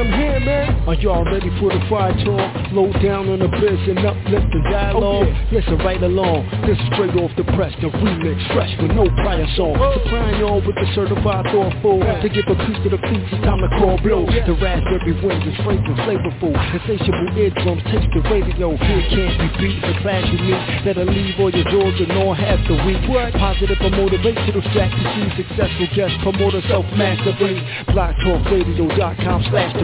I'm here, man. Are y'all ready for the fire talk? Low down on the biz and uplift the dialogue. Oh, yeah. Listen right along. This is straight off the press, the remix, fresh with no prior song. Oh. Supplying y'all with the certified thoughtful. Yeah. To give a piece to the beats, it's time to call blow. Yeah. The raspberry winds is fragrant, flavorful. Insatiable eardrums, taste the radio. Here can't be beat, the class you meet. That'll leave all your doors and all half the week. What? Positive or motivational strategy, successful guest promoter, self-mastery. BlogTalkRadio.com slash the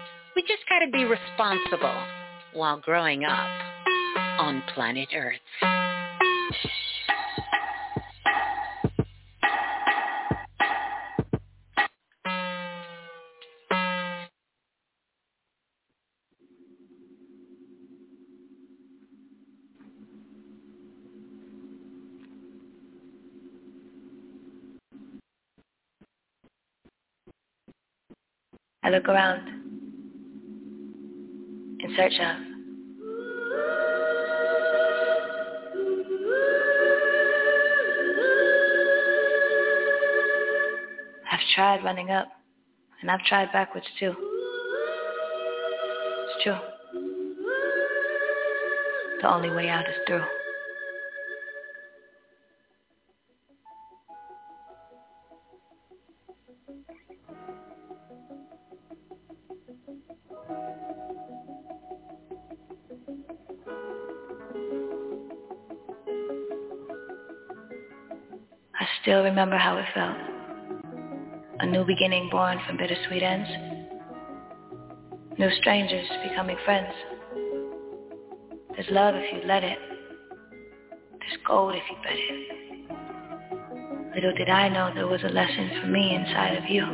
We just got to be responsible while growing up on planet Earth. I look around search of I've tried running up, and I've tried backwards too. It's true. The only way out is through. Remember how it felt. A new beginning born from bittersweet ends. New strangers becoming friends. There's love if you let it. There's gold if you bet it. Little did I know there was a lesson for me inside of you.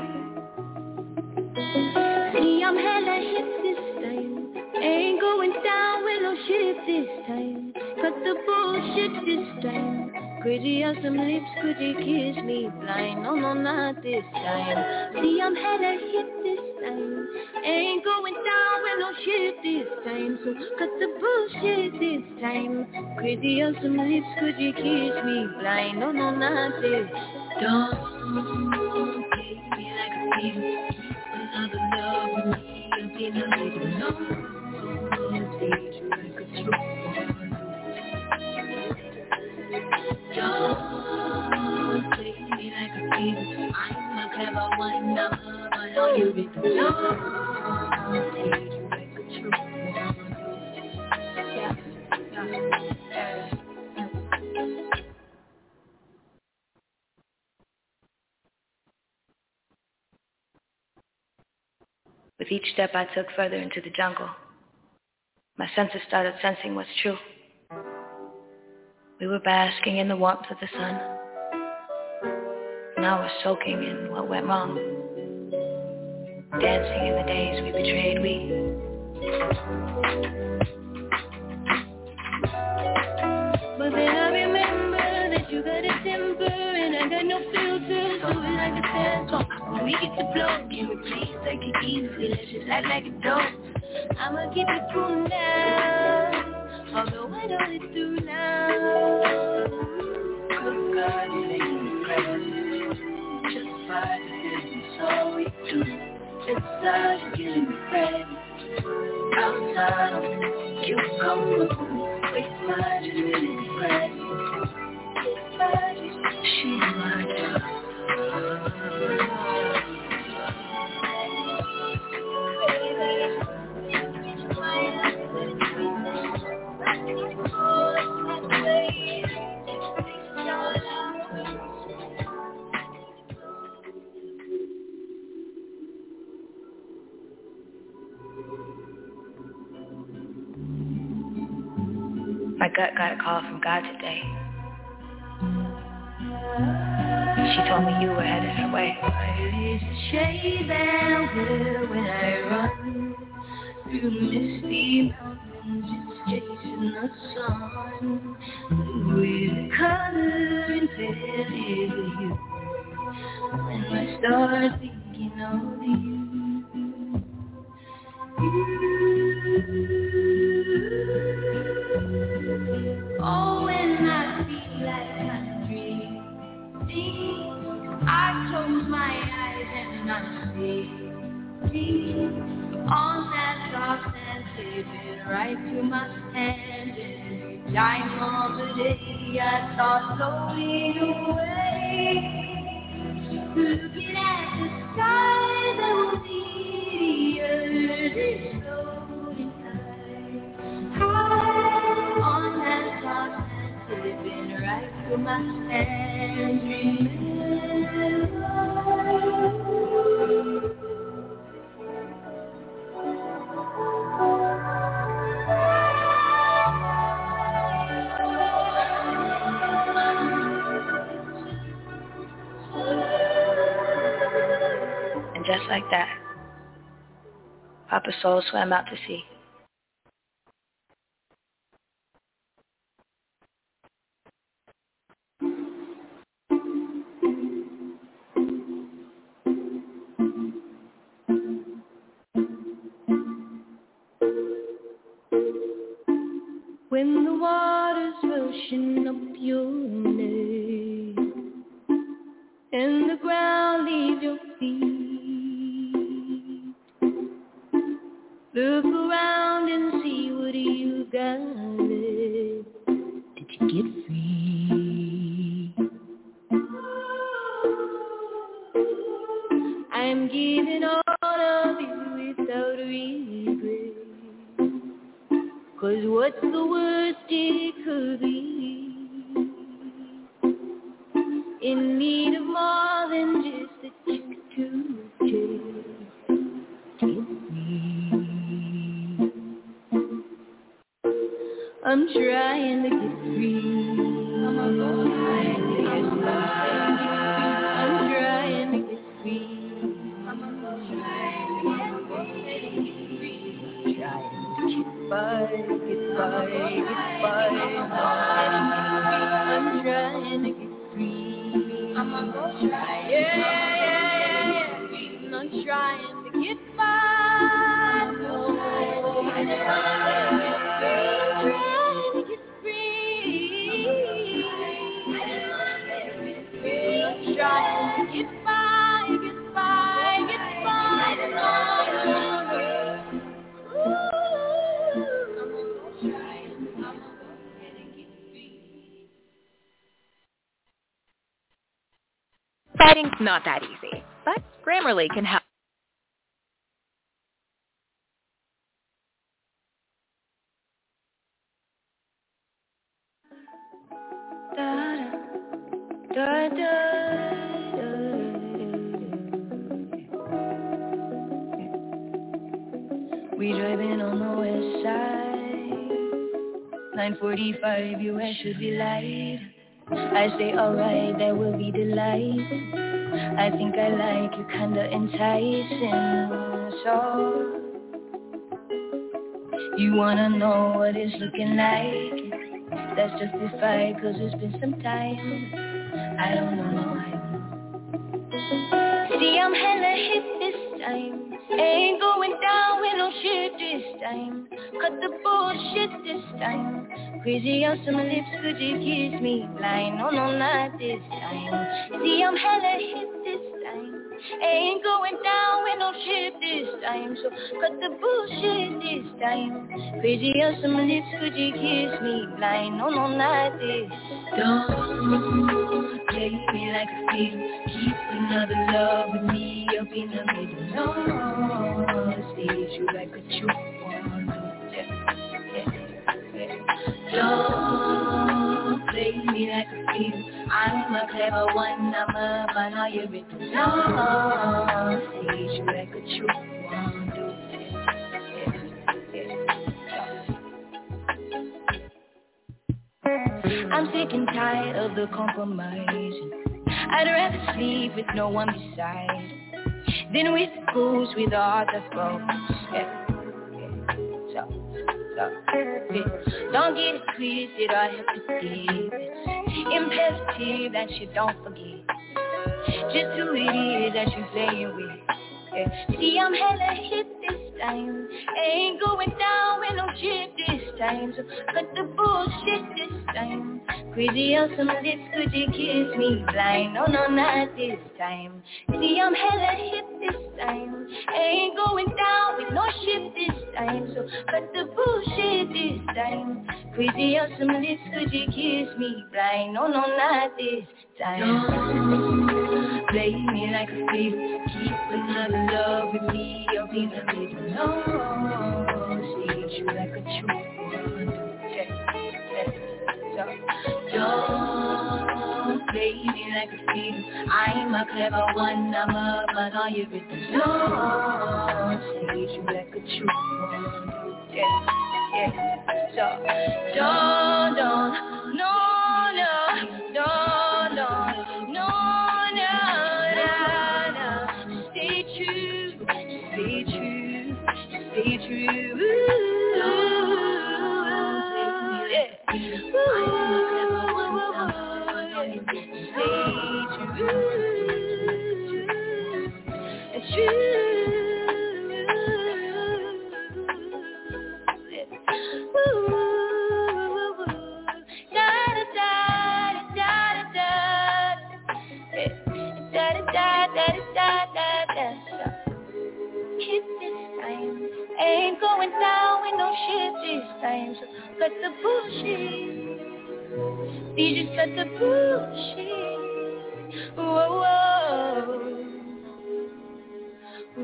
No, no, not this time. See, I'm hella hit this time. Ain't going down with no shit this time. So cut the bullshit this time. Could you have some lips? Could you kiss me blind? No, no, not this. Don't take me like a thief. Another love with me. I'll be like, no. With each step I took further into the jungle, my senses started sensing what's true. We were basking in the warmth of the sun, I was soaking in what went wrong. Dancing in the days we betrayed we. But then I remember that you got a temper and I got no filter, so we like a sand. When we get to blow, can we please take it easy? Let's just act like a dope. I'ma keep it cool now, although I know it's through now. Good God, ain't crazy. Just fight it, it's all we do. Inside, you're getting ready. Outside, I'm you come Waste my just really ready. She's My gut got a call from God today. She told me you were headed away. It's a shade that will when I run through misty mountains, just chasing the sun with color and you. When thinking of floating away. Papa's soul swam out to sea. When the water's rushing up your neck and the ground leaves your feet, look around and see what you got. Did you get free? I'm giving all of you without a regret. Cause what's the worst it could be? In need of more than just I'm trying to get free. I'm trying to get free. I'm trying to get free. I'm trying to get by. I'm trying to get free. I'm trying. Yeah, yeah, yeah. I'm trying to get Writing's not that easy, but Grammarly can help. We driving on the west side. 945 US should be light. I say alright, that will be the light. I think I like you kinda enticing. So you wanna know what it's looking like? That's justified cause it's been some time. I don't know why. See, I'm hella hit this time. Ain't going down with no shit this time. Cut the bullshit this time. Crazy on some lips, could you kiss me blind? No, no, not this time. See, I'm hella hit this time. Ain't going down with no shit this time. So cut the bullshit this time. Crazy on some lips, could you kiss me blind? No, no, not this. Don't play me like a fiend. Keep another love with me up in the middle. No, stage you like a true one. Yeah, yeah, yeah. Don't play me like a fiend. I'm a clever one, I'm a man, are you written? No, stage you like a true one. I'm sick and tired of the compromising. I'd rather sleep with no one beside than with fools with a heart that goes. Yeah. Yeah. So, Don't get it twisted, I have to give It's imperative that you don't forget just who it is that you're playing with. Yeah. See, I'm hella hit this time. Ain't going down with no shit this time. So cut the bullshit this time. Crazy on some lips, could you kiss me blind? No, no, not this time. See, I'm hella hit this time. Ain't going down with no shit this time. So cut the bullshit this time. Crazy on some lips, could you kiss me blind? No, no, not this time. Play me like a thief. Keep another love with me up in the middle. No, see you like a true yeah. Don't play me like a thief. I'm a clever one. I'm a but are you with? Don't see you like a true. So don't, don't, no, no, don't, bullshit. You just cut the bullshit. Whoa, whoa, Oh,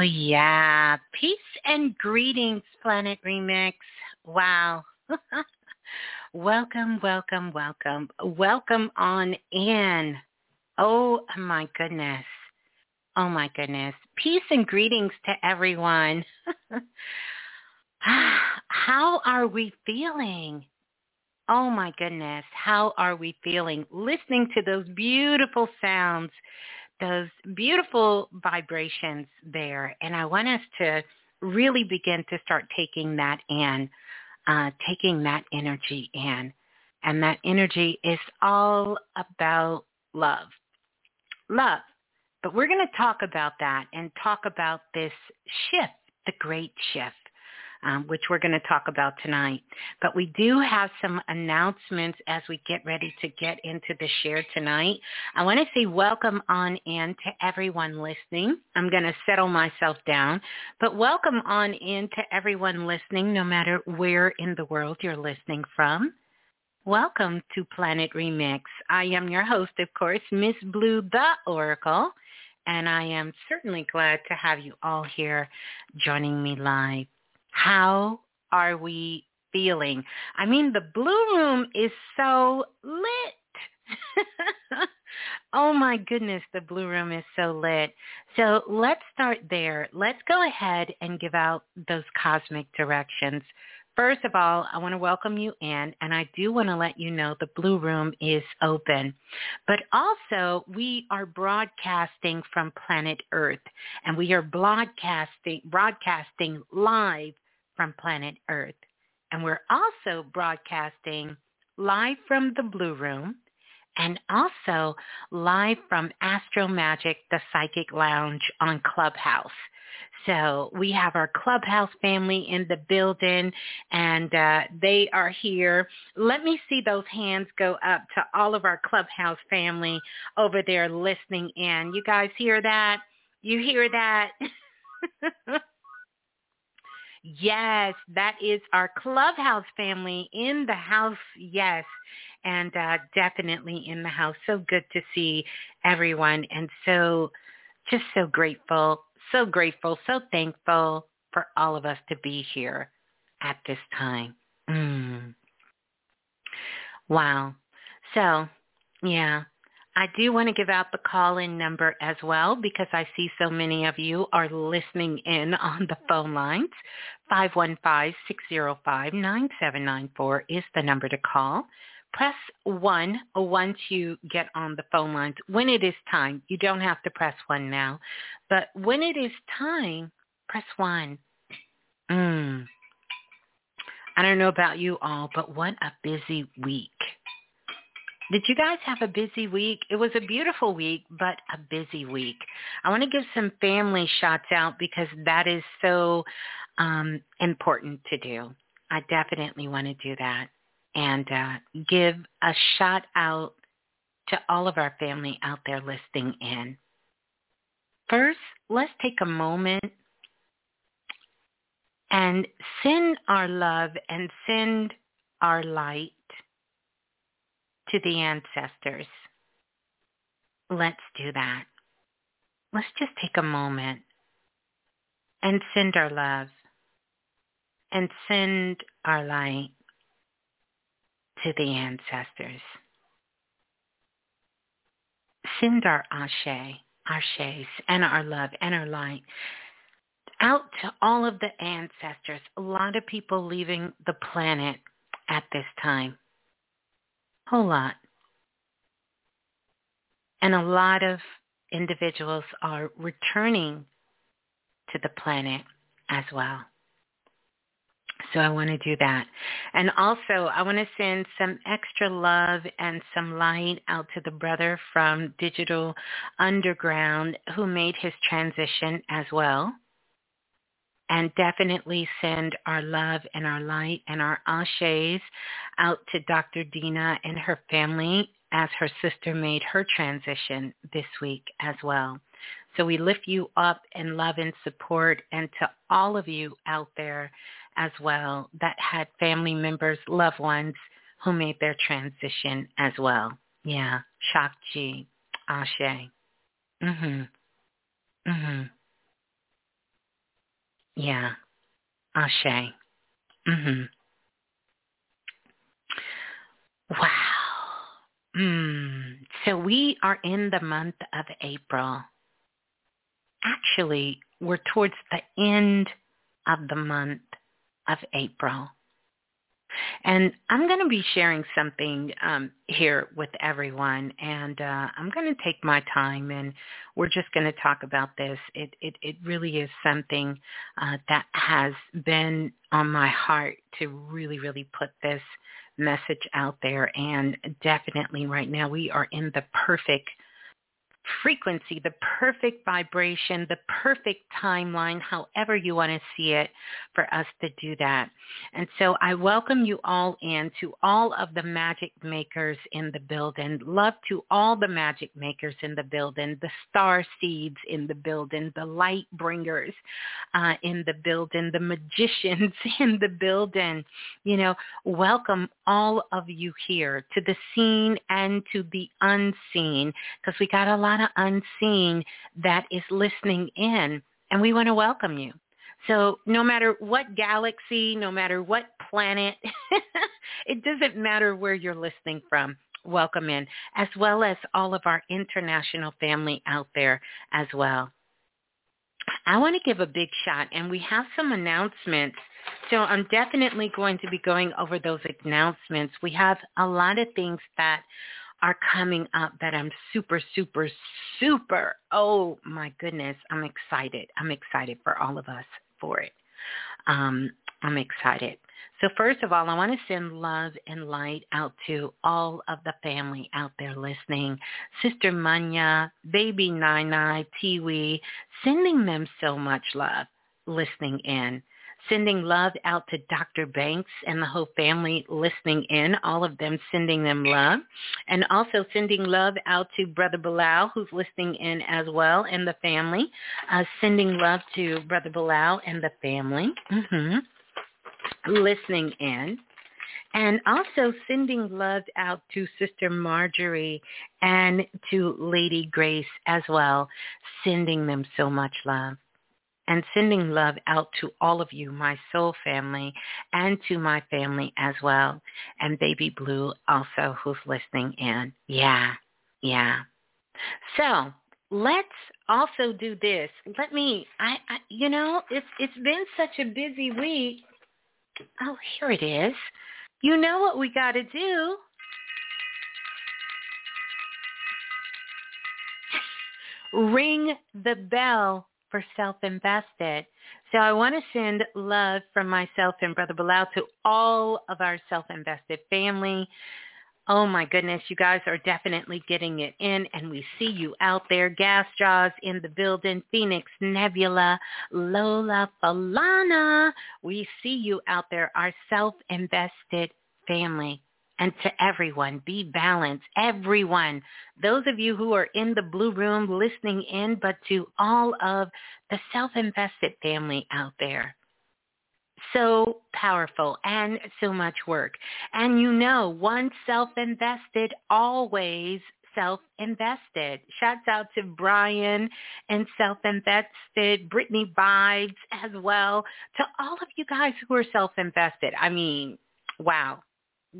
yeah. Peace and greetings, Planet Remix. Wow. welcome, welcome, welcome. Welcome on in. Oh, my goodness. Oh, my goodness. Peace and greetings to everyone. How are we feeling? Oh, my goodness. How are we feeling? Listening to those beautiful sounds those beautiful vibrations there. And I want us to really begin to start taking that in, uh, taking that energy in. And that energy is all about love. Love. But we're going to talk about that and talk about this shift, the great shift um, which we're going to talk about tonight. But we do have some announcements as we get ready to get into the share tonight. I want to say welcome on in to everyone listening. I'm going to settle myself down, but welcome on in to everyone listening, no matter where in the world you're listening from. Welcome to Planet Remix. I am your host, of course, Miss Blue the Oracle, and I am certainly glad to have you all here joining me live. How are we feeling? I mean, the blue room is so lit. Oh my goodness, the Blue Room is so lit. So let's start there. Let's go ahead and give out those cosmic directions. First of all, I want to welcome you in, and I do want to let you know the Blue Room is open. But also, we are broadcasting from planet Earth, and we are broadcasting, broadcasting live from planet Earth. And we're also broadcasting live from the Blue Room and also live from Astro Magic, the Psychic Lounge on Clubhouse. So we have our Clubhouse family in the building and uh, they are here. Let me see those hands go up to all of our Clubhouse family over there listening in. You guys hear that? You hear that? yes, that is our Clubhouse family in the house. Yes and uh, definitely in the house. So good to see everyone and so just so grateful, so grateful, so thankful for all of us to be here at this time. Mm. Wow. So, yeah, I do want to give out the call-in number as well because I see so many of you are listening in on the phone lines. 515-605-9794 is the number to call press one once you get on the phone lines. When it is time, you don't have to press one now, but when it is time, press one. Mm. I don't know about you all, but what a busy week. Did you guys have a busy week? It was a beautiful week, but a busy week. I want to give some family shots out because that is so um, important to do. I definitely want to do that and uh, give a shout out to all of our family out there listening in. First, let's take a moment and send our love and send our light to the ancestors. Let's do that. Let's just take a moment and send our love and send our light to the ancestors. Send our ashe, ashes, and our love and our light out to all of the ancestors. A lot of people leaving the planet at this time. Whole lot. And a lot of individuals are returning to the planet as well. So I want to do that. And also, I want to send some extra love and some light out to the brother from Digital Underground who made his transition as well. And definitely send our love and our light and our ashes out to Dr. Dina and her family as her sister made her transition this week as well. So we lift you up in love and support and to all of you out there as well that had family members, loved ones who made their transition as well. Yeah, Shakti, Ashe. Mhm. Mhm. Yeah. Ashe. Mhm. Wow. Mm. So we are in the month of April. Actually, we're towards the end of the month of April. And I'm going to be sharing something um, here with everyone, and uh, I'm going to take my time, and we're just going to talk about this. It it, it really is something uh, that has been on my heart to really, really put this message out there, and definitely right now we are in the perfect frequency, the perfect vibration, the perfect timeline, however you want to see it, for us to do that. And so I welcome you all in to all of the magic makers in the building. Love to all the magic makers in the building, the star seeds in the building, the light bringers uh, in the building, the magicians in the building. You know, welcome all of you here to the seen and to the unseen because we got a lot of unseen that is listening in and we want to welcome you. So no matter what galaxy, no matter what planet, it doesn't matter where you're listening from. welcome in, as well as all of our international family out there as well. I want to give a big shot, and we have some announcements. So I'm definitely going to be going over those announcements. We have a lot of things that are coming up that I'm super, super, super, oh my goodness, I'm excited. I'm excited for all of us for it. Um, I'm excited. So first of all, I want to send love and light out to all of the family out there listening. Sister Manya, baby Nai Nai, Tiwi, sending them so much love listening in. Sending love out to Dr. Banks and the whole family listening in, all of them sending them love. And also sending love out to Brother Balah, who's listening in as well, and the family. Uh, sending love to Brother Balah and the family. Mm-hmm listening in and also sending love out to Sister Marjorie and to Lady Grace as well, sending them so much love. And sending love out to all of you, my soul family, and to my family as well. And Baby Blue also who's listening in. Yeah, yeah. So let's also do this. Let me, I, I you know, it's it's been such a busy week Oh, here it is. You know what we got to do. Ring the bell for self-invested. So I want to send love from myself and Brother Balah to all of our self-invested family. Oh my goodness, you guys are definitely getting it in and we see you out there. Gas Jaws in the building, Phoenix Nebula, Lola Falana. We see you out there, our self-invested family. And to everyone, be balanced. Everyone, those of you who are in the blue room listening in, but to all of the self-invested family out there so powerful and so much work. And you know, once self-invested, always self-invested. Shouts out to Brian and self-invested, Brittany Vibes as well, to all of you guys who are self-invested. I mean, wow.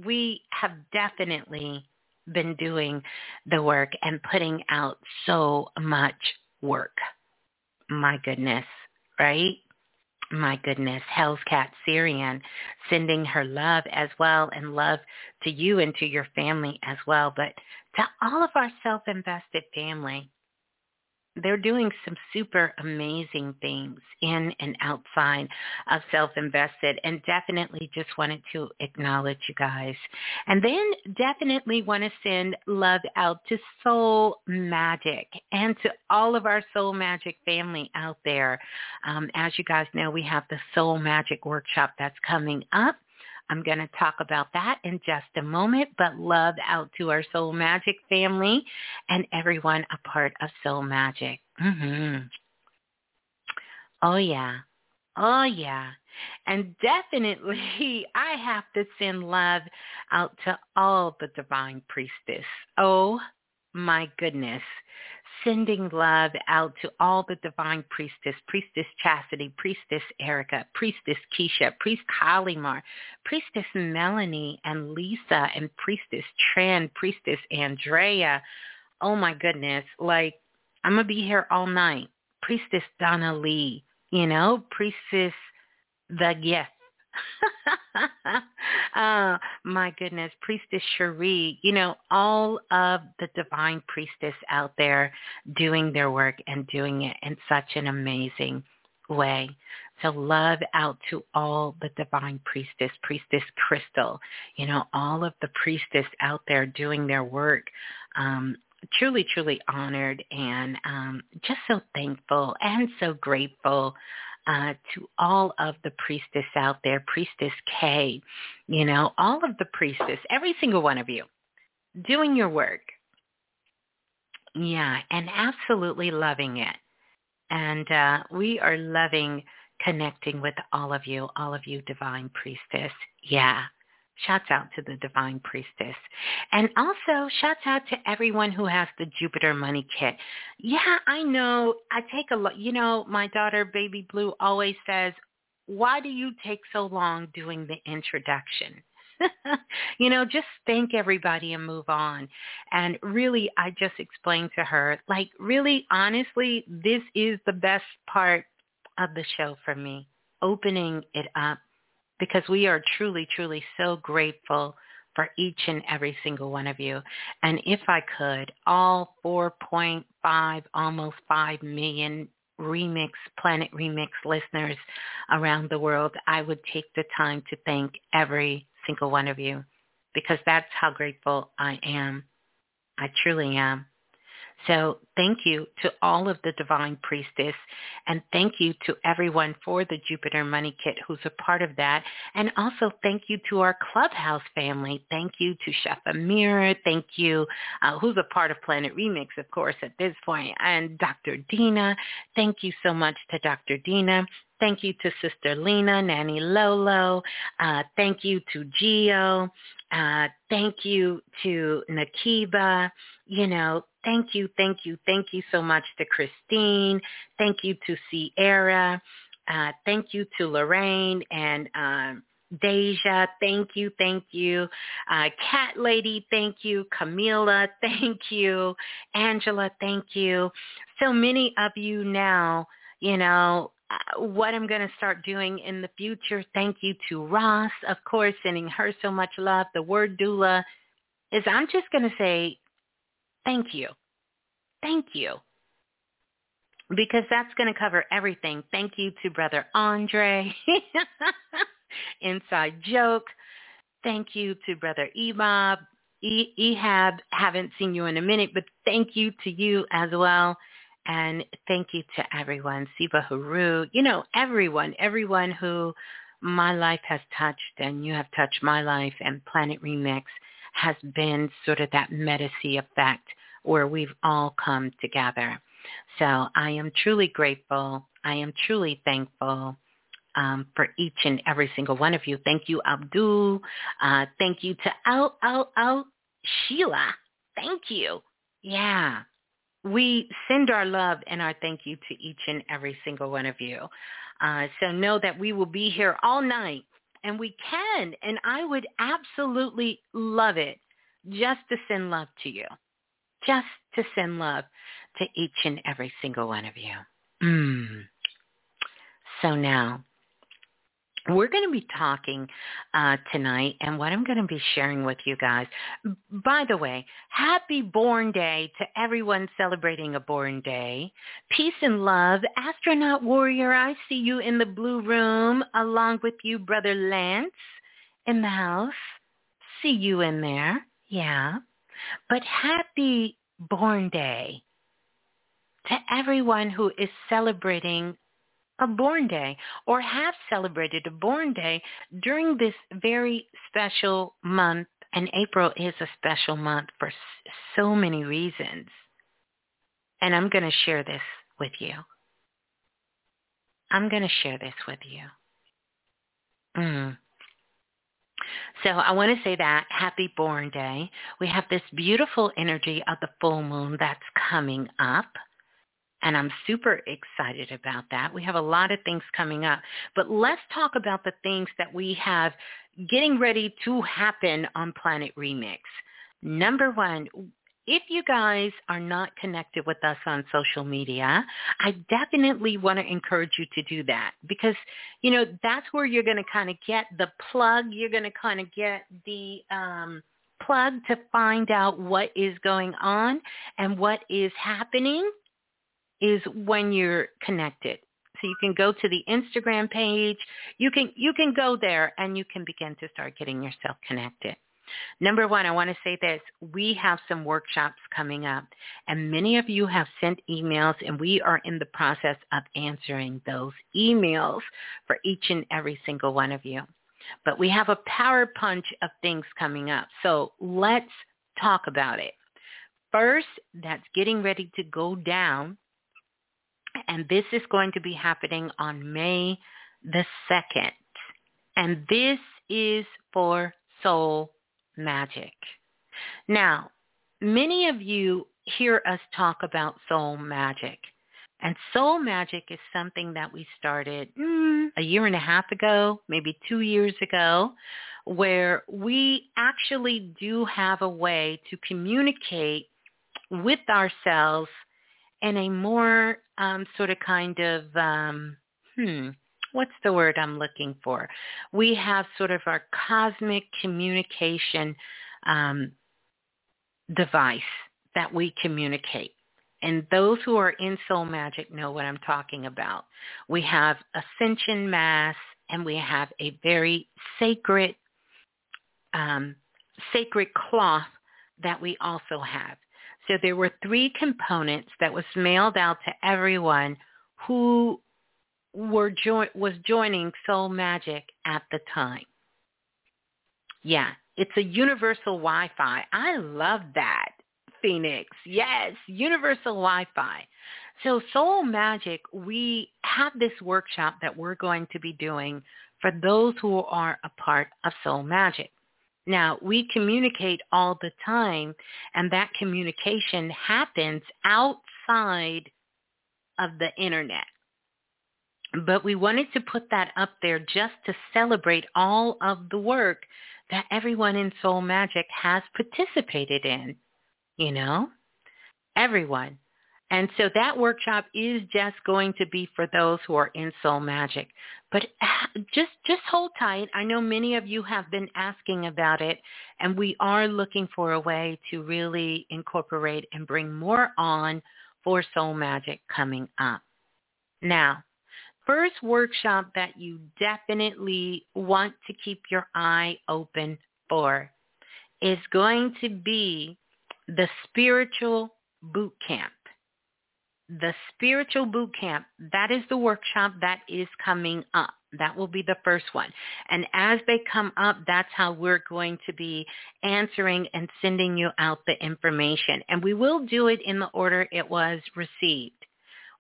We have definitely been doing the work and putting out so much work. My goodness, right? my goodness, Hell's Cat Syrian, sending her love as well and love to you and to your family as well. But to all of our self-invested family, they're doing some super amazing things in and outside of self-invested and definitely just wanted to acknowledge you guys. And then definitely want to send love out to Soul Magic and to all of our Soul Magic family out there. Um, as you guys know, we have the Soul Magic workshop that's coming up. I'm going to talk about that in just a moment, but love out to our Soul Magic family and everyone a part of Soul Magic. Mm-hmm. Oh, yeah. Oh, yeah. And definitely, I have to send love out to all the divine priestess. Oh, my goodness sending love out to all the divine priestess, priestess Chastity, priestess Erica, priestess Keisha, priest Kalimar, priestess Melanie and Lisa, and priestess Tran, priestess Andrea. Oh my goodness, like I'm gonna be here all night. Priestess Donna Lee, you know, priestess the yes, uh, my goodness, Priestess Cherie, you know, all of the divine priestess out there doing their work and doing it in such an amazing way. So love out to all the divine priestess, priestess Crystal, you know, all of the priestess out there doing their work. Um, truly, truly honored and um, just so thankful and so grateful uh, to all of the priestess out there, Priestess K, you know, all of the priestess, every single one of you, doing your work. Yeah, and absolutely loving it. And uh, we are loving connecting with all of you, all of you divine priestess. Yeah. Shouts out to the Divine Priestess. And also, shouts out to everyone who has the Jupiter Money Kit. Yeah, I know. I take a look. You know, my daughter, Baby Blue, always says, why do you take so long doing the introduction? you know, just thank everybody and move on. And really, I just explained to her, like, really, honestly, this is the best part of the show for me, opening it up because we are truly, truly so grateful for each and every single one of you. And if I could, all 4.5, almost 5 million Remix, Planet Remix listeners around the world, I would take the time to thank every single one of you because that's how grateful I am. I truly am. So thank you to all of the Divine Priestess and thank you to everyone for the Jupiter Money Kit who's a part of that. And also thank you to our Clubhouse family. Thank you to Chef Amir. Thank you, uh, who's a part of Planet Remix, of course, at this point, and Dr. Dina. Thank you so much to Dr. Dina. Thank you to Sister Lena, Nanny Lolo. Uh, thank you to Geo. Uh, thank you to Nakiba. You know, thank you, thank you, thank you so much to Christine. Thank you to Sierra. Uh, thank you to Lorraine and um, Deja, thank you, thank you. Uh, Cat Lady, thank you. Camila, thank you. Angela, thank you. So many of you now, you know, uh, what I'm going to start doing in the future. Thank you to Ross, of course, sending her so much love. The word doula is I'm just going to say thank you. Thank you. Because that's going to cover everything. Thank you to Brother Andre. Inside joke. Thank you to Brother Ebob. Ehab, haven't seen you in a minute, but thank you to you as well. And thank you to everyone, Siba Haru, you know, everyone, everyone who my life has touched and you have touched my life and Planet Remix has been sort of that medici effect where we've all come together. So I am truly grateful. I am truly thankful um, for each and every single one of you. Thank you, Abdul. Uh, thank you to Al Al Al Sheila. Thank you. Yeah we send our love and our thank you to each and every single one of you. Uh, so know that we will be here all night, and we can, and I would absolutely love it just to send love to you, just to send love to each and every single one of you. Mm. So now, we're going to be talking uh, tonight and what I'm going to be sharing with you guys. By the way, happy Born Day to everyone celebrating a Born Day. Peace and love. Astronaut Warrior, I see you in the blue room along with you, Brother Lance, in the house. See you in there. Yeah. But happy Born Day to everyone who is celebrating a born day or have celebrated a born day during this very special month. And April is a special month for so many reasons. And I'm going to share this with you. I'm going to share this with you. Mm. So I want to say that happy born day. We have this beautiful energy of the full moon that's coming up and I'm super excited about that. We have a lot of things coming up, but let's talk about the things that we have getting ready to happen on Planet Remix. Number one, if you guys are not connected with us on social media, I definitely want to encourage you to do that because, you know, that's where you're going to kind of get the plug. You're going to kind of get the um, plug to find out what is going on and what is happening is when you're connected. So you can go to the Instagram page. You can you can go there and you can begin to start getting yourself connected. Number one, I want to say this. We have some workshops coming up and many of you have sent emails and we are in the process of answering those emails for each and every single one of you. But we have a power punch of things coming up. So let's talk about it. First, that's getting ready to go down and this is going to be happening on May the 2nd. And this is for soul magic. Now, many of you hear us talk about soul magic. And soul magic is something that we started mm, a year and a half ago, maybe two years ago, where we actually do have a way to communicate with ourselves in a more um, sort of kind of, um, hmm, what's the word I'm looking for? We have sort of our cosmic communication um, device that we communicate. And those who are in Soul Magic know what I'm talking about. We have Ascension Mass and we have a very sacred, um, sacred cloth that we also have. So there were three components that was mailed out to everyone who were jo- was joining Soul Magic at the time. Yeah, it's a universal Wi-Fi. I love that, Phoenix. Yes, universal Wi-Fi. So Soul Magic, we have this workshop that we're going to be doing for those who are a part of Soul Magic. Now, we communicate all the time, and that communication happens outside of the internet. But we wanted to put that up there just to celebrate all of the work that everyone in Soul Magic has participated in, you know, everyone. And so that workshop is just going to be for those who are in Soul Magic. But uh, just just hold tight. I know many of you have been asking about it, and we are looking for a way to really incorporate and bring more on for Soul Magic coming up. Now, first workshop that you definitely want to keep your eye open for is going to be the spiritual boot camp. The spiritual boot camp, that is the workshop that is coming up. That will be the first one. And as they come up, that's how we're going to be answering and sending you out the information. And we will do it in the order it was received.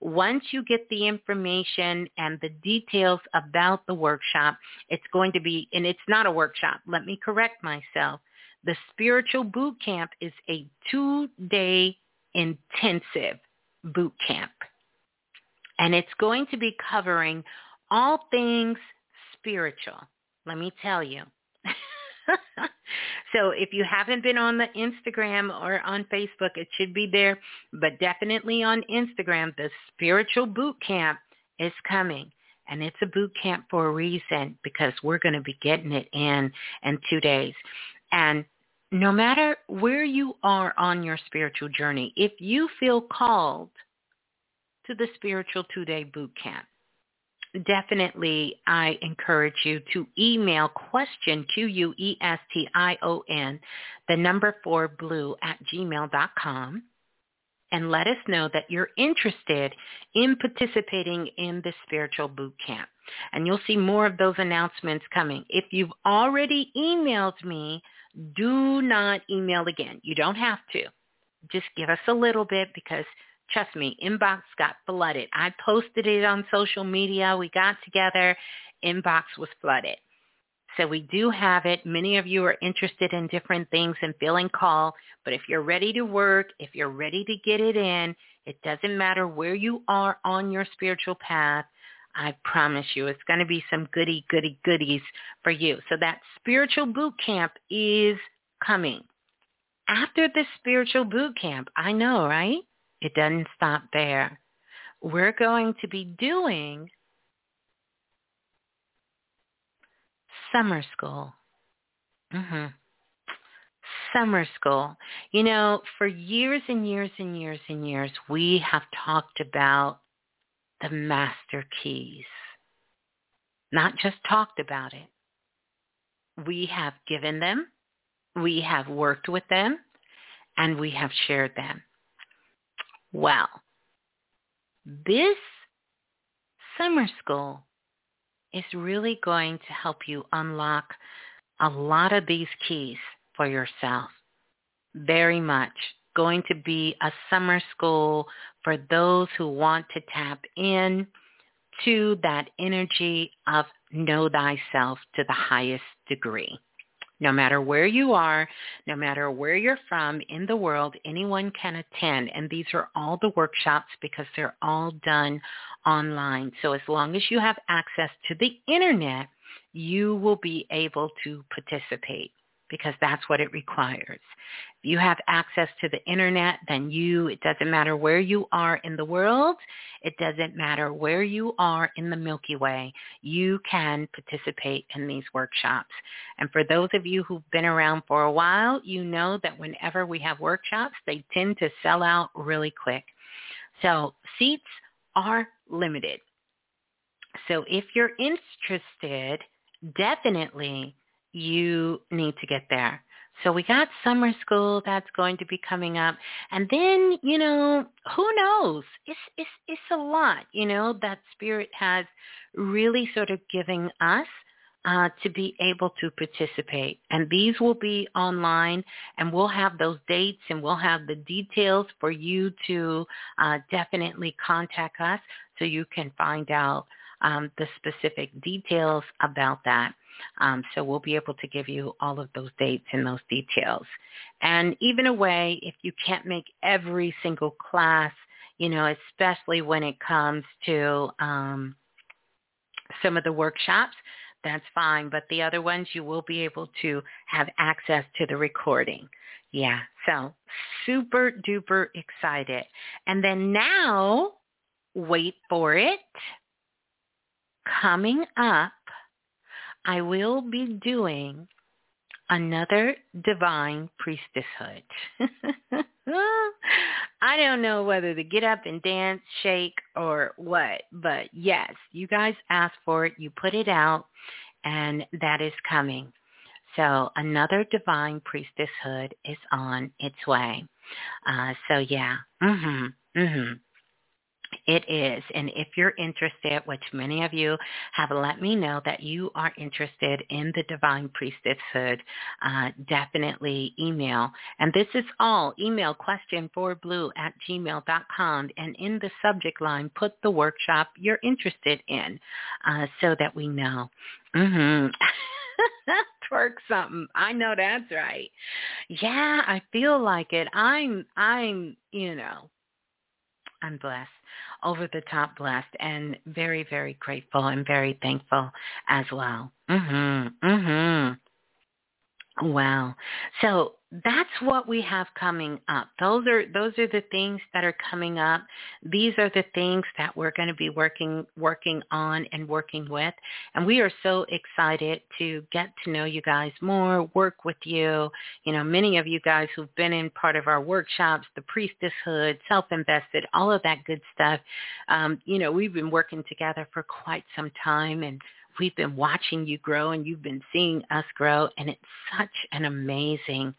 Once you get the information and the details about the workshop, it's going to be, and it's not a workshop. Let me correct myself. The spiritual boot camp is a two-day intensive boot camp. And it's going to be covering all things spiritual. Let me tell you. so if you haven't been on the Instagram or on Facebook, it should be there. But definitely on Instagram, the spiritual boot camp is coming. And it's a boot camp for a reason because we're going to be getting it in in two days. And no matter where you are on your spiritual journey, if you feel called to the spiritual two-day boot camp, definitely I encourage you to email question, Q-U-E-S-T-I-O-N, the number four blue at gmail.com and let us know that you're interested in participating in the spiritual boot camp. And you'll see more of those announcements coming. If you've already emailed me, do not email again. You don't have to. Just give us a little bit because trust me, inbox got flooded. I posted it on social media. We got together. Inbox was flooded. So we do have it. Many of you are interested in different things and feeling called. But if you're ready to work, if you're ready to get it in, it doesn't matter where you are on your spiritual path. I promise you it's going to be some goody, goody, goodies for you. So that spiritual boot camp is coming. After the spiritual boot camp, I know, right? It doesn't stop there. We're going to be doing summer school. Mm-hmm. Summer school. You know, for years and years and years and years, we have talked about the master keys. Not just talked about it. We have given them, we have worked with them, and we have shared them. Well, this summer school is really going to help you unlock a lot of these keys for yourself. Very much going to be a summer school for those who want to tap in to that energy of know thyself to the highest degree. No matter where you are, no matter where you're from in the world, anyone can attend. And these are all the workshops because they're all done online. So as long as you have access to the internet, you will be able to participate because that's what it requires. If you have access to the internet, then you, it doesn't matter where you are in the world, it doesn't matter where you are in the Milky Way, you can participate in these workshops. And for those of you who've been around for a while, you know that whenever we have workshops, they tend to sell out really quick. So seats are limited. So if you're interested, definitely you need to get there. So we got summer school that's going to be coming up. And then, you know, who knows? It's it's it's a lot, you know, that spirit has really sort of giving us uh, to be able to participate. And these will be online and we'll have those dates and we'll have the details for you to uh, definitely contact us so you can find out um, the specific details about that. Um, so we'll be able to give you all of those dates and those details. And even away, if you can't make every single class, you know, especially when it comes to um, some of the workshops, that's fine. But the other ones, you will be able to have access to the recording. Yeah, so super duper excited. And then now, wait for it, coming up I will be doing another divine priestesshood. I don't know whether to get up and dance, shake, or what, but yes, you guys asked for it, you put it out, and that is coming. So another divine priestesshood is on its way. Uh, so yeah, mhm, mhm. It is. And if you're interested, which many of you have let me know that you are interested in the Divine Priestesshood, uh, definitely email. And this is all email question for blue at gmail.com. And in the subject line, put the workshop you're interested in uh, so that we know. Mm-hmm. twerk something. I know that's right. Yeah, I feel like it. I'm I'm, you know, I'm blessed over the top blessed and very, very grateful and very thankful as well. Mhm. Mhm. Wow. So that's what we have coming up. Those are those are the things that are coming up. These are the things that we're going to be working working on and working with. And we are so excited to get to know you guys more, work with you. You know, many of you guys who've been in part of our workshops, the priestesshood, self-invested, all of that good stuff. Um, you know, we've been working together for quite some time and we've been watching you grow and you've been seeing us grow and it's such an amazing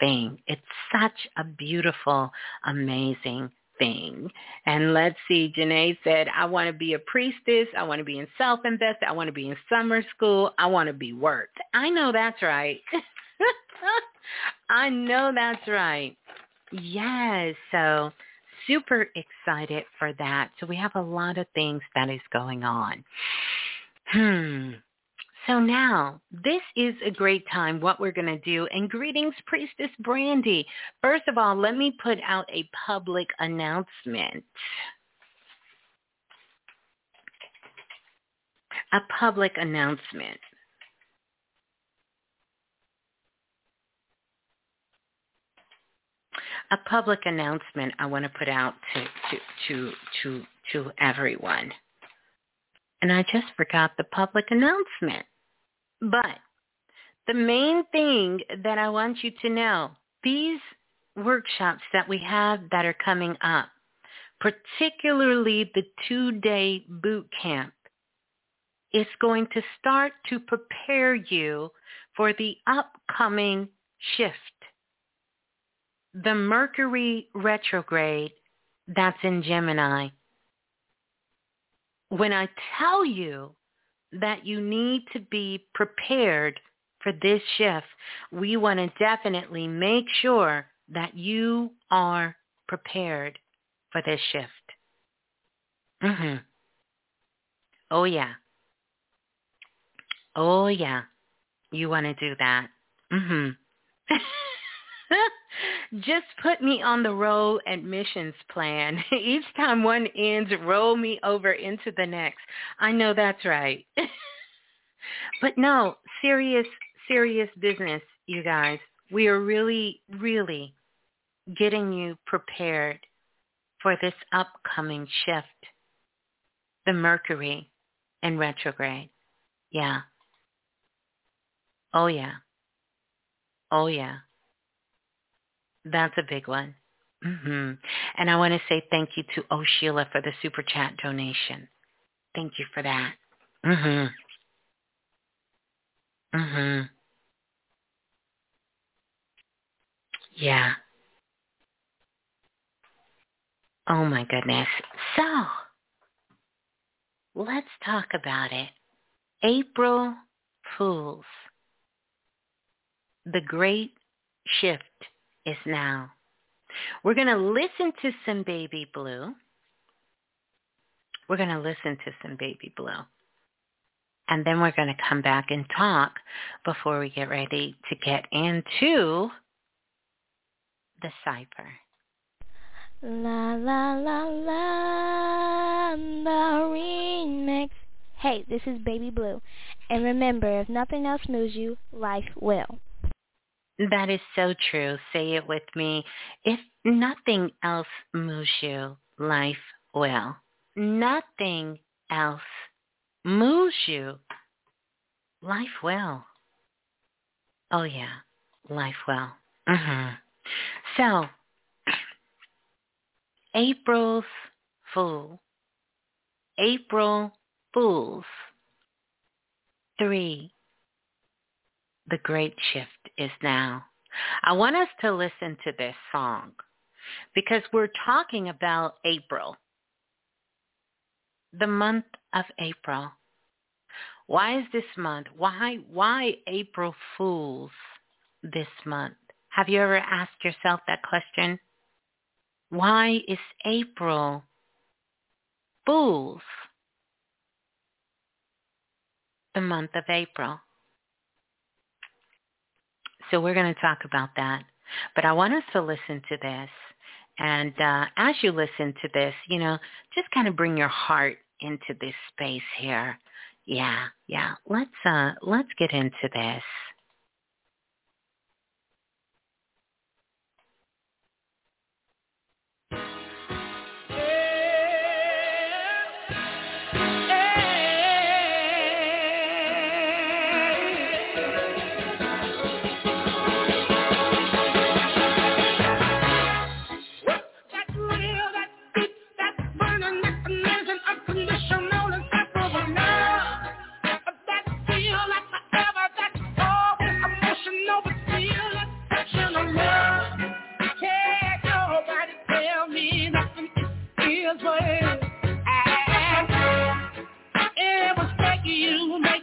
thing. It's such a beautiful, amazing thing. And let's see, Janae said, I want to be a priestess. I want to be in self-invested. I want to be in summer school. I want to be worked. I know that's right. I know that's right. Yes. So super excited for that. So we have a lot of things that is going on. Hmm. So now, this is a great time, what we're going to do. And greetings, Priestess Brandy. First of all, let me put out a public announcement. A public announcement. A public announcement I want to put out to, to, to, to, to everyone. And I just forgot the public announcement. But the main thing that I want you to know, these workshops that we have that are coming up, particularly the two-day boot camp, is going to start to prepare you for the upcoming shift. The Mercury retrograde that's in Gemini. When I tell you that you need to be prepared for this shift. We want to definitely make sure that you are prepared for this shift. Mhm. Oh yeah. Oh yeah. You want to do that. Mhm. Just put me on the road admissions plan. Each time one ends, roll me over into the next. I know that's right. but no, serious, serious business, you guys. We are really, really getting you prepared for this upcoming shift. The Mercury in retrograde. Yeah. Oh yeah. Oh yeah. That's a big one. hmm And I want to say thank you to Oh Sheila for the super chat donation. Thank you for that. Mhm. Mhm. Yeah. Oh my goodness. So, let's talk about it. April Fools. The great shift is now. We're going to listen to some Baby Blue. We're going to listen to some Baby Blue. And then we're going to come back and talk before we get ready to get into the cipher. La la la la, the remix. Hey, this is Baby Blue. And remember, if nothing else moves you, life will. That is so true. Say it with me. If nothing else moves you, life will. Nothing else moves you, life will. Oh yeah, life will. Mm-hmm. So, April's Fool. April Fools. Three. The great shift is now. I want us to listen to this song because we're talking about April, the month of April. Why is this month? Why why April Fools this month? Have you ever asked yourself that question? Why is April Fools the month of April? So we're going to talk about that. But I want us to listen to this. And uh, as you listen to this, you know, just kind of bring your heart into this space here. Yeah, yeah. Let's uh let's get into this. Tell the world that I love you.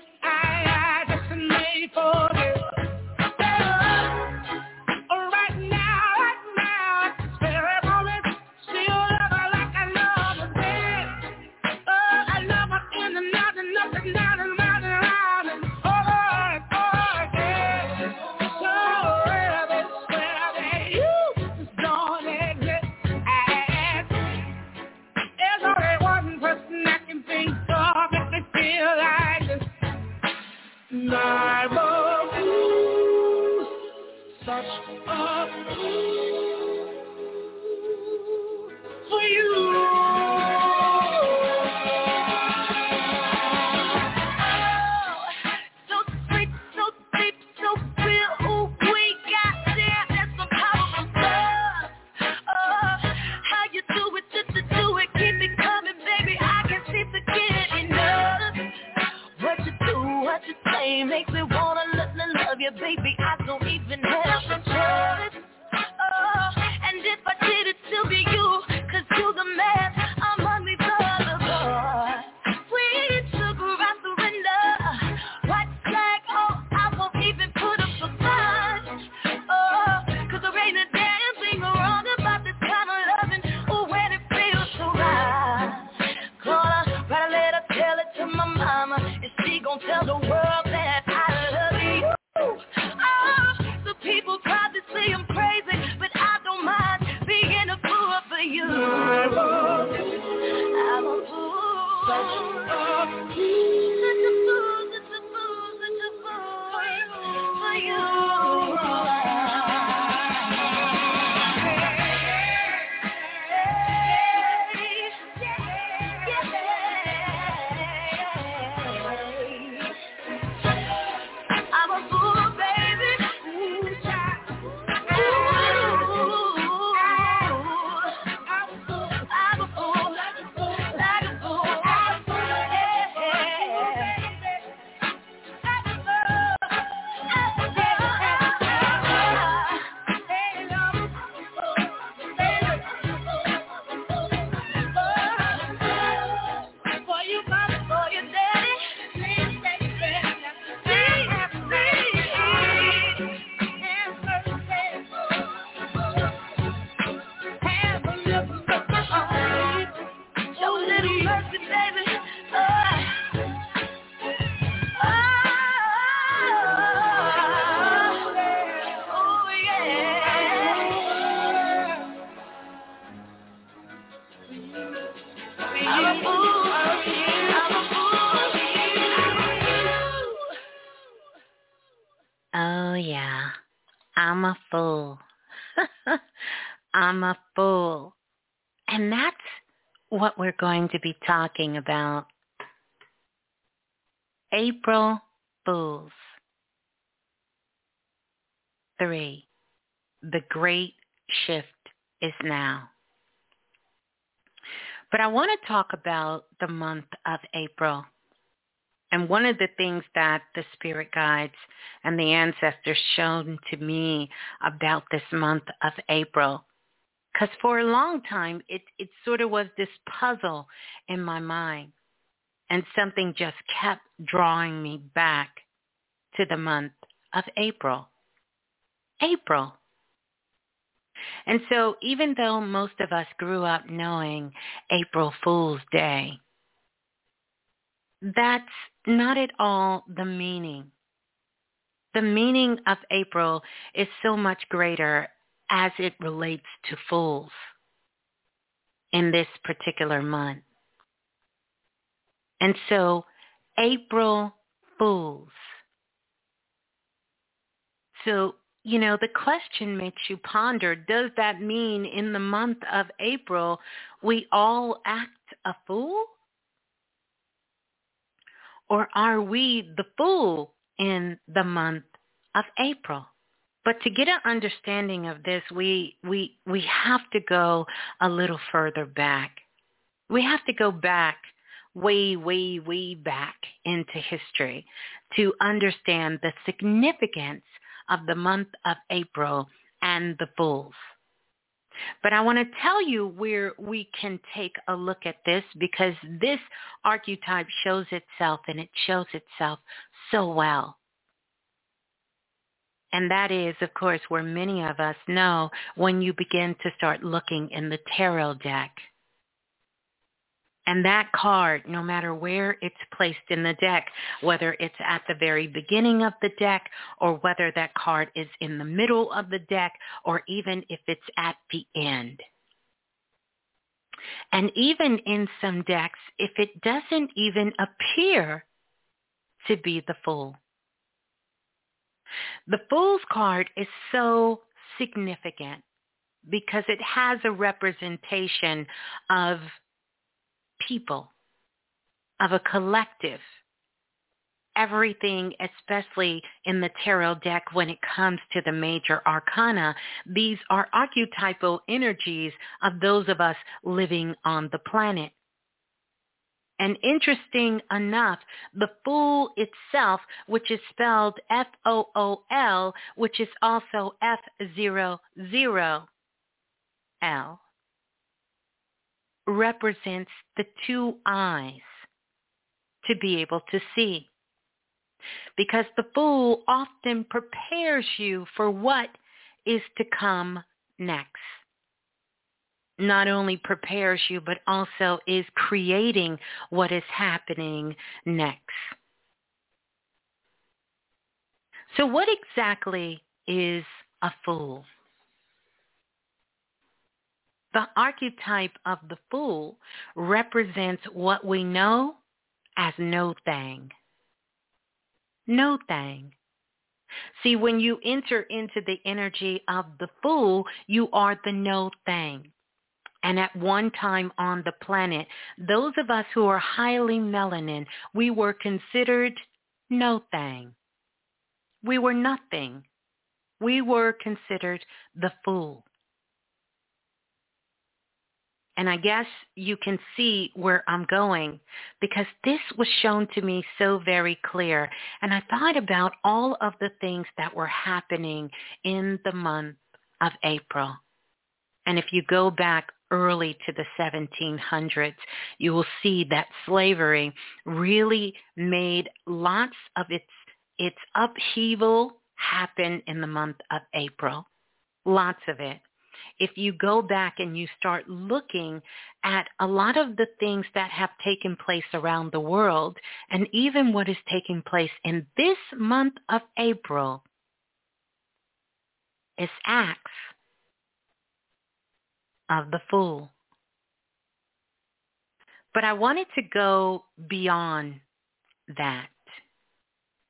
Talking about. April Fools. Three. The great shift is now. But I want to talk about the month of April. And one of the things that the spirit guides and the ancestors shown to me about this month of April, because for a long time it, it sort of was this puzzle in my mind. And something just kept drawing me back to the month of April. April. And so even though most of us grew up knowing April Fool's Day, that's not at all the meaning. The meaning of April is so much greater as it relates to fools in this particular month. And so April Fools. So, you know, the question makes you ponder, does that mean in the month of April we all act a fool? Or are we the fool in the month of April? But to get an understanding of this, we, we, we have to go a little further back. We have to go back way, way, way back into history to understand the significance of the month of April and the fools. But I want to tell you where we can take a look at this because this archetype shows itself and it shows itself so well. And that is, of course, where many of us know when you begin to start looking in the tarot deck. And that card, no matter where it's placed in the deck, whether it's at the very beginning of the deck or whether that card is in the middle of the deck or even if it's at the end. And even in some decks, if it doesn't even appear to be the Fool. The Fool's card is so significant because it has a representation of people, of a collective. Everything, especially in the tarot deck when it comes to the major arcana, these are archetypal energies of those of us living on the planet. And interesting enough, the Fool itself, which is spelled F-O-O-L, which is also F-zero-zero L, represents the two eyes to be able to see. Because the fool often prepares you for what is to come next. Not only prepares you, but also is creating what is happening next. So what exactly is a fool? The archetype of the fool represents what we know as no thing. No thing. See, when you enter into the energy of the fool, you are the no thing. And at one time on the planet, those of us who are highly melanin, we were considered no thing. We were nothing. We were considered the fool. And I guess you can see where I'm going because this was shown to me so very clear. And I thought about all of the things that were happening in the month of April. And if you go back early to the 1700s, you will see that slavery really made lots of its, its upheaval happen in the month of April. Lots of it if you go back and you start looking at a lot of the things that have taken place around the world and even what is taking place in this month of April is acts of the fool. But I wanted to go beyond that.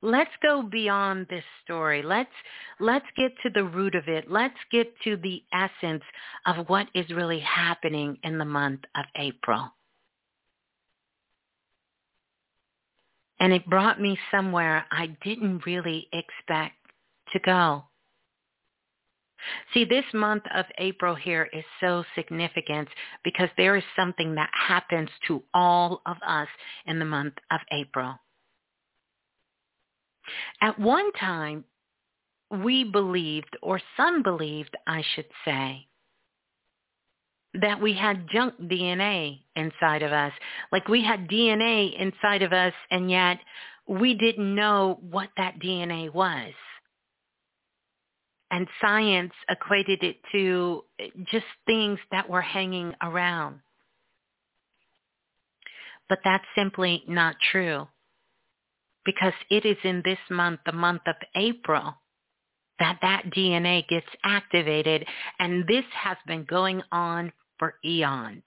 let's go beyond this story. Let's let's get to the root of it. Let's get to the essence of what is really happening in the month of April. And it brought me somewhere I didn't really expect to go. See, this month of April here is so significant because there is something that happens to all of us in the month of April. At one time, we believed, or some believed, I should say, that we had junk DNA inside of us. Like we had DNA inside of us and yet we didn't know what that DNA was. And science equated it to just things that were hanging around. But that's simply not true because it is in this month, the month of April, that that DNA gets activated. And this has been going on for eons.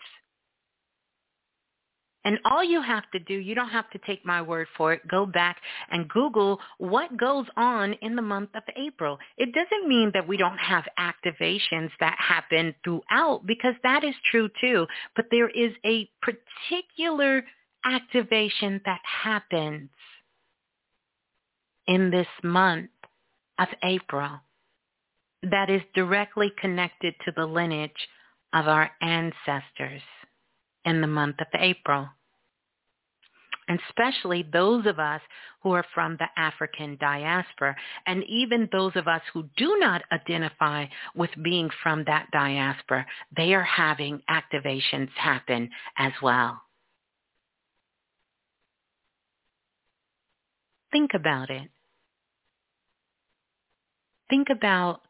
And all you have to do, you don't have to take my word for it, go back and Google what goes on in the month of April. It doesn't mean that we don't have activations that happen throughout because that is true too. But there is a particular activation that happens in this month of April that is directly connected to the lineage of our ancestors in the month of April. Especially those of us who are from the African diaspora, and even those of us who do not identify with being from that diaspora, they are having activations happen as well. Think about it. Think about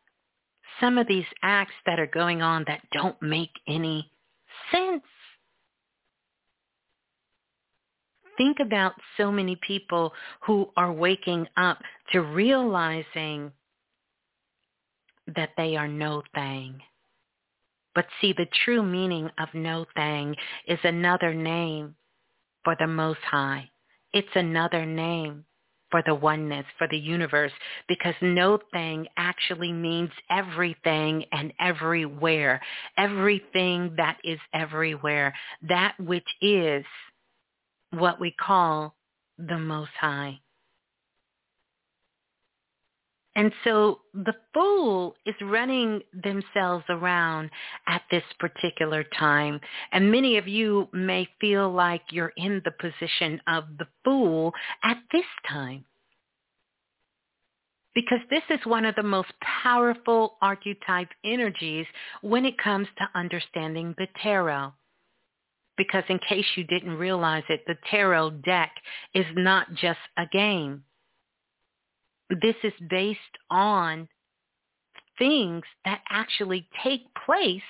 some of these acts that are going on that don't make any sense. Think about so many people who are waking up to realizing that they are no thing. But see, the true meaning of no thing is another name for the Most High. It's another name for the oneness, for the universe, because no thing actually means everything and everywhere. Everything that is everywhere. That which is what we call the Most High. And so the fool is running themselves around at this particular time. And many of you may feel like you're in the position of the fool at this time. Because this is one of the most powerful archetype energies when it comes to understanding the tarot. Because in case you didn't realize it, the tarot deck is not just a game this is based on things that actually take place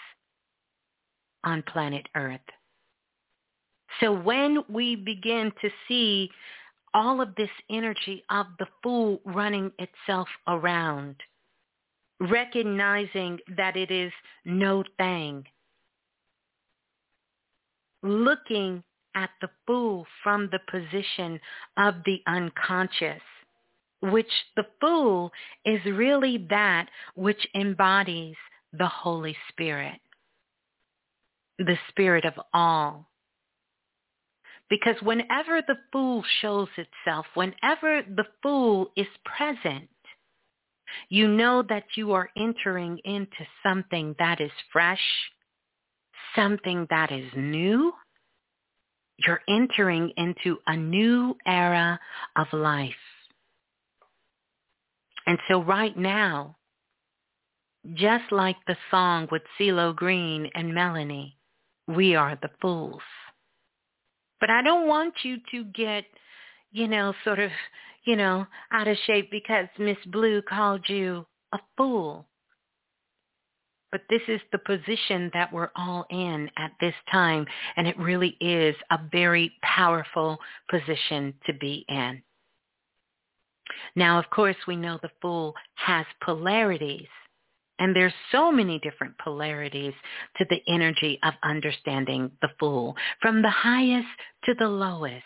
on planet Earth. So when we begin to see all of this energy of the fool running itself around, recognizing that it is no thing, looking at the fool from the position of the unconscious, which the fool is really that which embodies the Holy Spirit, the Spirit of all. Because whenever the fool shows itself, whenever the fool is present, you know that you are entering into something that is fresh, something that is new. You're entering into a new era of life. And so right now, just like the song with CeeLo Green and Melanie, we are the fools. But I don't want you to get, you know, sort of, you know, out of shape because Miss Blue called you a fool. But this is the position that we're all in at this time, and it really is a very powerful position to be in. Now, of course, we know the fool has polarities. And there's so many different polarities to the energy of understanding the fool, from the highest to the lowest.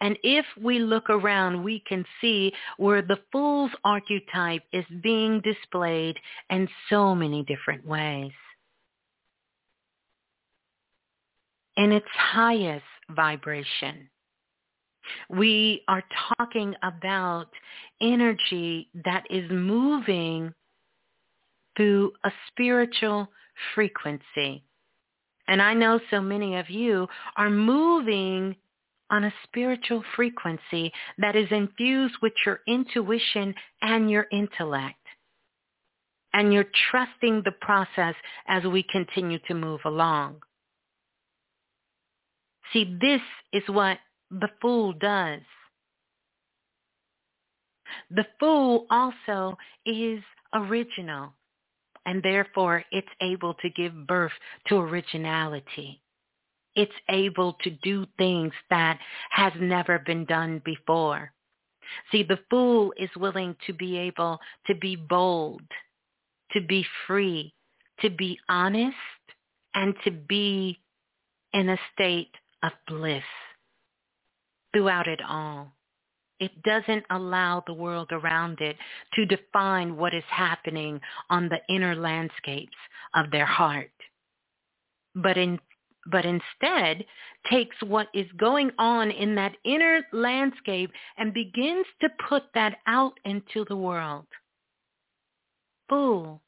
And if we look around, we can see where the fool's archetype is being displayed in so many different ways. In its highest vibration, we are talking about energy that is moving through a spiritual frequency. And I know so many of you are moving on a spiritual frequency that is infused with your intuition and your intellect. And you're trusting the process as we continue to move along. See, this is what the fool does. The fool also is original, and therefore it's able to give birth to originality. It's able to do things that has never been done before. See, the fool is willing to be able to be bold, to be free, to be honest, and to be in a state of bliss throughout it all. It doesn't allow the world around it to define what is happening on the inner landscapes of their heart. But in but instead takes what is going on in that inner landscape and begins to put that out into the world. Fool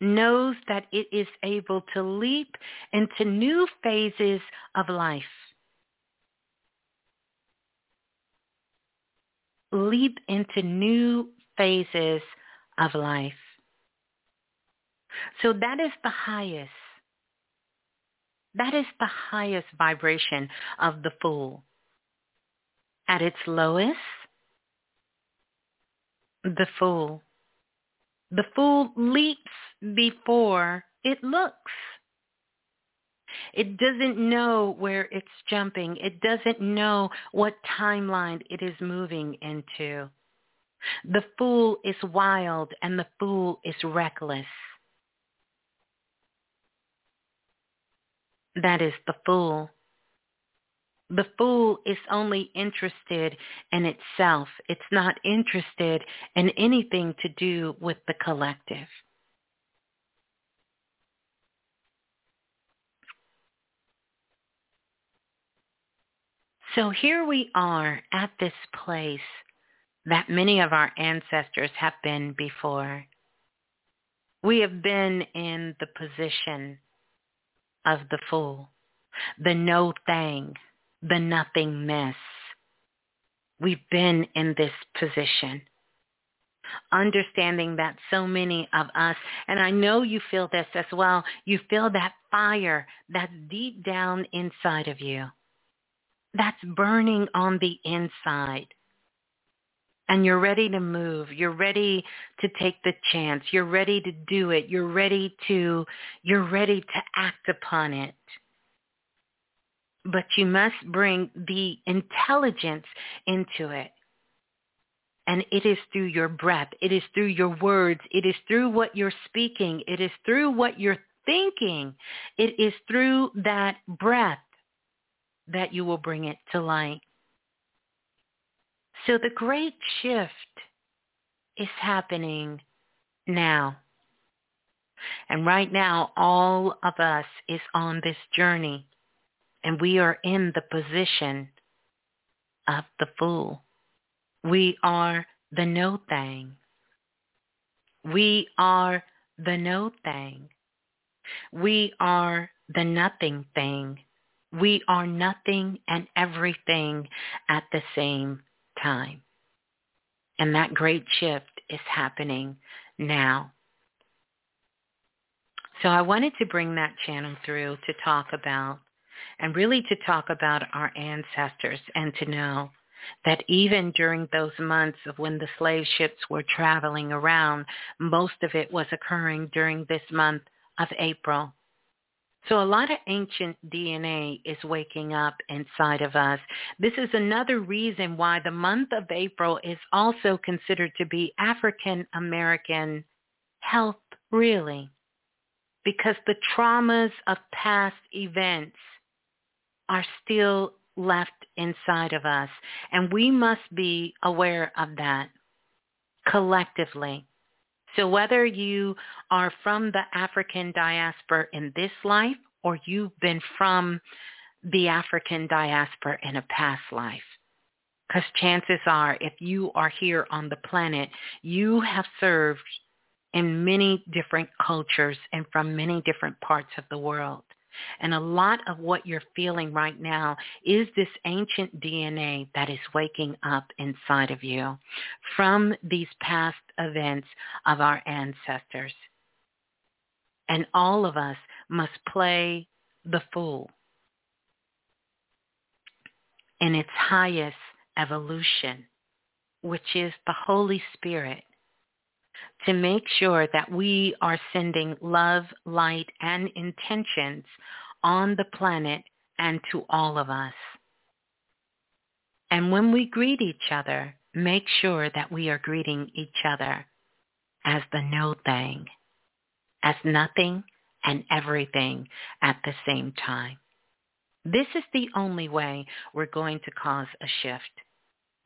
knows that it is able to leap into new phases of life. Leap into new phases of life. So that is the highest. That is the highest vibration of the fool. At its lowest, the fool the fool leaps before it looks. It doesn't know where it's jumping. It doesn't know what timeline it is moving into. The fool is wild and the fool is reckless. That is the fool. The fool is only interested in itself. It's not interested in anything to do with the collective. So here we are at this place that many of our ancestors have been before. We have been in the position of the fool, the no thing, the nothingness. We've been in this position. Understanding that so many of us, and I know you feel this as well, you feel that fire that's deep down inside of you. That's burning on the inside. And you're ready to move. You're ready to take the chance. You're ready to do it. You're ready to, you're ready to act upon it but you must bring the intelligence into it. And it is through your breath. It is through your words. It is through what you're speaking. It is through what you're thinking. It is through that breath that you will bring it to light. So the great shift is happening now. And right now, all of us is on this journey and we are in the position of the fool. We are the no thing. We are the no thing. We are the nothing thing. We are nothing and everything at the same time. And that great shift is happening now. So I wanted to bring that channel through to talk about and really to talk about our ancestors and to know that even during those months of when the slave ships were traveling around, most of it was occurring during this month of April. So a lot of ancient DNA is waking up inside of us. This is another reason why the month of April is also considered to be African American health, really, because the traumas of past events are still left inside of us. And we must be aware of that collectively. So whether you are from the African diaspora in this life or you've been from the African diaspora in a past life, because chances are if you are here on the planet, you have served in many different cultures and from many different parts of the world. And a lot of what you're feeling right now is this ancient DNA that is waking up inside of you from these past events of our ancestors. And all of us must play the fool in its highest evolution, which is the Holy Spirit to make sure that we are sending love, light, and intentions on the planet and to all of us. And when we greet each other, make sure that we are greeting each other as the no thing, as nothing and everything at the same time. This is the only way we're going to cause a shift.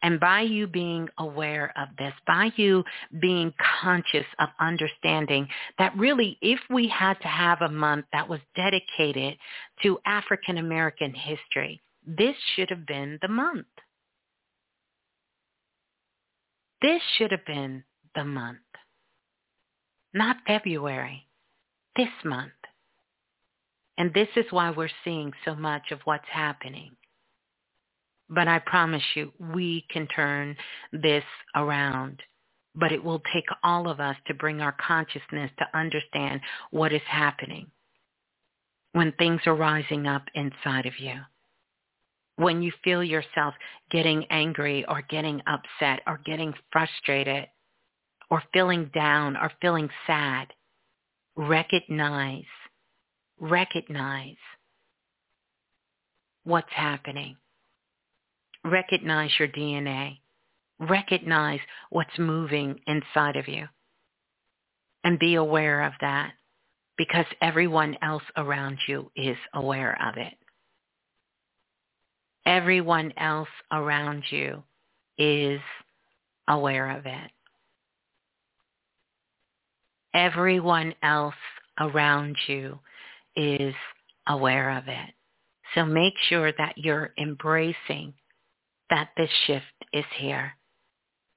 And by you being aware of this, by you being conscious of understanding that really if we had to have a month that was dedicated to African American history, this should have been the month. This should have been the month. Not February, this month. And this is why we're seeing so much of what's happening. But I promise you, we can turn this around. But it will take all of us to bring our consciousness to understand what is happening when things are rising up inside of you. When you feel yourself getting angry or getting upset or getting frustrated or feeling down or feeling sad, recognize, recognize what's happening recognize your DNA. Recognize what's moving inside of you. And be aware of that because everyone else around you is aware of it. Everyone else around you is aware of it. Everyone else around you is aware of it. So make sure that you're embracing that this shift is here.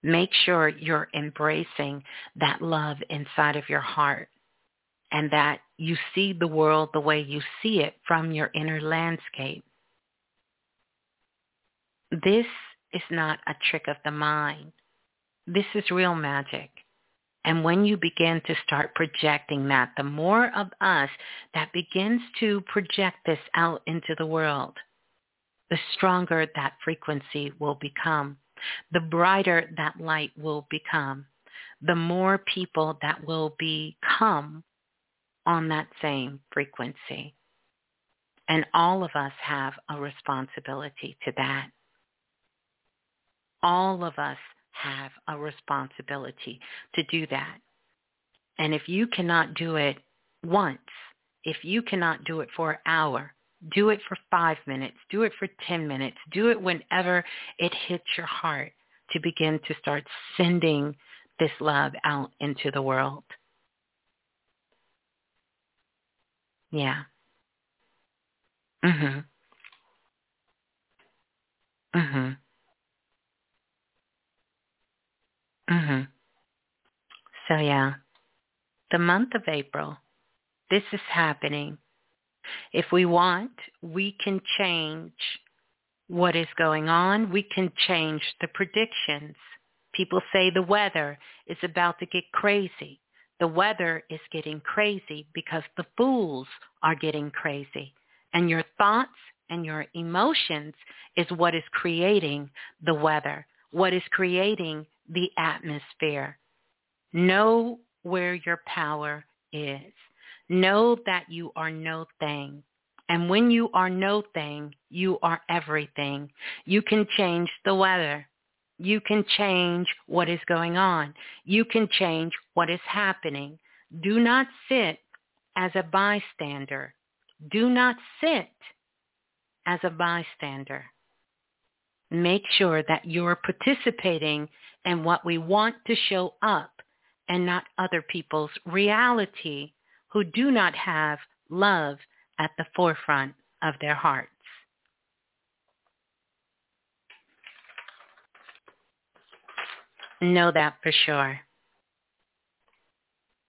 Make sure you're embracing that love inside of your heart and that you see the world the way you see it from your inner landscape. This is not a trick of the mind. This is real magic. And when you begin to start projecting that, the more of us that begins to project this out into the world, the stronger that frequency will become, the brighter that light will become, the more people that will become on that same frequency. And all of us have a responsibility to that. All of us have a responsibility to do that. And if you cannot do it once, if you cannot do it for an hour, do it for five minutes. Do it for 10 minutes. Do it whenever it hits your heart to begin to start sending this love out into the world. Yeah. Mhm. Mhm. Mhm. So yeah, the month of April, this is happening if we want, we can change what is going on. We can change the predictions. People say the weather is about to get crazy. The weather is getting crazy because the fools are getting crazy. And your thoughts and your emotions is what is creating the weather, what is creating the atmosphere. Know where your power is. Know that you are no thing. And when you are no thing, you are everything. You can change the weather. You can change what is going on. You can change what is happening. Do not sit as a bystander. Do not sit as a bystander. make sure that you're participating in what we want to show up and not other people's reality who do not have love at the forefront of their hearts. Know that for sure.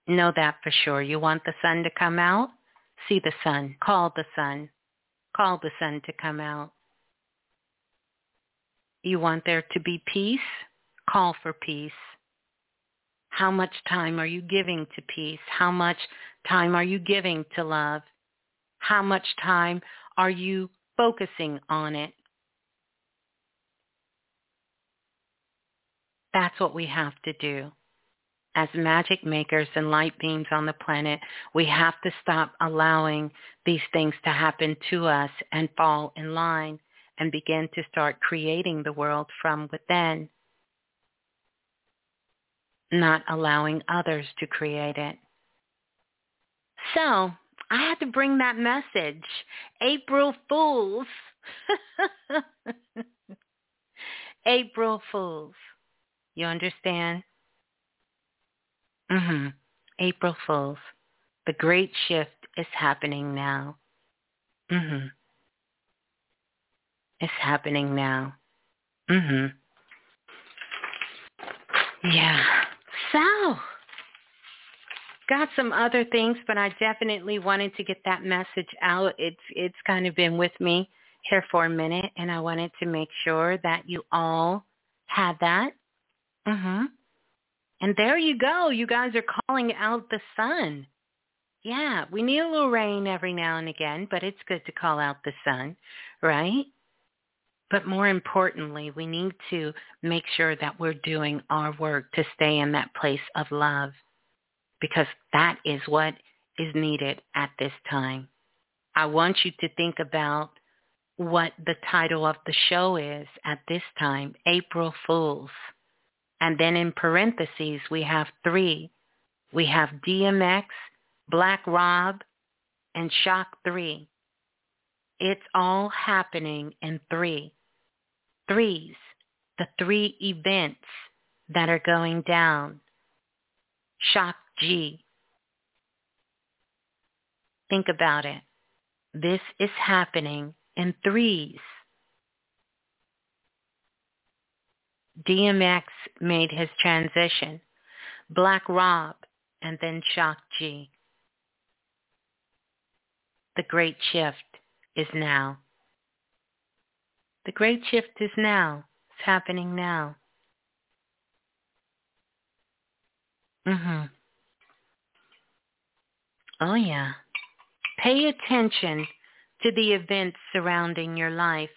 Know that for sure. You want the sun to come out? See the sun. Call the sun. Call the sun to come out. You want there to be peace? Call for peace. How much time are you giving to peace? How much time are you giving to love? How much time are you focusing on it? That's what we have to do. As magic makers and light beings on the planet, we have to stop allowing these things to happen to us and fall in line and begin to start creating the world from within, not allowing others to create it. So I had to bring that message. April Fools. April Fools. You understand? Mhm. April Fools. The great shift is happening now. Mhm. It's happening now. Mhm. Yeah. So, got some other things, but I definitely wanted to get that message out. It's it's kind of been with me here for a minute, and I wanted to make sure that you all had that. Mhm. And there you go. You guys are calling out the sun. Yeah, we need a little rain every now and again, but it's good to call out the sun, right? But more importantly, we need to make sure that we're doing our work to stay in that place of love because that is what is needed at this time. I want you to think about what the title of the show is at this time, April Fools. And then in parentheses, we have three. We have DMX, Black Rob, and Shock G. It's all happening in three threes, the three events that are going down. Shock G. Think about it. This is happening in threes. DMX made his transition. Black Rob and then Shock G. The great shift is now. The great shift is now. It's happening now. Mhm. Oh yeah. Pay attention to the events surrounding your life.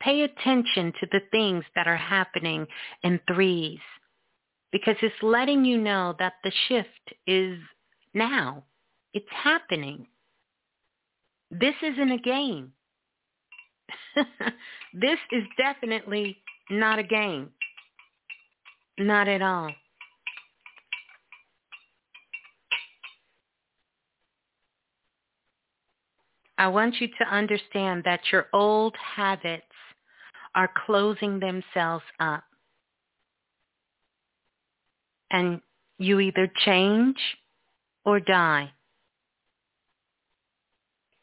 Pay attention to the things that are happening in threes because it's letting you know that the shift is now. It's happening. This isn't a game. this is definitely not a game. Not at all. I want you to understand that your old habits are closing themselves up. And you either change or die.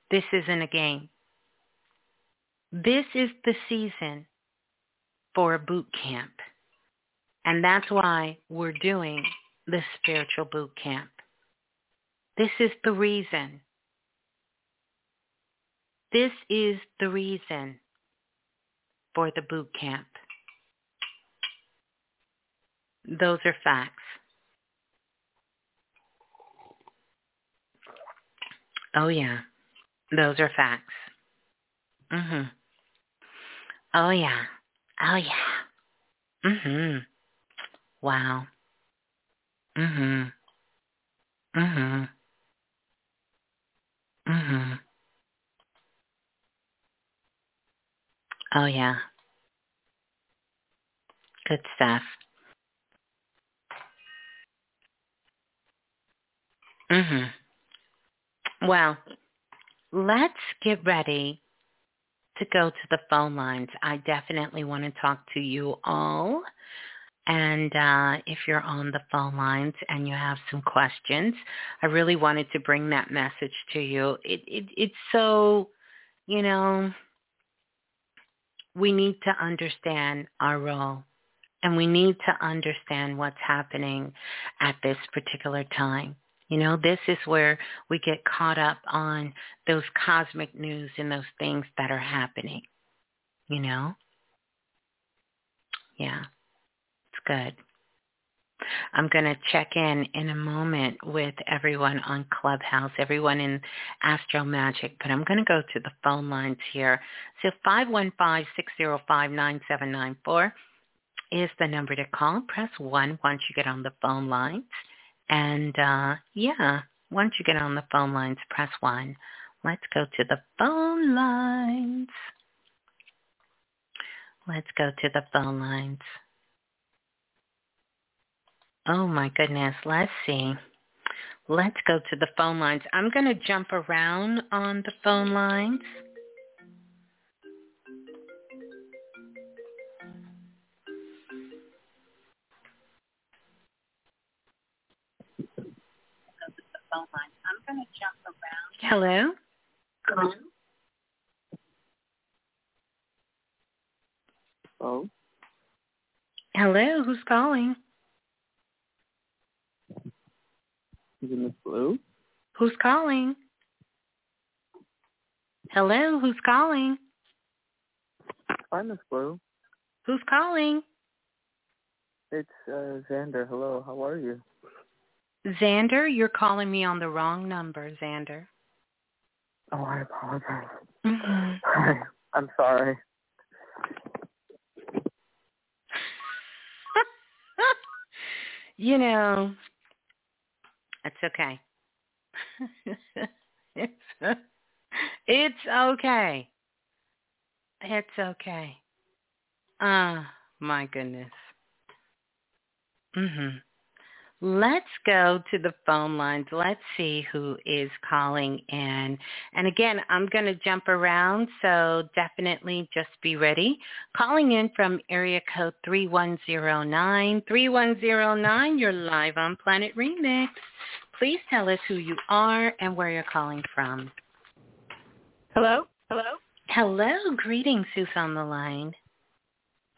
This isn't a game. This is the season for a boot camp. And that's why we're doing the spiritual boot camp. This is the reason. This is the reason for the boot camp. Those are facts. Oh yeah, those are facts. Mhm. Oh yeah. Oh yeah. Mhm. Wow. Mhm. Mhm. Mhm. Oh yeah. Good stuff. Mhm. Well, let's get ready to go to the phone lines. I definitely want to talk to you all. And uh, if you're on the phone lines and you have some questions, I really wanted to bring that message to you. It, it it's so, you know, we need to understand our role and we need to understand what's happening at this particular time. You know, this is where we get caught up on those cosmic news and those things that are happening. You know? Yeah, it's good. I'm going to check in in a moment with everyone on Clubhouse, everyone in Astro Magic, but I'm going to go to the phone lines here. So 515-605-9794 is the number to call. Press 1 once you get on the phone lines. And uh, yeah, once you get on the phone lines, press 1. Let's go to the phone lines. Let's go to the phone lines. Oh my goodness, let's see. Let's go to the phone lines. I'm going to jump around on the phone lines. I'm going to jump around. Hello? Hello? Hello? Hello, who's calling? Is it Miss Blue? Who's calling? Hello, who's calling? Hi, Miss Blue. Who's calling? It's uh, Xander. Hello, how are you? Xander, you're calling me on the wrong number, Xander. Oh, I apologize. Mm-hmm. I'm sorry. you know, it's okay. it's it's okay. It's okay. Ah, oh, my goodness. Mhm. Let's go to the phone lines. Let's see who is calling in. And again, I'm going to jump around, so definitely just be ready. Calling in from area code 3109. 3109, you're live on Planet Remix. Please tell us who you are and where you're calling from. Hello? Hello? Hello. Greetings. Who's on the line?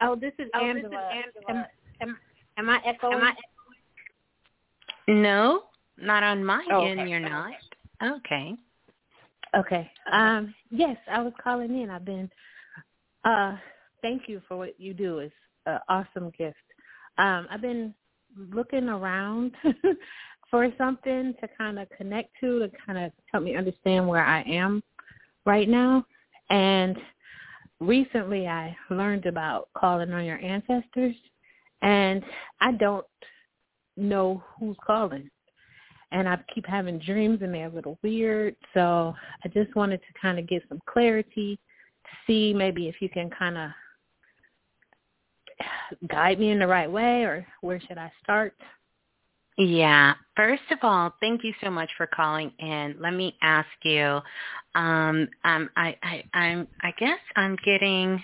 Oh, this is oh, Angela. This is Angela. Am, am, am I echoing? Am I no, not on my oh, end. okay. You're not. Okay. Okay. Um, yes, I was calling in. I've been. Uh, thank you for what you do. It's an awesome gift. Um, I've been looking around for something to kind of connect to, to kind of help me understand where I am right now. And recently, I learned about calling on your ancestors, and I don't know who's calling. And I keep having dreams and they're a little weird. So I just wanted to kind of get some clarity see maybe if you can kind of guide me in the right way or where should I start? Yeah. First of all, thank you so much for calling in. Let me ask you, um, um, I, I, I'm, I guess I'm getting,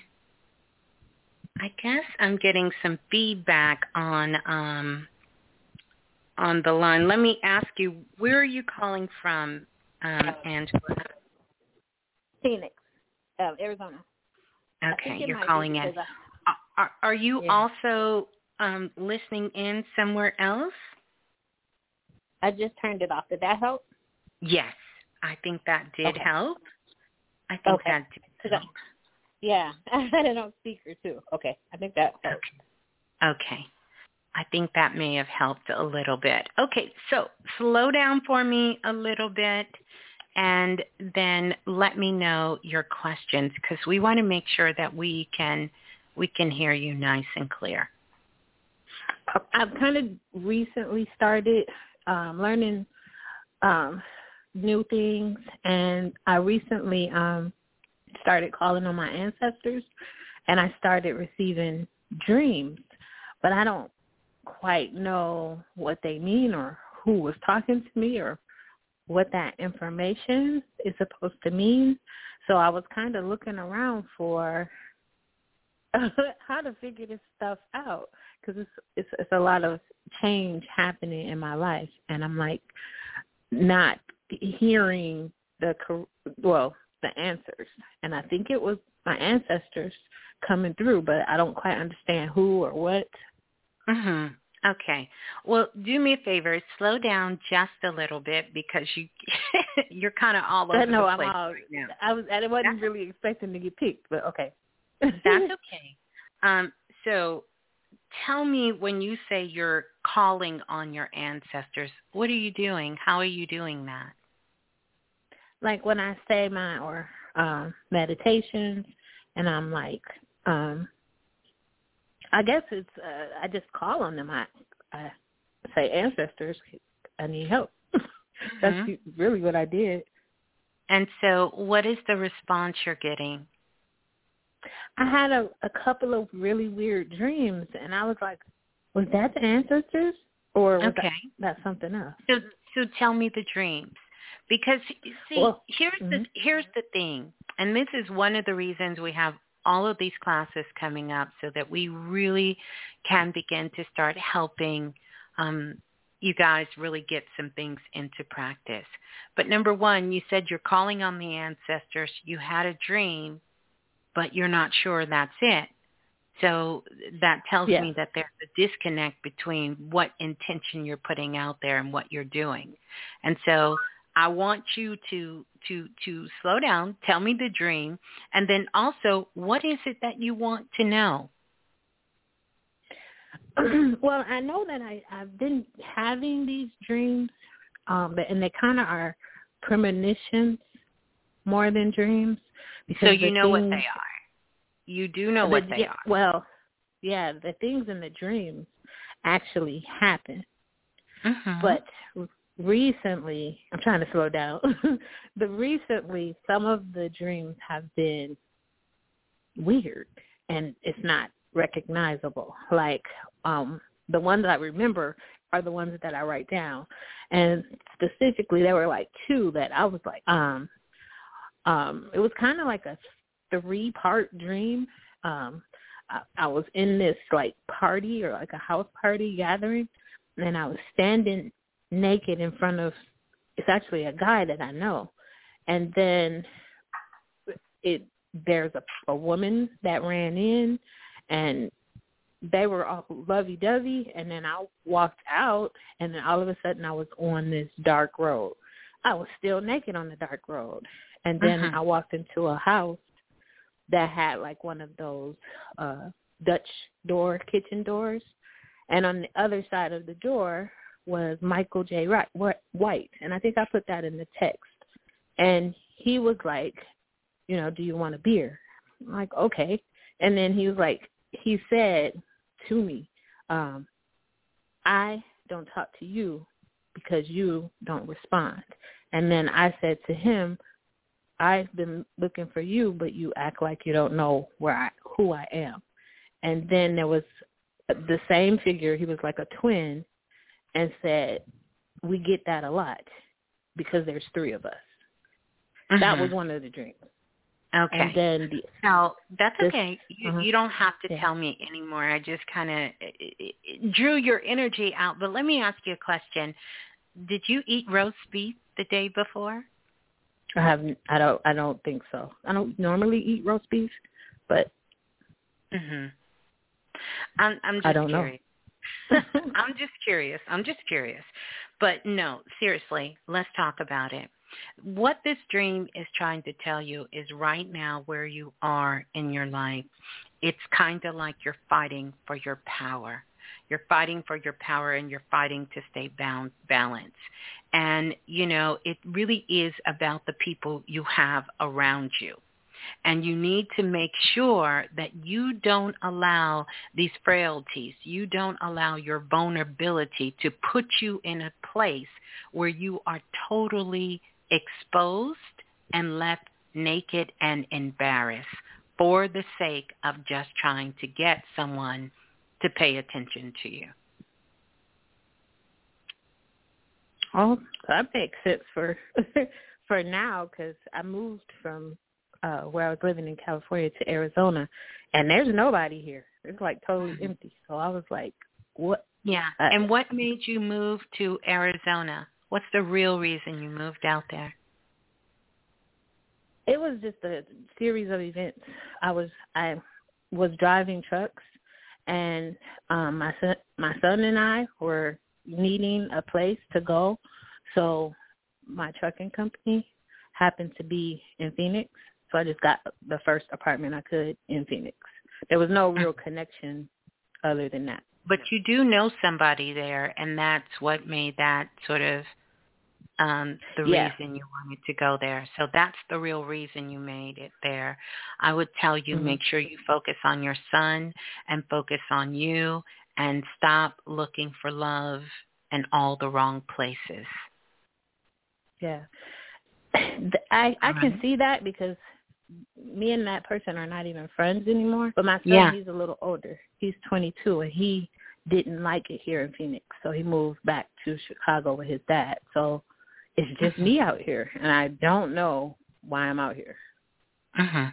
I guess I'm getting some feedback on, um, on the line. Let me ask you, where are you calling from, um, Angela? Phoenix, uh, Arizona. Okay, you're calling in. I, are, are you yeah. also um, listening in somewhere else? I just turned it off. Did that help? Yes, I think that did okay. help. I think okay. that did help. Yeah, I had it on speaker too. Okay, I think that helped. Okay. okay. I think that may have helped a little bit. Okay, so slow down for me a little bit and then let me know your questions because we want to make sure that we can we can hear you nice and clear. I've kind of recently started um, learning um, new things, and I recently um, started calling on my ancestors, and I started receiving dreams, but I don't quite know what they mean or who was talking to me or what that information is supposed to mean. So I was kind of looking around for how to figure this stuff out because it's, it's it's a lot of change happening in my life, and I'm like not hearing the well the answers, and I think it was my ancestors coming through, but I don't quite understand who or what. Mhm. Okay. Well, do me a favor, slow down just a little bit because you you're kind of all over no, the place I'm all, right now. I was I wasn't That's, really expecting to get picked, but okay. That's okay. Um, so tell me when you say you're calling on your ancestors, what are you doing? How are you doing that? Like when I say my or um meditations and I'm like um I guess it's uh, I just call on them. I I say ancestors, I need help. That's mm-hmm. really what I did. And so, what is the response you're getting? I had a, a couple of really weird dreams, and I was like, "Was that the ancestors, or was okay. that, that something else?" So, so tell me the dreams, because see, well, here's mm-hmm. the here's the thing, and this is one of the reasons we have all of these classes coming up so that we really can begin to start helping um, you guys really get some things into practice. But number one, you said you're calling on the ancestors. You had a dream, but you're not sure that's it. So that tells yeah. me that there's a disconnect between what intention you're putting out there and what you're doing. And so I want you to to to slow down, tell me the dream, and then also what is it that you want to know? well, I know that I I've been having these dreams, um, but and they kind of are premonitions more than dreams. So you know things, what they are. You do know the, what they yeah, are. Well, yeah, the things in the dreams actually happen. Mm-hmm. But recently, I'm trying to slow down, but recently some of the dreams have been weird and it's not recognizable. Like um the ones I remember are the ones that I write down. And specifically there were like two that I was like um um it was kind of like a three part dream. Um I, I was in this like party or like a house party gathering and I was standing naked in front of it's actually a guy that I know. And then it there's a a woman that ran in and they were all lovey dovey and then I walked out and then all of a sudden I was on this dark road. I was still naked on the dark road. And then uh-huh. I walked into a house that had like one of those uh Dutch door kitchen doors. And on the other side of the door was Michael Jai White, and I think I put that in the text. And he was like, you know, do you want a beer? I'm like, okay. And then he was like, he said to me, um, I don't talk to you because you don't respond. And then I said to him, I've been looking for you, but you act like you don't know where I, who I am. And then there was the same figure. He was like a twin and said, we get that a lot because there's three of us. Mm-hmm. That was one of the dreams. Okay. And then the, now that's this, okay. You, uh-huh. you don't have to yeah. tell me anymore. I just kind of drew your energy out. But let me ask you a question. Did you eat roast beef the day before? I haven't. I don't. I don't think so. I don't normally eat roast beef, but. Mhm. I'm. I'm just I don't curious. know. I'm just curious. I'm just curious. But no, seriously, let's talk about it. What this dream is trying to tell you is right now where you are in your life, it's kind of like you're fighting for your power. You're fighting for your power and you're fighting to stay bound, balanced. And, you know, it really is about the people you have around you. And you need to make sure that you don't allow these frailties, you don't allow your vulnerability to put you in a place where you are totally exposed and left naked and embarrassed for the sake of just trying to get someone to pay attention to you. Oh, that makes sense for for now because I moved from uh where I was living in California to Arizona, and there's nobody here. It's like totally Mm-hmm. empty. So I was like, what? Yeah. Uh, and what made you move to Arizona? What's the real reason you moved out there? It was just a series of events. I was I was driving trucks, and um my son my son and I were needing a place to go, so my trucking company happened to be in Phoenix, so I just got the first apartment I could in Phoenix. There was no real connection other than that. But you do know somebody there, and that's what made that sort of um the Yeah. reason you wanted to go there. So that's the real reason you made it there. I would tell you Mhm. make sure you focus on your son and focus on you and stop looking for love in all the wrong places. Yeah. I I can see that because me and that person are not even friends anymore. But my son, Yeah. he's a little older. He's 22, and he didn't like it here in Phoenix, so he moved back to Chicago with his dad. So it's just me out here, and I don't know why I'm out here. hmm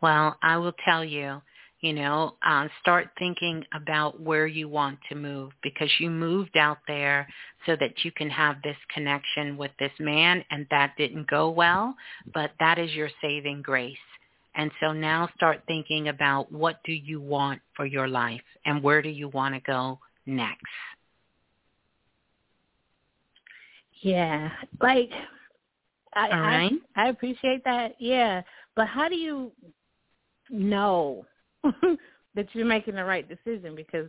Well, I will tell you, you know, uh, start thinking about where you want to move because you moved out there so that you can have this connection with this man and that didn't go well, but that is your saving grace. And so now start thinking about what do you want for your life and where do you want to go next. Yeah, like I All right. I, I appreciate that. Yeah, but how do you know that you're making the right decision? Because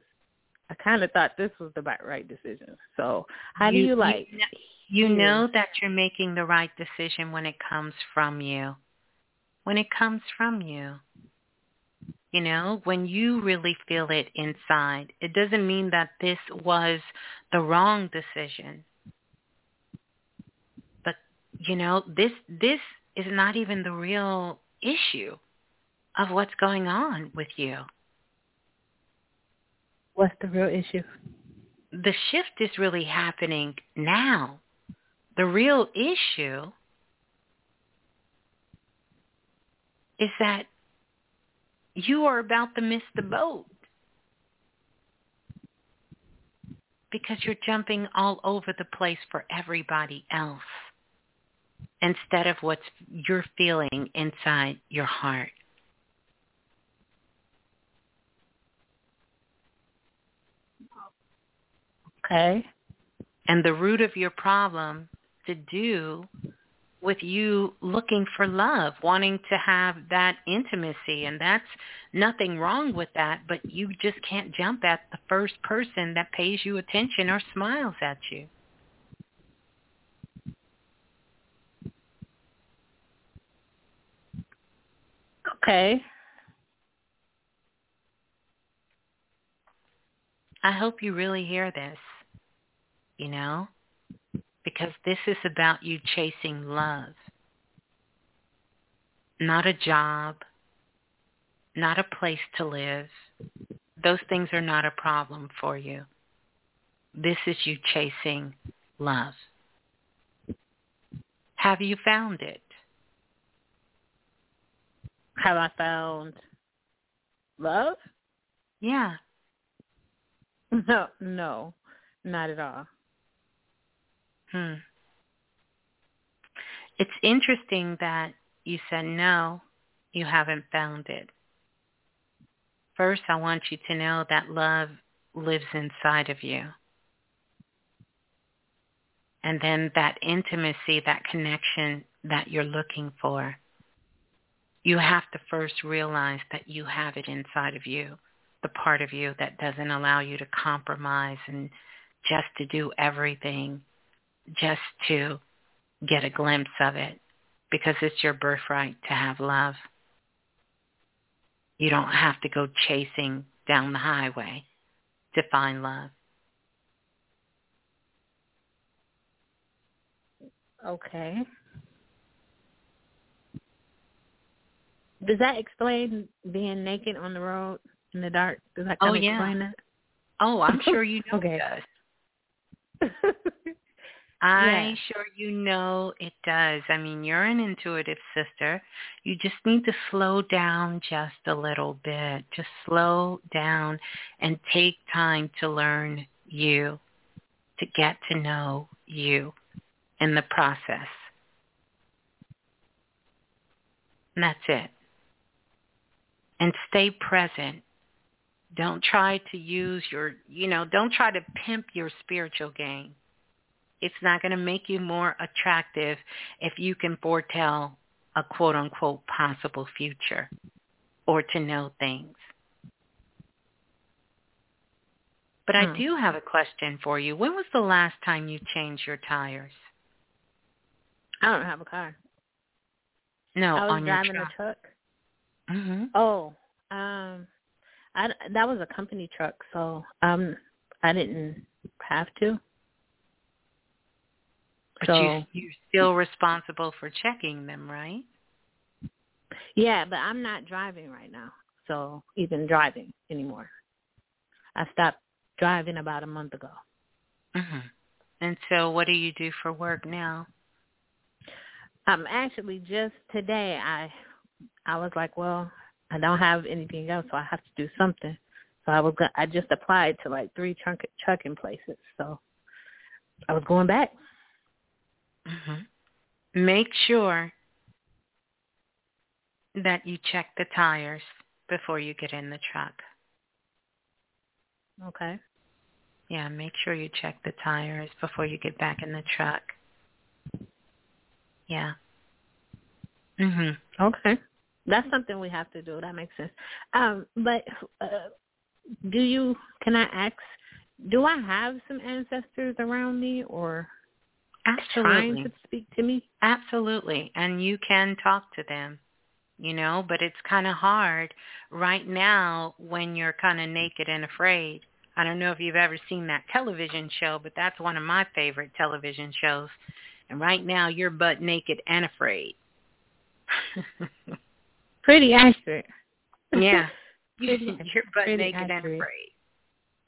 I kind of thought this was the right- decision. So how do you, like? You, kn- you hmm. know that you're making the right decision when it comes from you. When it comes from you. You know, when you really feel it inside. It doesn't mean that this was the wrong decision. But, you know, this this is not even the real issue of what's going on with you. What's the real issue? the shift is really happening now. The real issue is that you are about to miss the boat because you're jumping all over the place for everybody else instead of what you're feeling inside your heart. Okay. and the root of your problem to do with you looking for love, wanting to have that intimacy. And that's nothing wrong with that, but you just can't jump at the first person that pays you attention or smiles at you. Okay. I hope you really hear this, you know, because this is about you chasing love, not a job, not a place to live. Those things are not a problem for you. This is you chasing love. Have you found it? Have I found love? Yeah. No, no, not at all. Hmm. It's interesting that you said no, you haven't found it. First, I want you to know that love lives inside of you. And then that intimacy, that connection that you're looking for, you have to first realize that you have it inside of you, the part of you that doesn't allow you to compromise and just to do everything just to get a glimpse of it because it's your birthright to have love. You don't have to go chasing down the highway to find love. Okay. Does that explain being naked on the road in the dark? Does that kind Oh, of yeah. explain that? Oh, I'm sure you know Okay. it does. I sure you know it does. I mean, you're an intuitive sister. You just need to slow down just a little bit. Just slow down and take time to learn you, to get to know you in the process. And that's it. And stay present. Don't try to use your, you know, don't try to pimp your spiritual game it's not going to make you more attractive if you can foretell a quote unquote possible future or to know things. But I hmm. do have a question for you. When was the last time you changed your tires? I don't have a car. No, I was on driving your truck. a truck. Mm-hmm. Oh, um, I that was a company truck, so um, I didn't have to. But so, you, you're still responsible for checking them, right? Yeah, but I'm not driving right now. So even driving anymore. I stopped driving about a month ago. Mhm. And so what do you do for work now? Um actually just today I I was like, well, I don't have anything else, so I have to do something. So I was I just applied to like three truck trucking places. So I was going back. Mm-hmm. Make sure that you check the tires before you get in the truck. Okay. Yeah, make sure you check the tires before you get back in the truck. Yeah. Mhm. Okay. That's something we have to do. That makes sense. Um, but uh, do you? Can I ask? Do I have some ancestors around me, or Absolutely. trying to speak to me? Absolutely. And you can talk to them, you know, but it's kind of hard right now when you're kind of naked and afraid. I don't know if you've ever seen that television show, but that's one of my favorite television shows. And right now you're butt naked and afraid. Pretty accurate. Yeah. You're butt pretty naked accurate. and afraid.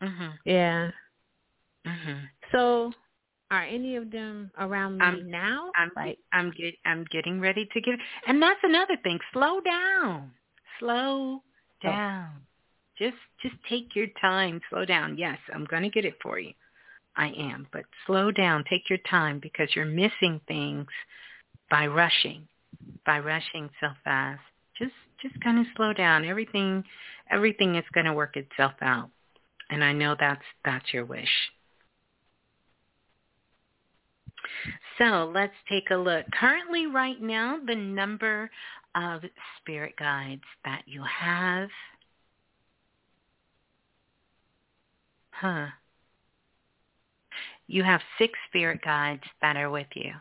Mhm. Yeah. Mhm. So are any of them around me I'm, now? I'm like I'm get I'm getting ready to get and that's another thing. Slow down. Slow oh. down. Oh. Just just take your time. Slow down. Yes, I'm going to get it for you. I am, but slow down. Take your time because you're missing things by rushing. By rushing so fast. Just just kind of slow down. Everything everything is going to work itself out. And I know that's that's your wish. So let's take a look. Currently right now, the number of spirit guides that you have. Huh. You have six spirit guides that are with you.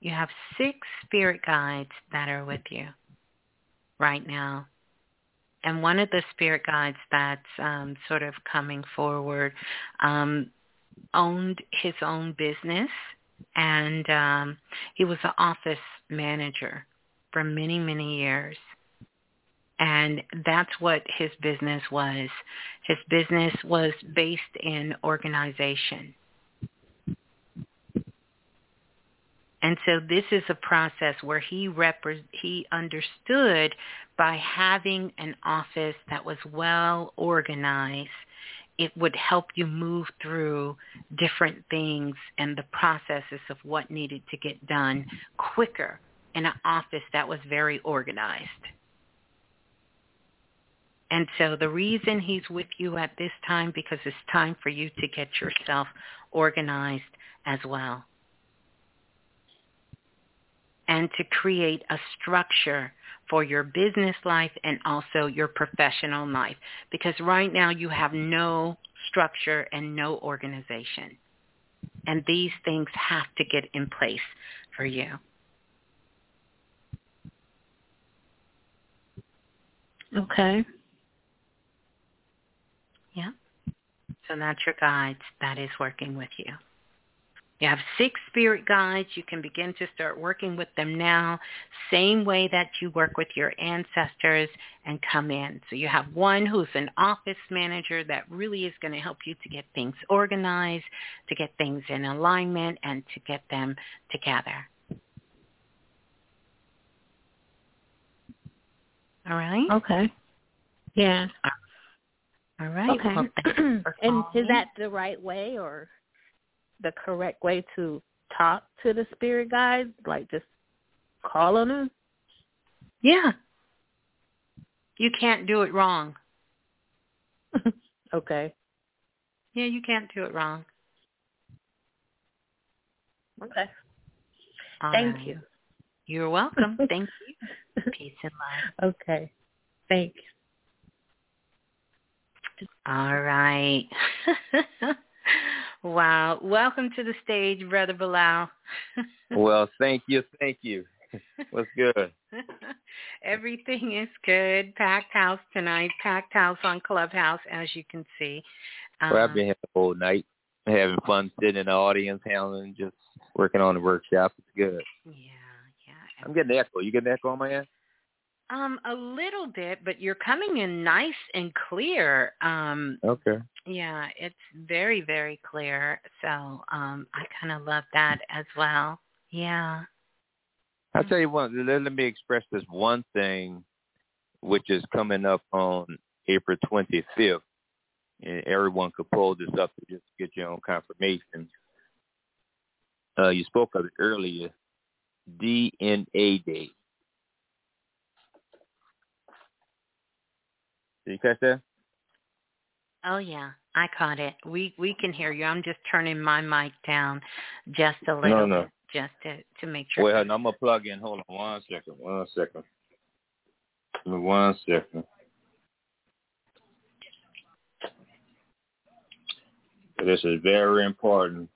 You have six spirit guides that are with you right now. And one of the spirit guides that's um, sort of coming forward um, owned his own business and um, he was an office manager for many, many years. And that's what his business was. His business was based in organization. And so this is a process where he repre- he understood by having an office that was well organized it would help you move through different things and the processes of what needed to get done quicker in an office that was very organized. And so the reason he's with you at this time because it's time for you to get yourself organized as well. And to create a structure for your business life and also your professional life because right now you have no structure and no organization. And these things have to get in place for you. Okay. Yeah. So that's your guides. That is working with you. You have six spirit guides. You can begin to start working with them now, same way that you work with your ancestors and come in. So you have one who's an office manager that really is going to help you to get things organized, to get things in alignment, and to get them together. All right? Okay. Yeah. All right. Okay. Well, and is that the right way or the correct way to talk to the spirit guides? Like just call on them? Yeah. You can't do it wrong. okay. Yeah, you can't do it wrong. Okay. All Thank right. you. You're welcome. Thank you. Peace and love. Okay. Thank you. All right. wow. Welcome to the stage, Brother Balah. well, thank you, thank you. What's good? Everything is good. Packed house tonight. Packed house on Clubhouse, as you can see. well, I've um, been here the whole night, having fun sitting in the audience, handling, just working on the workshop. It's good. Yeah, yeah. I'm getting echo. You getting echo on my end? Um, a little bit, but you're coming in nice and clear. Um, okay. Yeah, it's very, very clear. So um, I kind of love that as well. Yeah. I'll tell you what, let, let me express this one thing, which is coming up on April 25th. And everyone could pull this up to just get your own confirmation. Uh, you spoke of it earlier, DNA Day. Did you catch that? Oh yeah, I caught it. We we can hear you. I'm just turning my mic down just a little No, no. bit, just to to make sure. Well, I'm gonna plug in. Hold on, one second, one second, Give me one second. This is very important.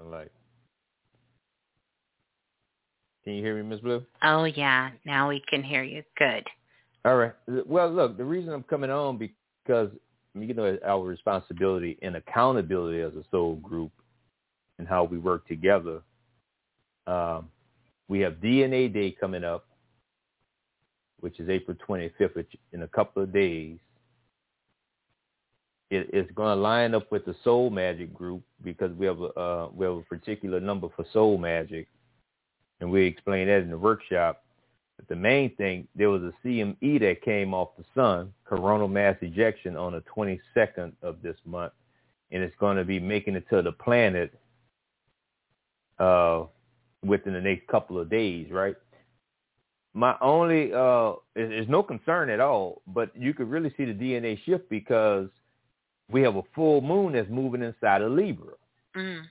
Like, can you hear me, Miss Blue? Oh yeah, now we can hear you. Good. All right. Well, look, the reason I'm coming on because you know our responsibility and accountability as a soul group and how we work together. Um, we have DNA Day coming up, which is April 25th, which in a couple of days. It, it's going to line up with the Soul Magic group because we have a uh, we have a particular number for Soul Magic, and we explain that in the workshop. But the main thing, there was a CME that came off the sun, coronal mass ejection, on the 22nd of this month, and it's going to be making it to the planet uh, within the next couple of days, right? My only, uh, is no concern at all, but you could really see the DNA shift because we have a full moon that's moving inside of Libra, Mm.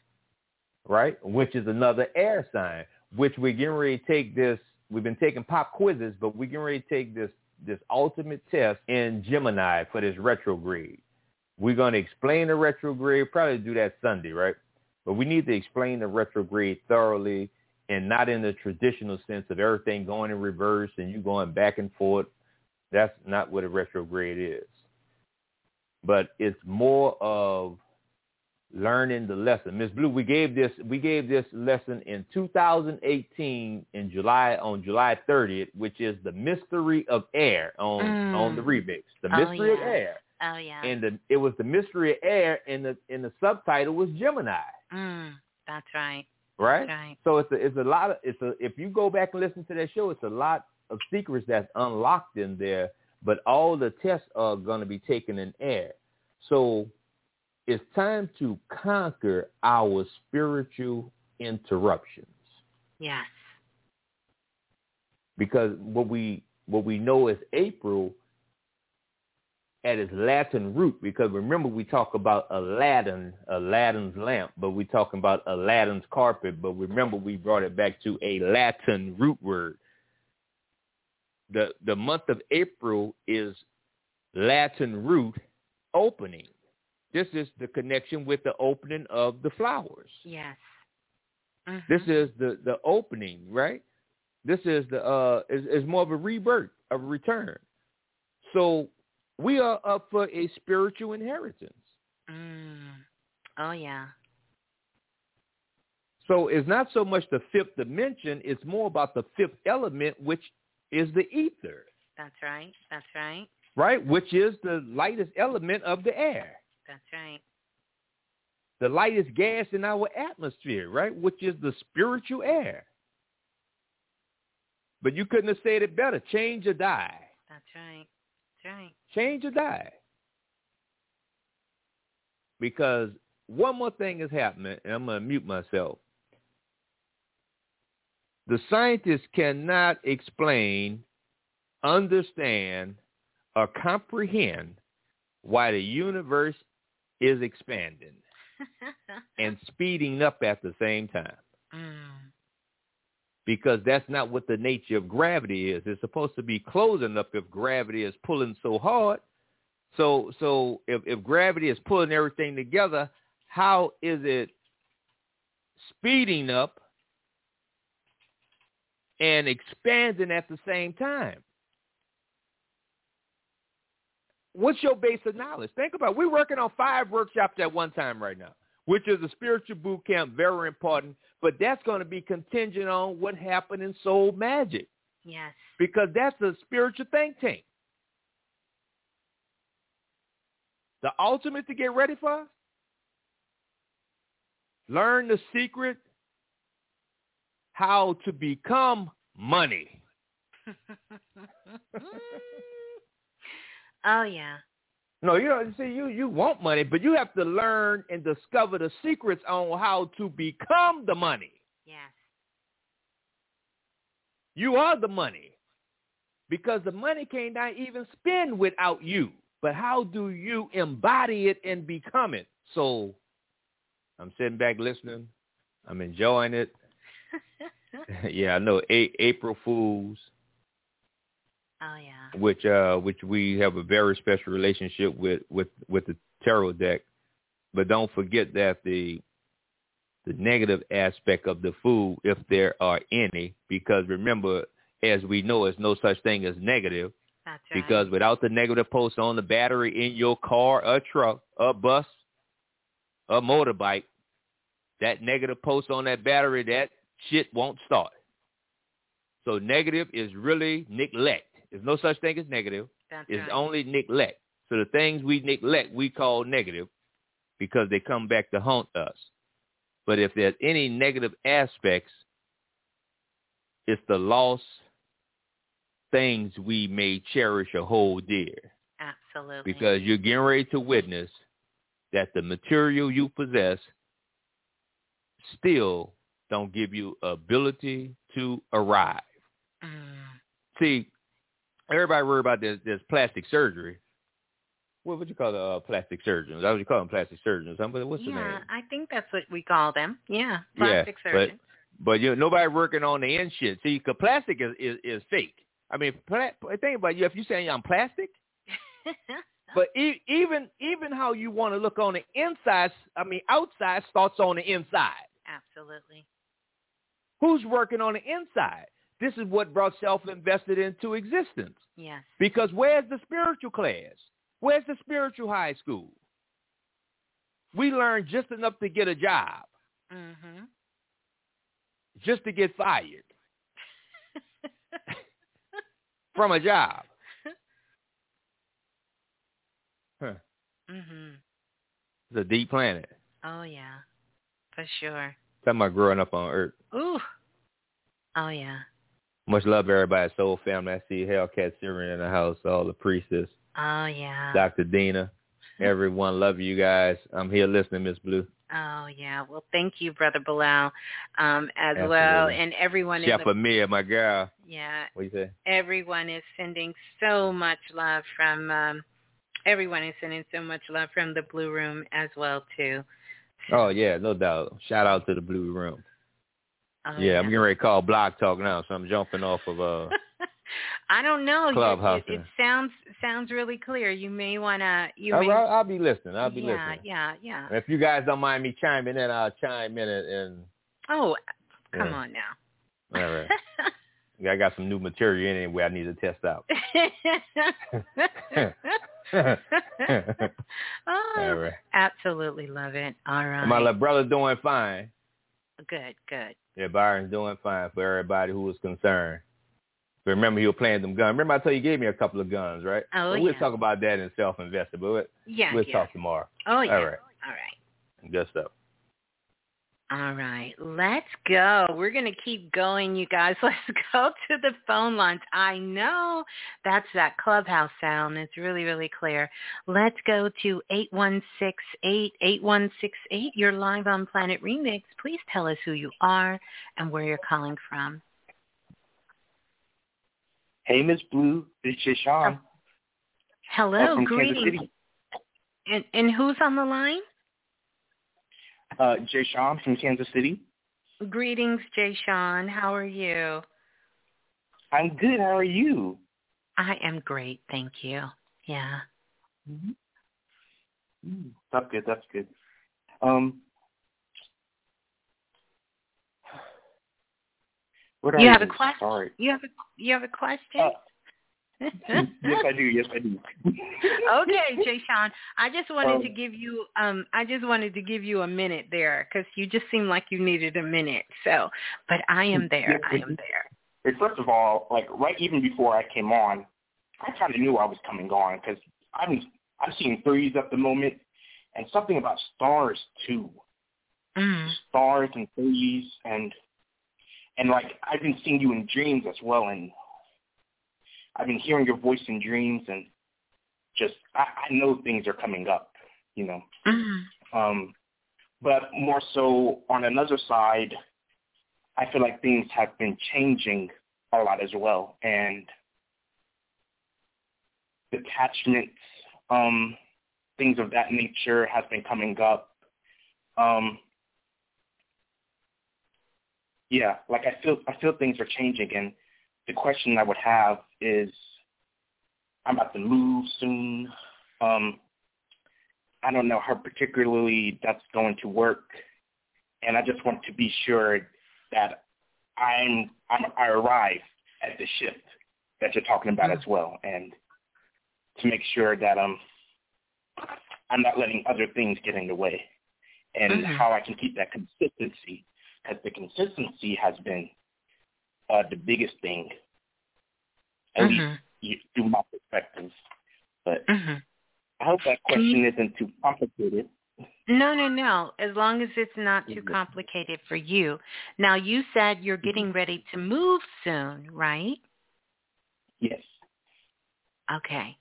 right? Which is another air sign, which we're getting ready to take this. We've been taking pop quizzes, but we're getting ready to take this this ultimate test in Gemini for this retrograde. We're going to explain the retrograde, probably do that Sunday, right? But we need to explain the retrograde thoroughly and not in the traditional sense of everything going in reverse and you going back and forth. That's not what a retrograde is. But it's more of learning the lesson. Miss Blue, we gave this we gave this lesson in 2018 in July on July 30th, which is the mystery of air on Mm. on the remix. The Oh, mystery of air. Oh yeah. And the it was the mystery of air and the and the subtitle was Gemini. mm. That's right. Right? That's right. So it's a it's a lot of it's a if you go back and listen to that show, it's a lot of secrets that's unlocked in there, but all the tests are gonna be taken in air. So it's time to conquer our spiritual interruptions. Yes. Because what we what we know is April at its Latin root, because remember we talk about Aladdin, Aladdin's lamp, but we're talking about Aladdin's carpet, but remember we brought it back to a Latin root word. The the month of April is Latin root opening. This is the connection with the opening of the flowers. Yes. This is the the opening, right? This is the uh is, is more of a rebirth, a return. So we are up for a spiritual inheritance. Mm. Oh yeah. So it's not so much the fifth dimension, it's more about the fifth element, which is the ether. That's right. That's right. Right? Which is the lightest element of the air. That's right. The lightest gas in our atmosphere, right? Which is the spiritual air. But you couldn't have said it better. Change or die. That's right. That's right. Change or die. Because one more thing is happening, and I'm going to mute myself. The scientists cannot explain, understand, or comprehend why the universe is expanding and speeding up at the same time. Mm. Because that's not what the nature of gravity is. It's supposed to be closing up if gravity is pulling so hard. So so if, if gravity is pulling everything together, how is it speeding up and expanding at the same time? What's your base of knowledge? Think about it. We're working on five workshops at one time right now, which is a spiritual boot camp, very important. But that's going to be contingent on what happened in Soul Magic. Yes. Because that's a spiritual think tank. The ultimate to get ready for? Learn the secret how to become money. oh yeah. No, you know, see, you you want money, but you have to learn and discover the secrets on how to become the money. Yes. You are the money, because the money cannot even spend without you. But how do you embody it and become it? So, I'm sitting back listening. I'm enjoying it. yeah, I know. A- April Fools. Oh yeah. Which uh which we have a very special relationship with with with the tarot deck. But don't forget that the the negative aspect of the food, if there are any, because remember, as we know, there's no such thing as negative. That's right. Because without the negative post on the battery in your car, a truck, a bus, a motorbike, that negative post on that battery, that shit won't start. So negative is really neglect. There's no such thing as negative. That's it's right. only neglect. So the things we neglect, we call negative because they come back to haunt us. But if there's any negative aspects, it's the lost things we may cherish or hold dear. Absolutely. Because you're getting ready to witness that the material you possess still don't give you ability to arrive. Mm. See, everybody worry about this, this plastic surgery. What would you call the uh, plastic surgeons? I would you call them plastic surgeons. Somebody, what's the name? yeah? I think that's what we call them. Yeah, plastic yeah, surgeon. But, but you know, nobody working on the end shit. See, cause plastic is, is, is fake. I mean, pla- think about you. If you're saying I'm plastic, but e- even even how you want to look on the inside, I mean, outside starts on the inside. Absolutely. Who's working on the inside? This is what brought self-invested into existence. Yes. Because where's the spiritual class? Where's the spiritual high school? We learn just enough to get a job, Mm-hmm. just to get fired from a job. Huh. Mhm. It's a deep planet. Oh yeah. For sure. Talking about growing up on Earth. Ooh. Oh yeah. Much love, everybody. Soul family. I see Hellcat Syrian in the house. All the priestess, Oh yeah. Dr. Dina, everyone. Love you guys. I'm here listening, Miss Blue. Oh yeah. Well, thank you, Brother Balah, um, as well, and everyone Chef the Amir, my girl. yeah. What you say? Everyone is sending so much love from. um Everyone is sending so much love from the Blue Room as well too. Oh yeah, no doubt. Shout out to the Blue Room. Oh, yeah, I'm getting ready to call Block Talk now, so I'm jumping off of uh I don't know. Clubhouse, It, it, it sounds sounds really clear. You may wanna. You I'll, may. I'll, be listening. I'll be yeah, listening. yeah, yeah. yeah. If you guys don't mind me chiming in, I'll chime in and, and Oh, come Yeah. on now. all right. I got some new material anyway I need to test out. oh, All right. Absolutely love it. All right. My little brother's doing fine. Good, good. Yeah, Byron's doing fine for everybody who was concerned. But remember, he was playing them guns. Remember, I told you, he gave me a couple of guns, right? Oh, But We'll talk about that in self-invested, but we'll, Yeah, we'll yeah. talk tomorrow. Oh, yeah. All right. All right. Good stuff. All right, let's go. We're going to keep going, you guys. Let's go to the phone lines. I know that's that clubhouse sound. It's really, really clear. Let's go to 8168 8168. You're live on Planet Remix. Please tell us who you are and where you're calling from. Hey, Miss Blue, it's Oh, Sean. Hello, greetings. And, and who's on the line? Uh, Jay Sean from Kansas City. Greetings, Jay Sean. How are you? I'm good. How are you? I am great, thank you. Yeah. Mm, That's good. That's good. Um, what are You have a you? question? You have a you have a question? Yes, I do. Yes, I do. okay, Jay Sean. I just wanted Um, to give you um I just wanted to give you a minute there because you just seemed like you needed a minute. So, but I am there. I am there. First of all, like right even before I came on, I kind of knew I was coming on because I'm I'm seeing threes at the moment, and something about stars too. Mm. Stars and threes, and and like I've been seeing you in dreams as well, and I've been hearing your voice in dreams, and just I, I know things are coming up, you know. Mm. Um, but more so on another side, I feel like things have been changing a lot as well, and detachments, um, things of that nature has been coming up. Um, yeah, like I feel I feel things are changing, and the question I would have is, I'm about to move soon. Um, I don't know how particularly that's going to work, and I just want to be sure that I'm, I'm I arrive at the shift that you're talking about as well, and to make sure that um I'm not letting other things get in the way, and Mhm. how I can keep that consistency, because the consistency has been uh, the biggest thing, at Mhm. least through my perspective. But Mhm. I hope that Can you- question isn't too complicated. No, no, no. As long as it's not too complicated for you. Now, you said you're getting ready to move soon, right? Yes. Okay.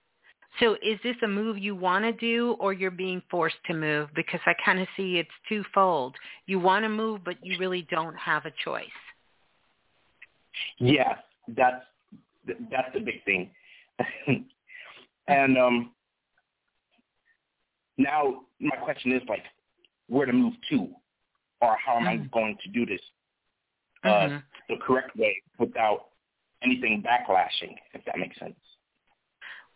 So is this a move you want to do or you're being forced to move? Because I kind of see it's twofold. You want to move, but you really don't have a choice. Yeah, that's that's the big thing. and um, now my question is like, where to move to, or how am I going to do this uh, Mhm. the correct way without anything backlashing, if that makes sense.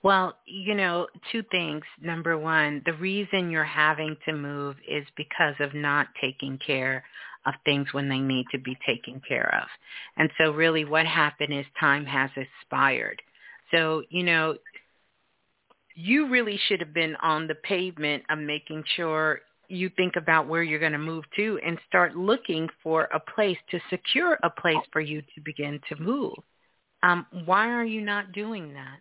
Well, you know, two things. Number one, the reason you're having to move is because of not taking care of things when they need to be taken care of. And so really what happened is time has expired. So, you know, you really should have been on the pavement of making sure you think about where you're going to move to and start looking for a place to secure a place for you to begin to move. Um, why are you not doing that?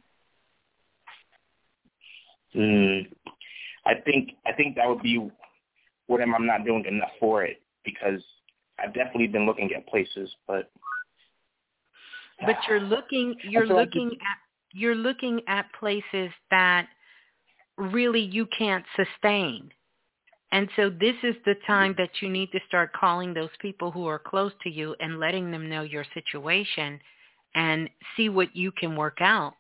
Mm, I think I think that would be what am I'm not doing enough for it because I've definitely been looking at places, but but you're looking you're looking at you're looking at places that really you can't sustain. And so this is the time that you need to start calling those people who are close to you and letting them know your situation and see what you can work out.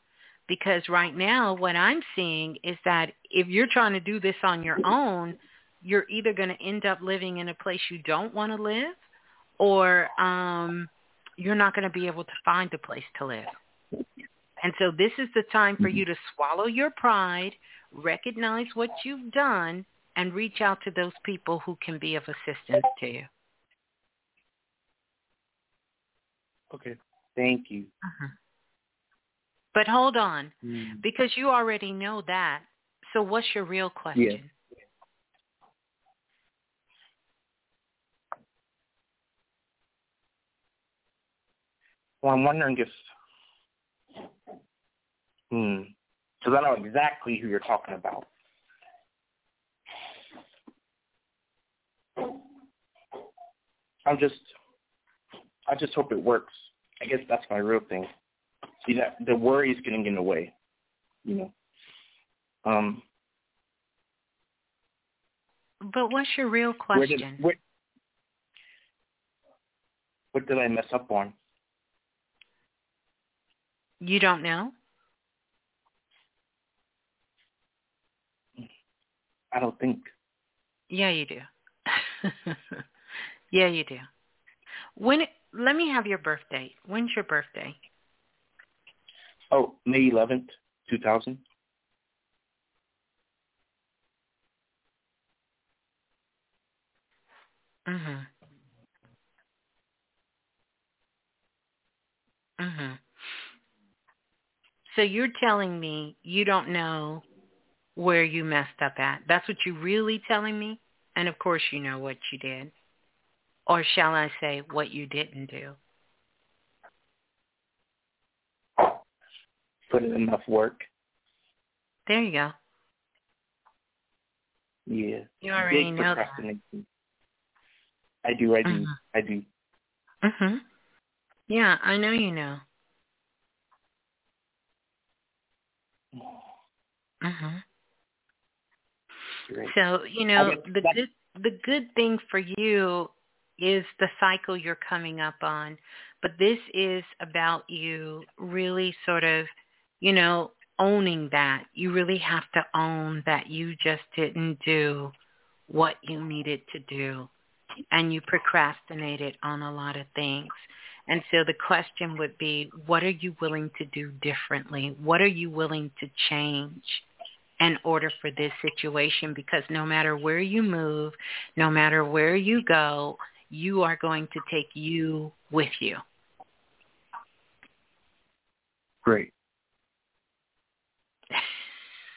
Because right now what i'm seeing is that if you're trying to do this on your own you're either going to end up living in a place you don't want to live or um you're not going to be able to find a place to live. And so this is the time for you to swallow your pride, recognize what you've done, and reach out to those people who can be of assistance to you. okay. Thank you. Uh-huh. But hold on, Mm. because you already know that. So what's your real question? Well, I'm wondering if, hmm, because I know exactly who you're talking about. I'm just, I just hope it works. I guess that's my real thing. See that the worry is getting in the way, you know. Um, But what's your real where did question? where, what did I mess up on? You don't know? I don't think. Yeah, you do. yeah, you do. When let me have your birthday. When's your birthday? Oh, May 11th, 2000. Mhm. Mhm. So you're telling me you don't know where you messed up at. That's what you're really telling me? And of course you know what you did. Or shall I say what you didn't do? Put in enough work. There you go. Yeah. You already Big know that. I do. I do. Mhm. I do. Mhm. Yeah, I know you know. Mhm. Right. So, you know, the good the good thing for you is the cycle you're coming up on. But this is about you really sort of, you know, owning that. You really have to own that you just didn't do what you needed to do and you procrastinated on a lot of things. And so the question would be, what are you willing to do differently? What are you willing to change in order for this situation? Because no matter where you move, no matter where you go, you are going to take you with you. Great.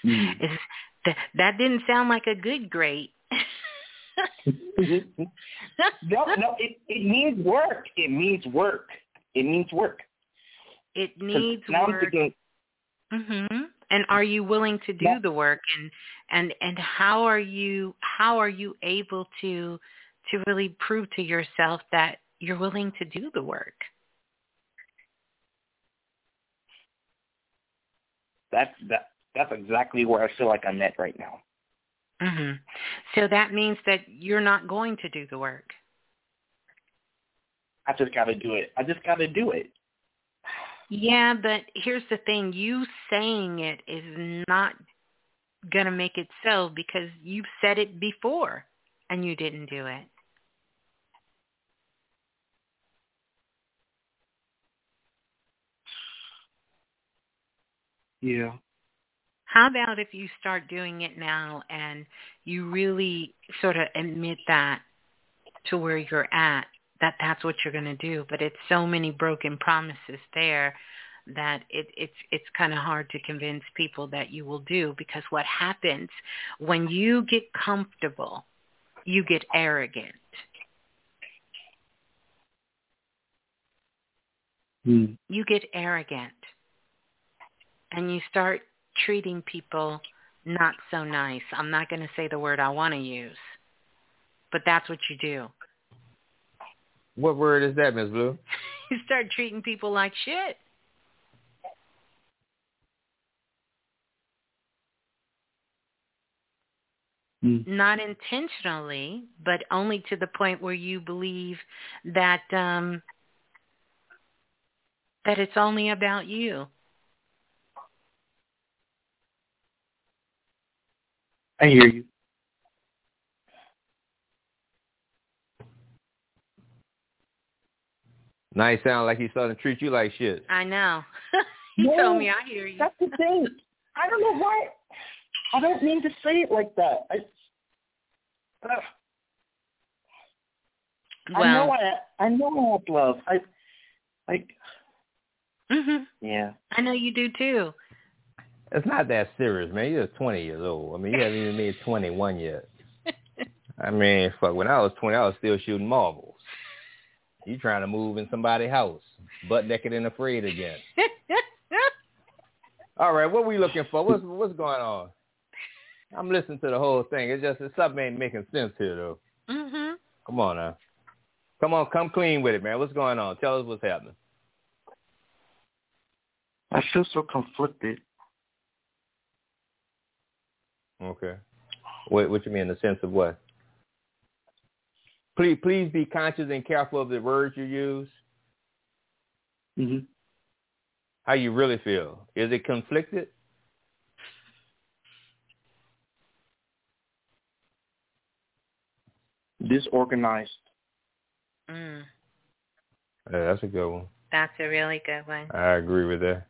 Mm. Is- that, didn't sound like a good great. no, no, it, it means work. It means work. It means work. It needs work. Thinking, Mhm. And are you willing to do the work and and and how are you how are you able to to really prove to yourself that you're willing to do the work? that's that. That's exactly where I feel like I'm at right now. Mhm. So that means that you're not going to do the work. I just got to do it. I just got to do it. Yeah, but here's the thing, you saying it is not going to make it so because you've said it before and you didn't do it. Yeah. How about if you start doing it now and you really sort of admit that to where you're at, that that's what you're going to do. But it's so many broken promises there that it, it's it's kind of hard to convince people that you will do because what happens when you get comfortable, you get arrogant. Mm. You get arrogant and you start treating people not so nice. I'm not going to say the word I want to use, but that's what you do. What word is that, Miss Blue? You start treating people like shit. Mm. Not intentionally, but only to the point where you believe that um that it's only about you. I hear you. Now he sound like he's starting to treat you like shit. I know. he No, told me I hear you. That's the thing. I don't know why. I don't mean to say it like that. I, uh, I know Well, I, I know I have love. I, like, Mhm. Yeah. I know you do too. It's not that serious, man. You're 20 years old. I mean, you haven't even made 21 yet. I mean, fuck. When I was 20, I was still shooting marbles. You trying to move in somebody's house, butt naked and afraid again. All right, what we looking for? What's what's going on? I'm listening to the whole thing. It's just it's something ain't making sense here though. mhm. Come on now. Come on, come clean with it, man. What's going on? Tell us what's happening. I feel so conflicted. Okay. What what you mean in the sense of what? Please please be conscious and careful of the words you use. Mhm. How you really feel? Is it conflicted? Disorganized. Mm. Yeah, that's a good one. That's a really good one. I agree with that.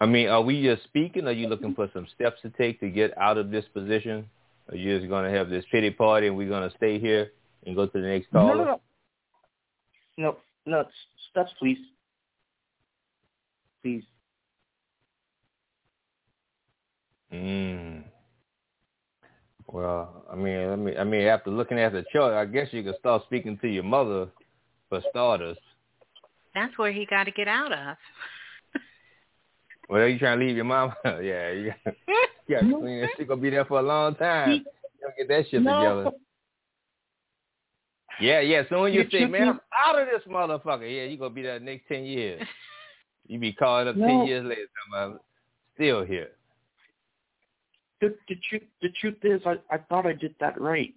I mean, are we just speaking? Or are you looking for some steps to take to get out of this position? Are you just going to have this pity party and we're going to stay here and go to the next No, caller? no, no. No, no, s- steps, please. Please. Mm. Well, I mean, I mean, I mean, after looking at the chart, I guess you could start speaking to your mother, for starters. That's where he got to get out of. Well, are you trying to leave your mom? yeah, you got, you got to clean that. She gonna be there for a long time. You gonna get that shit No. together. Yeah, yeah. Soon you You say, man, I'm out of this motherfucker. Yeah, you're gonna be there the next ten years. You be calling up No. ten years later, about still here. The, the truth, the truth is, I, I thought I did that right.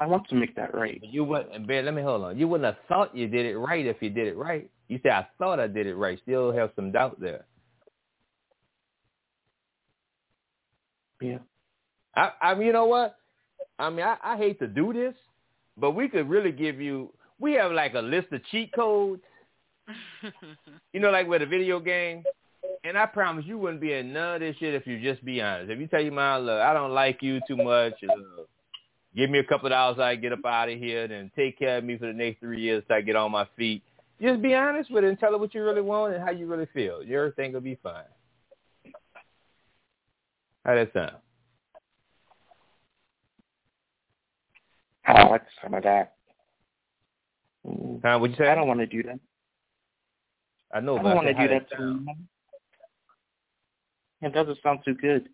I want to make that right. You wouldn't, and Ben, let me hold on. You wouldn't have thought you did it right if you did it right. You say, I thought I did it right. Still have some doubt there. Yeah. I, I mean, you know what? I mean, I, I hate to do this, but we could really give you. We have like a list of cheat codes. You know, like with a video game. And I promise you wouldn't be in none of this shit if you just be honest. If you tell your mom, look, I don't like you too much. Uh, give me a couple of dollars, so I get up out of here, then take care of me for the next three years till I get on my feet. Just be honest with her and tell her what you really want and how you really feel. Everything will be fine. How that sound? I don't like some of that. Mm, Huh? You say? I don't want to do that. I know, I don't want to do that to. It doesn't sound too good.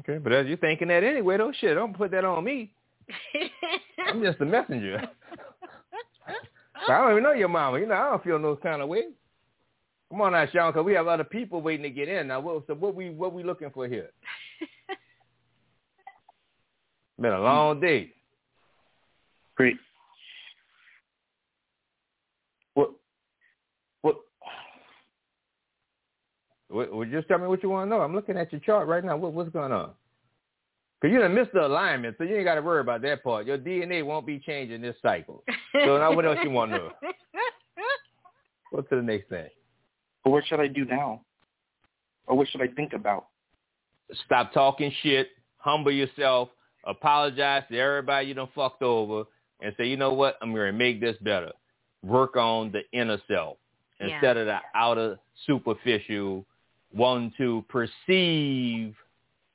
Okay, but as you're thinking that anyway, though, shit, don't put that on me. I'm just a messenger. So I don't even know your mama. You know, I don't feel no kind of way. Come on now, Sean, because we have other people waiting to get in. Now, what, so what we what we looking for here? Been a long mm. day. Great. What? What? What, just tell me what you want to know. I'm looking at your chart right now. What, what's going on? Because you done missed the alignment, so you ain't got to worry about that part. Your DNA won't be changing this cycle. So now what else you want to know? Go to the next thing. But what should I do now? Or what should I think about? Stop talking shit. Humble yourself. Apologize to everybody you done fucked over. And say, you know what? I'm going to make this better. Work on the inner self Yeah. instead of the outer superficial one to perceive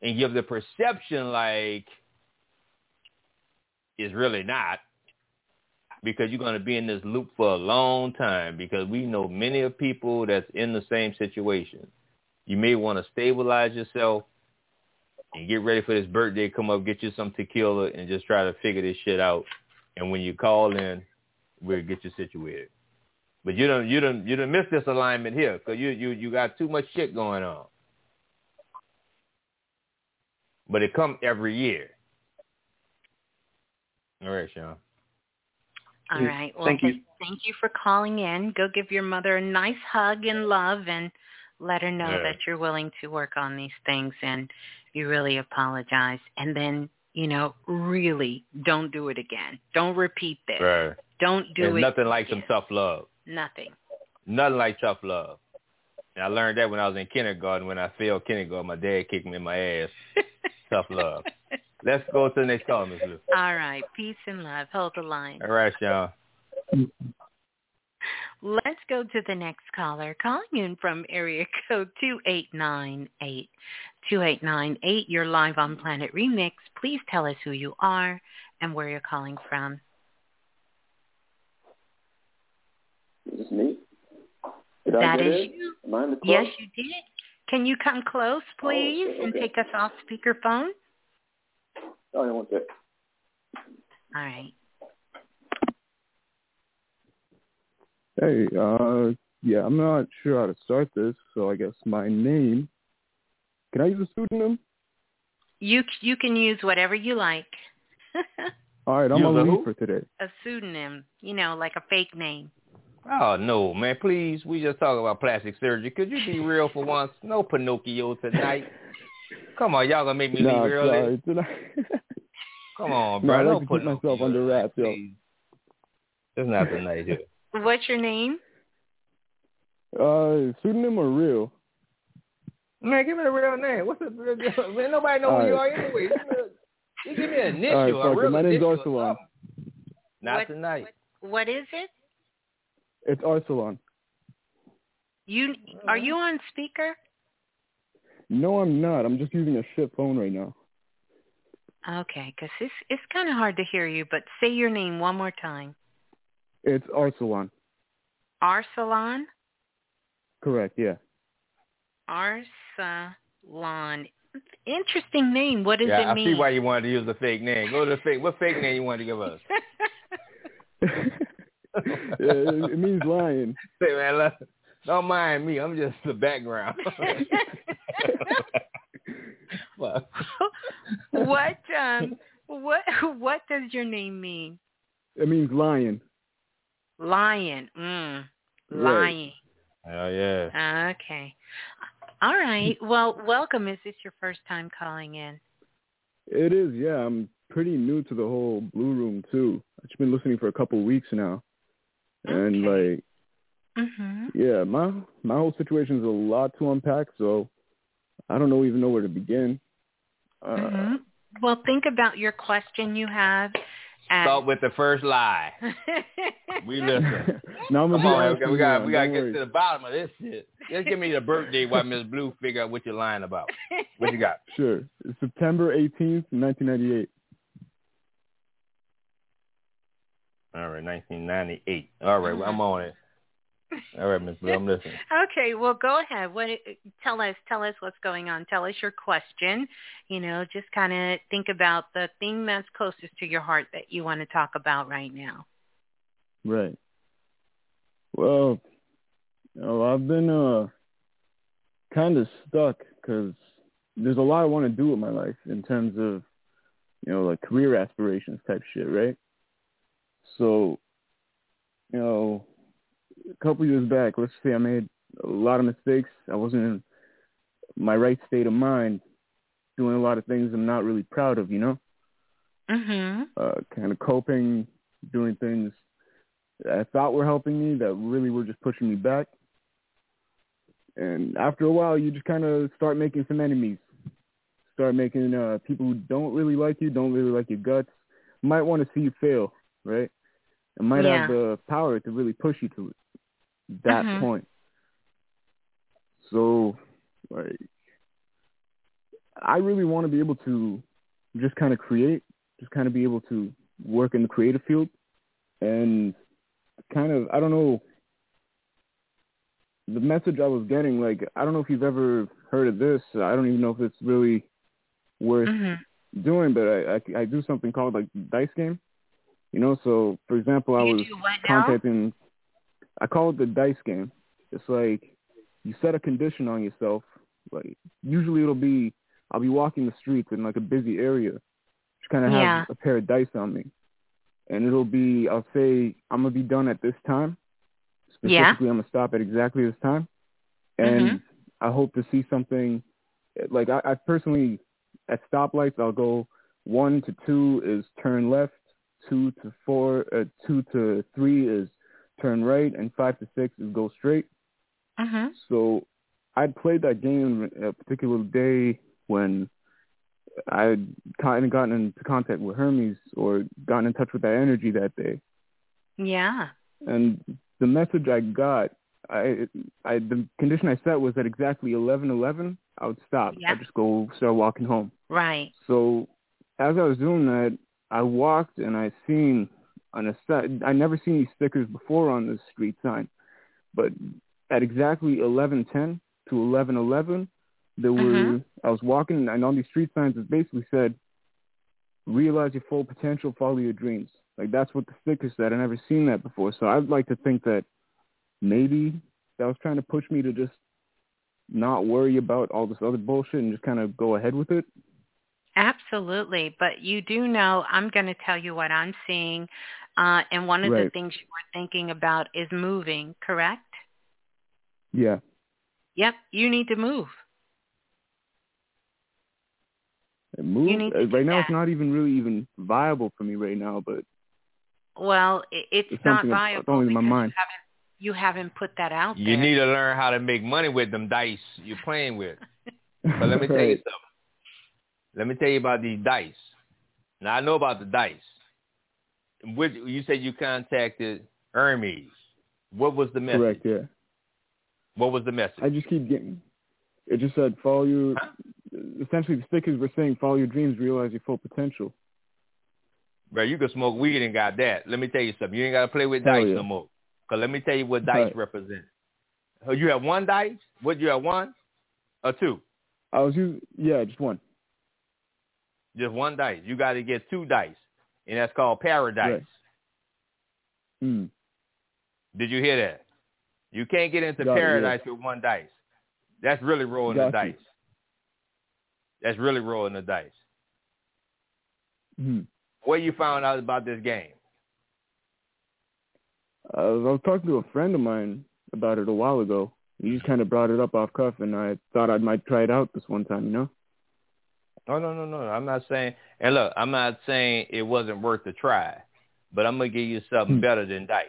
and give the perception like it's really not because you're going to be in this loop for a long time because we know many of people that's in the same situation. You may want to stabilize yourself and get ready for this birthday. Come up, get you some tequila, and just try to figure this shit out. And when you call in, we'll get you situated. But you don't, you don't, you don't miss this alignment here because you, you, you got too much shit going on. But it come every year. All right, Sean. All Mm. Well, thank you. thank you for calling in. Go give your mother a nice hug and love and let her know Yeah. that you're willing to work on these things and you really apologize. And then, you know, really don't do it again. Don't repeat this. Right. Don't do There's it. nothing like some tough love. Nothing. Nothing like tough love. And I learned that when I was in kindergarten. When I failed kindergarten, my dad kicked me in my ass. tough love. Let's go to the next call, Lou. All right. Peace and love. Hold the line. All right, Sean. Let's go to the next caller calling in from area code 2898. 2898, you're live on Planet Remix. Please tell us who you are and where you're calling from. Is this me? Did That I is in? you. Am I in the club? Yes, you did. Can you come close, oh, please, okay, and take us off speakerphone? Oh, yeah, one sec. All right. Hey, uh, yeah, I'm not sure how to start this, so I guess my name. Can I use a pseudonym? You you can use whatever you like. All right, I'm Use on a leave who? for today. a pseudonym, you know, like a fake name. Oh no, man! Please, we just talking about plastic surgery. Could you be real for once? No Pinocchio tonight. Come on, y'all gonna make me no, leave early? sorry, tonight. Come on, no, bro. I no like to keep myself under tonight, wraps, yo. please. It's not tonight here. What's your name? Uh, pseudonym or real? Man, give me a real name. What's the man? Nobody know All who you are anyway. Give me a- You give me an initial, All right, a fuck it. real My name's initial Arsalan. Not What- tonight. What is it? It's Arsalan. You are you on speaker? No, I'm not. I'm just using a shit phone right now. Okay, because it's it's kind of hard to hear you. But say your name one more time. It's Arsalan. Arsalan. Correct, yeah. Arsalan. Interesting name. What does yeah, it I mean? see why you wanted to use a fake name. Go to the fake. What fake name you wanted to give us? Yeah, it, it means lion. Say, man, don't mind me. I'm just the background. Fuck. what um what what does your name mean? It means lion. Lion. Mm. Lion. Oh yeah. Okay. All right. Well, welcome. Is this your first time calling in? It is, yeah. I'm pretty new to the whole Blue Room too. I've just been listening for a couple weeks now, and like, Mhm. yeah, my my whole situation is a lot to unpack. So I don't know even know where to begin. Uh, Mhm. Well, think about your question you have. And Start with the first lie. We listen. now I'm Come on, honest we got we got to don't get worry. to the bottom of this shit. Just give me the birthday while Miss Blue figure out what you're lying about. What you got? Sure. It's September 18th, 1998. All right, 1998. All right, well, I'm on it. All right, Miss Blue, I'm listening. Okay, well, go ahead. What? Tell us. Tell us what's going on. Tell us your question. You know, just kind of think about the thing that's closest to your heart that you want to talk about right now. Right. Well, you know, I've been uh kind of stuck because there's a lot I want to do with my life in terms of you know like career aspirations type shit, right? So, you know, a couple years back, let's say I made a lot of mistakes. I wasn't in my right state of mind, doing a lot of things I'm not really proud of, you know. Mhm. uh, kind of coping, doing things that I thought were helping me that really were just pushing me back. And after a while, you just kind of start making some enemies. Start making uh, people who don't really like you, don't really like your guts, might want to see you fail, right? And might Yeah. have the power to really push you to that Mhm. point. So, like, I really want to be able to just kind of create, just kind of be able to work in the creative field and kind of, I don't know, the message I was getting, like, I don't know if you've ever heard of this. I don't even know if it's really worth Mhm. doing, but I, I, I do something called like dice game. You know, so for example, I You was do what now? contacting, I call it the dice game. It's like you set a condition on yourself. Like usually it'll be, I'll be walking the streets in like a busy area, just kind of have Yeah. a pair of dice on me, and it'll be, I'll say I'm gonna be done at this time. Yeah. Specifically, I'm gonna stop at exactly this time, and Mhm. I hope to see something. Like I, I personally, at stoplights, I'll go one to two is turn left, two to four, uh, two to three is turn right, and five to six is go straight. Mhm. So I'd played that game a particular day when I had kind of gotten into contact with Hermes or gotten in touch with that energy that day. Yeah. And the message I got, I, I the condition I set was at exactly eleven eleven. I would stop. Yeah. I'd just go start walking home. Right. So as I was doing that, I walked and I seen on a. I never seen these stickers before on the street sign, but at exactly eleven ten to eleven eleven, there were. Mhm. I was walking and on these street signs it basically said, "Realize your full potential, follow your dreams." Like that's what the sticker said. I never seen that before, so I'd like to think that maybe that was trying to push me to just not worry about all this other bullshit and just kind of go ahead with it. Absolutely. But you do know I'm going to tell you what I'm seeing. Uh, and one of the things you were thinking about is moving, correct? Yeah. Yep. You need to move. It moved. need to Uh, right now, it's not even really even viable for me right now, but Well, it's, it's not viable only in my because mind. you haven't, you haven't put that out You there. need to learn how to make money with them dice you're playing with. But let me tell you something. Let me tell you about these dice. Now I know about the dice. Which you said you contacted Hermes. What was the message? Correct, yeah. What was the message? I just keep getting. It just said follow your. Essentially, the stickers were saying follow your dreams, realize your full potential. Bro, you can smoke weed and got that. Let me tell you something. You ain't got to play with Hell dice yeah. no more. Cause let me tell you what dice Right. represent. Oh, You have one dice? What you have one or two? I was using yeah, just one. Just one dice. You got to get two dice, and that's called paradise. Right. Mm. Did you hear that? You can't get into Got it, paradise with one dice. That's really rolling the you. dice. That's really rolling the dice. Mm. Where you found out about this game? I was, I was talking to a friend of mine about it a while ago. He just kind of brought it up off cuff, and I thought I might try it out this one time. You know? Oh no no no! I'm not saying. And look, I'm not saying it wasn't worth the try, but I'm gonna give you something Hmm. better than dice.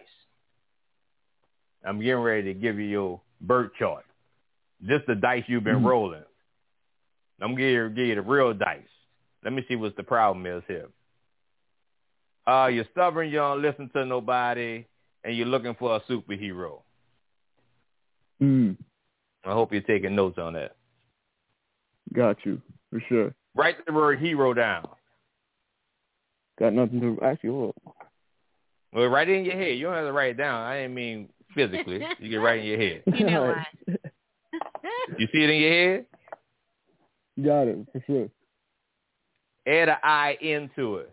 I'm getting ready to give you your birth chart. Just the dice you've been Hmm. rolling. I'm gonna give you, give you the real dice. Let me see what the problem is here. Uh, you're stubborn. You don't listen to nobody, and you're looking for a superhero. Mm. I hope you're taking notes on that. Got you for sure. Write the word hero down. Got nothing to actually. Hold up. Well, write it in your head. You don't have to write it down. I didn't mean physically. You can write it in your head. You know Alright. You see it in your head? Got it for sure. Add an I into it.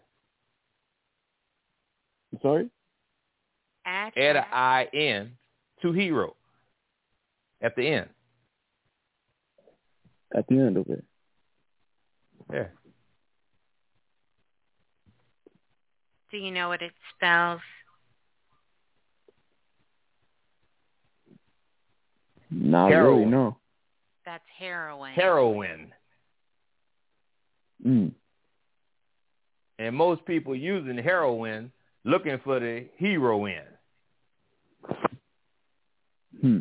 I'm sorry. Add, Add an I in to hero at the end. At the end of it. Yeah. Do you know what it spells? Not really. Heroin. No. That's heroin. Heroin. Mm. And most people using heroin looking for the heroine. Hmm.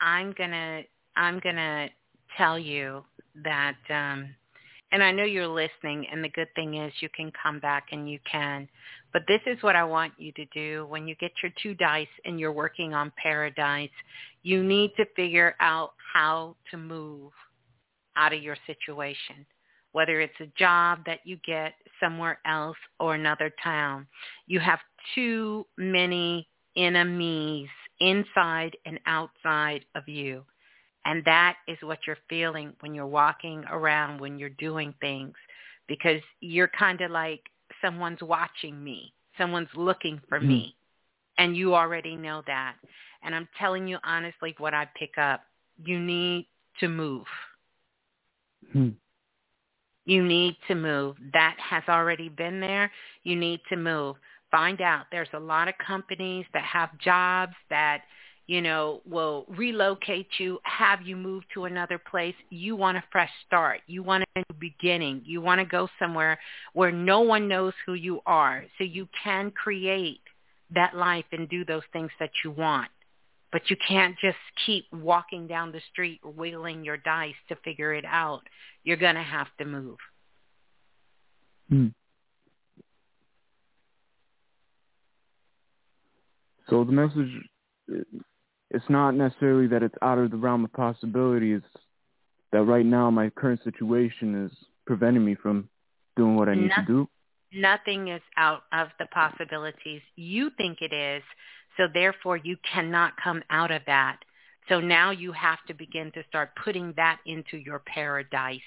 I'm gonna I'm gonna tell you that um and I know you're listening and the good thing is you can come back and you can. But this is what I want you to do when you get your two dice and you're working on paradise. You need to figure out how to move out of your situation. Whether it's a job that you get somewhere else or another town. You have too many enemies inside and outside of you. And that is what you're feeling when you're walking around, when you're doing things, because you're kind of like someone's watching me, someone's looking for me, and you already know that. And I'm telling you honestly what I pick up. You need to move. Hmm. You need to move. That has already been there. You need to move. Find out. There's a lot of companies that have jobs that, you know, will relocate you, have you move to another place. You want a fresh start. You want a new beginning. You want to go somewhere where no one knows who you are. So you can create that life and do those things that you want. But you can't just keep walking down the street wiggling your dice to figure it out. You're going to have to move. Hmm. So the message, uh, it's not necessarily that it's out of the realm of possibilities that right now my current situation is preventing me from doing what I need No- to do. Nothing is out of the possibilities. You think it is, so therefore you cannot come out of that. So now you have to begin to start putting that into your paradise.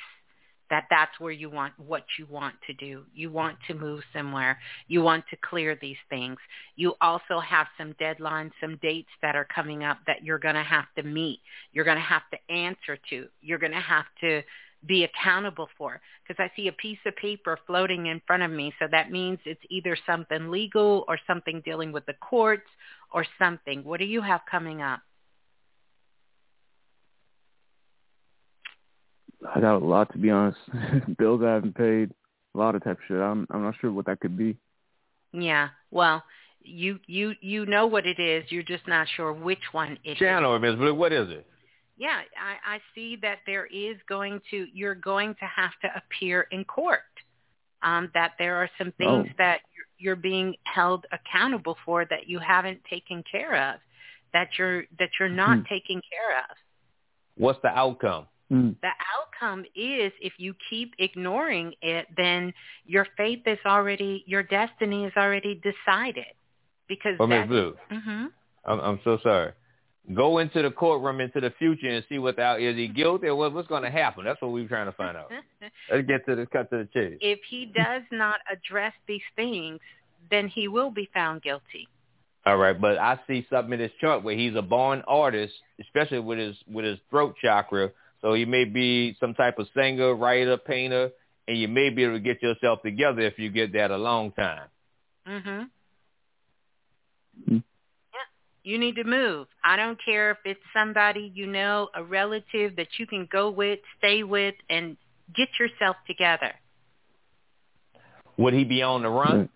That that's where you want what you want to do. You want to move somewhere. You want to clear these things. You also have some deadlines, some dates that are coming up that you're going to have to meet. You're going to have to answer to. You're going to have to be accountable for because I see a piece of paper floating in front of me. So that means it's either something legal or something dealing with the courts or something. What do you have coming up? I got a lot to be honest. Bills I haven't paid, a lot of type of shit. I'm I'm not sure what that could be. Yeah. Well, you you you know what it is. You're just not sure which one it is. Channel, Ms. Blue, what is it? Yeah, I, I see that there is going to you're going to have to appear in court. Um, that there are some things Oh. that you're, you're being held accountable for that you haven't taken care of, that you're that you're not Hmm. taking care of. What's the outcome? Mm. The outcome is if you keep ignoring it, then your fate is already your destiny is already decided. Because Well, Ms. Blue, hmm I'm, I'm so sorry. Go into the courtroom into the future and see what the is he guilty or what, what's going to happen. That's what we're trying to find out. Let's get to the cut to the chase. if he does not address these things, then he will be found guilty. All right, but I see something in his chart where he's a born artist, especially with his with his throat chakra. So you may be some type of singer, writer, painter, and you may be able to get yourself together if you get that a long time. Mhm. Yeah. You need to move. I don't care if it's somebody you know, a relative that you can go with, stay with, and get yourself together Would he be on the run?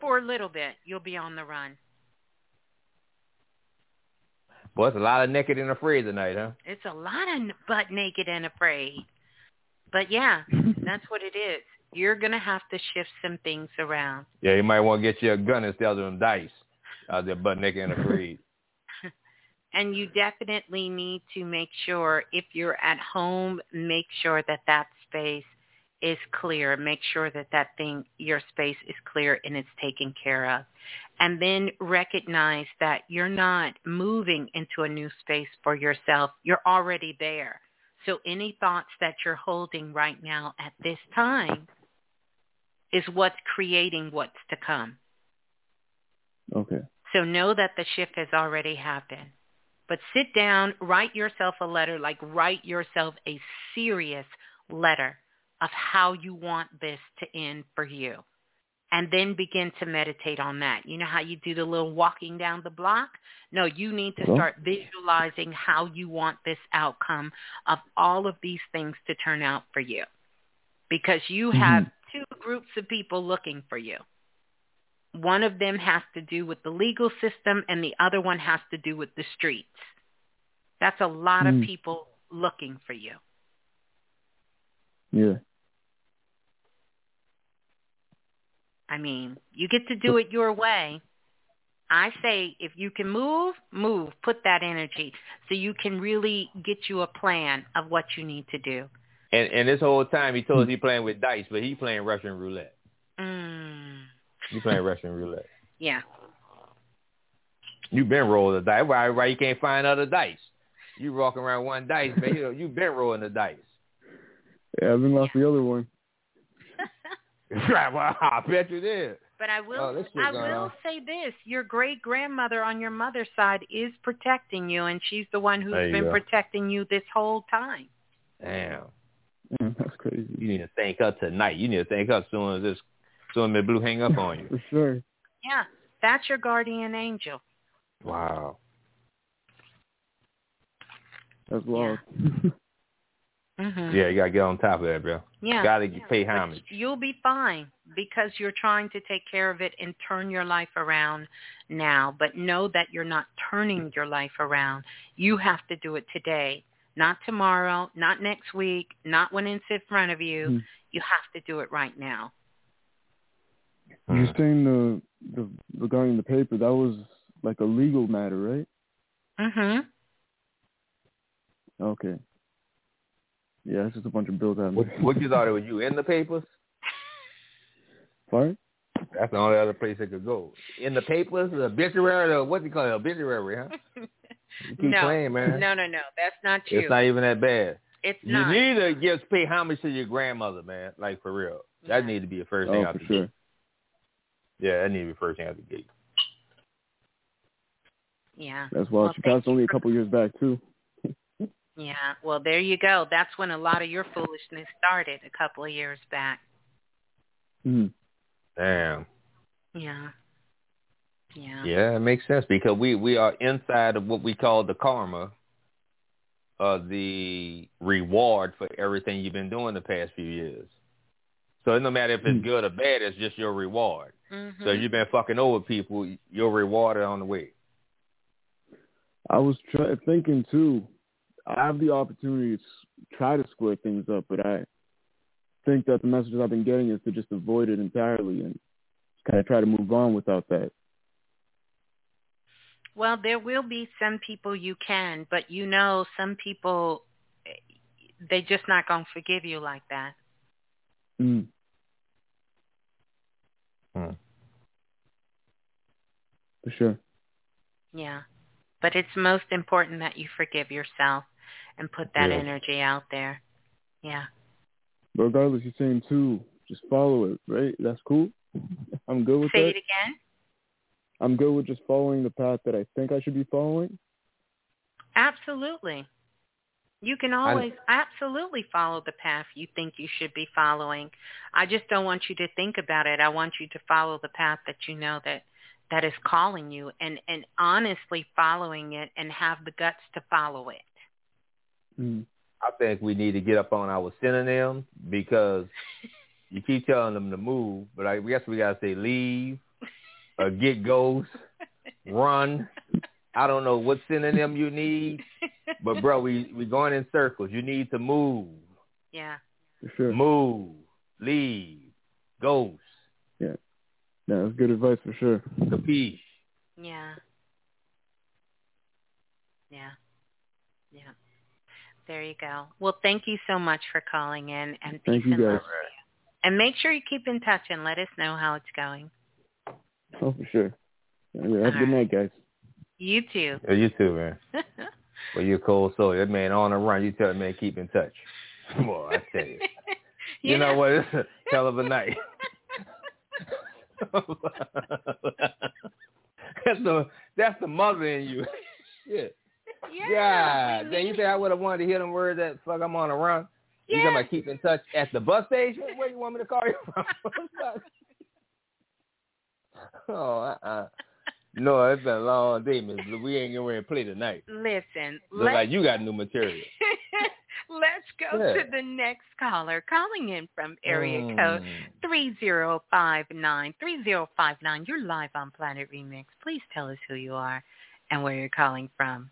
For a little bit. You'll be on the run. Boy, it's a lot of naked and afraid tonight, huh? It's a lot of butt naked and afraid. But yeah, that's what it is. You're going to have to shift some things around. Yeah, you might want to get you a gun instead of them dice out there butt naked and afraid. And you definitely need to make sure if you're at home, make sure that that space is clear. Make sure that that thing, your space is clear and it's taken care of. And then recognize that you're not moving into a new space for yourself. You're already there. So any thoughts that you're holding right now at this time is what's creating what's to come. Okay. So know that the shift has already happened. But sit down, write yourself a letter, like write yourself a serious letter of how you want this to end for you. And then begin to meditate on that. You know how you do the little walking down the block? No, you need to start visualizing how you want this outcome of all of these things to turn out for you. Because you have two groups of people looking for you. One of them has to do with the legal system and the other one has to do with the streets. That's a lot of Hmm. people looking for you. Yeah. I mean, you get to do it your way. I say if you can move, move. Put that energy so you can really get you a plan of what you need to do. And and this whole time he told us he playing with dice, but he playing Russian roulette. Mm, He playing Russian roulette. yeah. You been rolling the dice. Why why you can't find other dice? You walking around one dice, man. You know, you been rolling the dice. Yeah, I've been lost the other one. right, well, I bet you did. But I will Oh, I will on. say this, your great grandmother on your mother's side is protecting you and she's the one who's been go. protecting you this whole time. Damn. Mm, that's crazy. You need to thank her tonight. You need to thank her as soon as this soon as Blue hang up on you. For sure. Yeah. That's your guardian angel. Wow. That's wild. Mhm. Yeah, you gotta get on top of that, bro. Yeah. Gotta pay But. You'll be fine because you're trying to take care of it and turn your life around now. But know that you're not turning your life around. You have to do it today, not tomorrow, not next week, not when it's in front of you. Hmm. You have to do it right now. You're saying the the regarding the paper that was like a legal matter, right? Mhm. Okay. Yeah, it's just a bunch of bills out. What, what you thought it was? You in the papers? Sorry? That's the only other place it could go. In the papers, the obituary, or what do you call it, obituary, huh? You keep no, playing, man. no, no, no. That's not true. It's not even that bad. It's you not. You need to just pay homage to your grandmother, man. Like for real. That need to be the first thing Oh, out for the sure. gate. Yeah, that need to be the first thing out the gate. Yeah. That's why Well, she passed only a couple years back too. Yeah. Well, there you go. That's when a lot of your foolishness started a couple of years back. Hmm. Damn. Yeah. Yeah. Yeah, it makes sense because we we are inside of what we call the karma, of the reward for everything you've been doing the past few years. So no matter if it's good or bad, it's just your reward. Mm-hmm. So you've been fucking over people, your reward is on the way. I was try- thinking too. I have the opportunity to try to square things up, but I think that the messages I've been getting is to just avoid it entirely and kind of try to move on without that. Well, there will be some people you can, but you know, some people eh, they just not gonna forgive you like that. Mm. Hmm. For sure. Yeah. But it's most important that you forgive yourself and put that Yeah. energy out there. Yeah. Regardless, you're saying too, just follow it, right? That's cool. I'm good with Say that. it again. I'm good with just following the path that I think I should be following. Absolutely. You can always absolutely follow the path you think you should be following. I just don't want you to think about it. I want you to follow the path that you know that that is calling you and and honestly following it and have the guts to follow it. Mm. I think we need to get up on our synonyms because you keep telling them to move, but I guess we gotta say leave, or get goes, run. I don't know what synonym you need, but bro, we we going in circles. You need to move, Yeah. Sure. move, leave, ghost, Yeah. Yeah, that's good advice for sure. capiche. Yeah. Yeah. Yeah. There you go. Well, thank you so much for calling in and Thank peace you and love guys. to. And make sure you keep in touch and let us know how it's going. Oh, for sure. Yeah, have a good All night, guys. You too. Yeah, you too, man. Well, you're cold soul. That man on the run. You tell that man keep in touch. Boy, I tell you. You know what? It's a hell of a night. that's the that's the mother in you. Shit. Yeah. God, then you think I would have wanted to hear them words that fuck I'm on a run? You Yeah. talking about keep in touch at the bus station? Where you want me to call you from? oh, uh-uh. No, it's been a long day, Miss Blue. We ain't going to play tonight. Listen, Look like you got new material. let's go Yeah. to the next caller calling in from area Mm. code 3059. 3059, you're live on Planet Remix. Please tell us who you are and where you're calling from.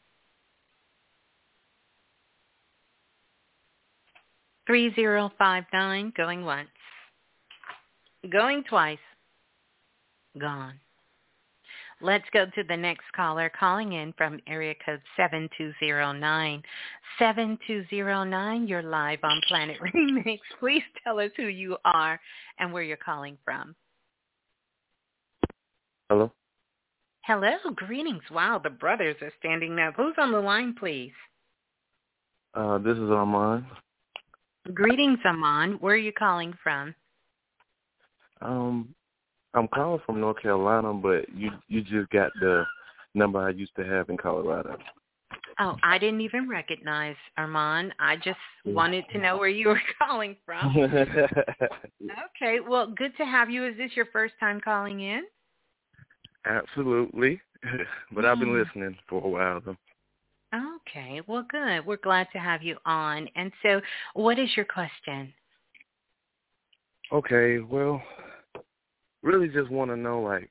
3059, going once. Going twice. Gone. Let's go to the next caller calling in from area code 7209. 7209, you're live on Planet Remix. Please tell us who you are and where you're calling from. Hello? Hello, greetings. Wow, the brothers are standing up. Who's on the line, please? Uh, this is Armand. Greetings, Aman. Where are you calling from? Um, I'm calling from North Carolina, but you you just got the number I used to have in Colorado. Oh, I didn't even recognize Armand. I just wanted to know where you were calling from. Okay, well, good to have you. Is this your first time calling in? Absolutely. but I've been Hmm. listening for a while though. Okay, well, good. We're glad to have you on. And so, what is your question? Okay, well, really just want to know like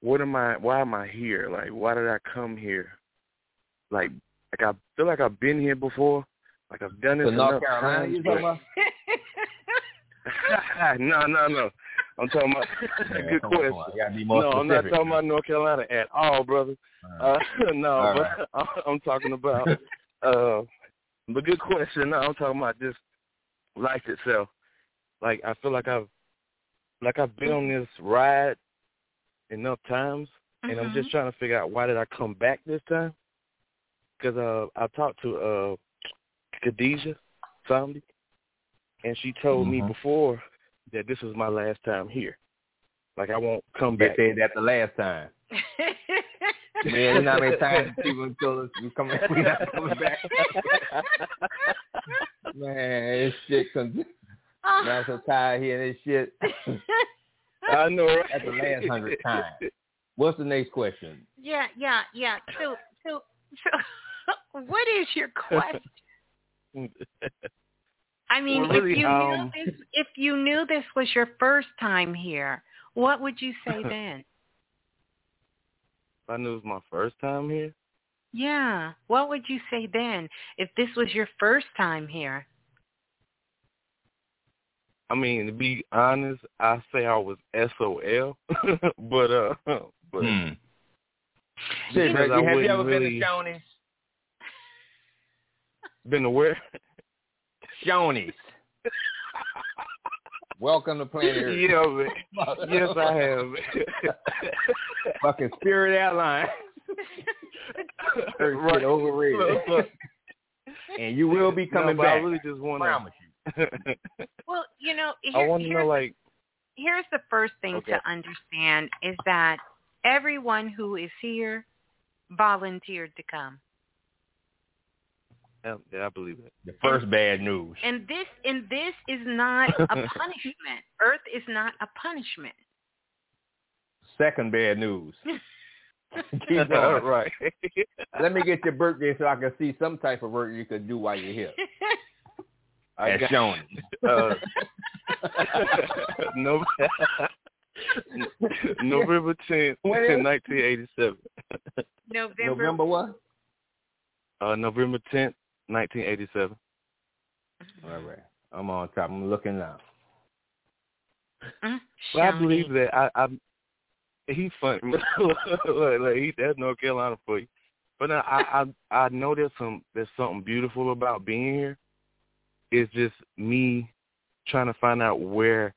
what am I why am I here? Like why did I come here? Like like I feel like I've been here before. Like I've done this To North enough Carolina, times, you talking but- no, no, no. I'm talking about Yeah, good question. come on. You gotta be more no, I'm not specific. talking about North Carolina at all, brother. Uh, no, All but I'm talking about uh but good question. No, I'm talking about just life itself. Like I feel like I've like I've been on this ride enough times, and I'm just trying to figure out why did I come back this time? Because uh, I talked to uh, Khadijah Samdi, and she told me Mhm. before that this was my last time here. Like I won't come back. They back. said that the last time. Man, you know how many times people told us we coming, we not coming back. Man, this shit. Con- Oh. Man, I'm so tired hearing this shit. I know, right? That's the last hundred times. What's the next question? Yeah, yeah, yeah. So, so, so, what is your question? I mean, Well, really, if you um, knew this, if you knew this was your first time here, what would you say then? If I knew it was my first time here. Yeah, what would you say then if this was your first time here? I mean, to be honest, I say I was SOL, but uh, but Hmm. Shit, Reggie, I have you wouldn't ever been really- to Shoney's? Been to where? Shoney's. Welcome to Planet Earth. yeah, man. yes, I have. Fucking Spirit Airlines. Her Right. shit overrated. and you will be coming no, but I really just want to promise to. Well, you know, I want to know, like, here's the first thing Okay. to understand is that everyone who is here volunteered to come. Yeah, yeah, I believe it. The first bad news. And this and this is not a punishment. Earth is not a punishment. Second bad news. Keep going. right. Let me get your birthday so I can see some type of work you could do while you're here. I As got- shown. Uh, no, November tenth, When is it? nineteen eighty-seven. November. November what? Uh, November tenth, nineteen eighty-seven. All right. I'm on top. I'm looking now. Mm, But I Shawnee. believe that I, I he's funny. like, like he, that's North Carolina for you. But I, I I I know there's some there's something beautiful about being here. It's just me trying to find out where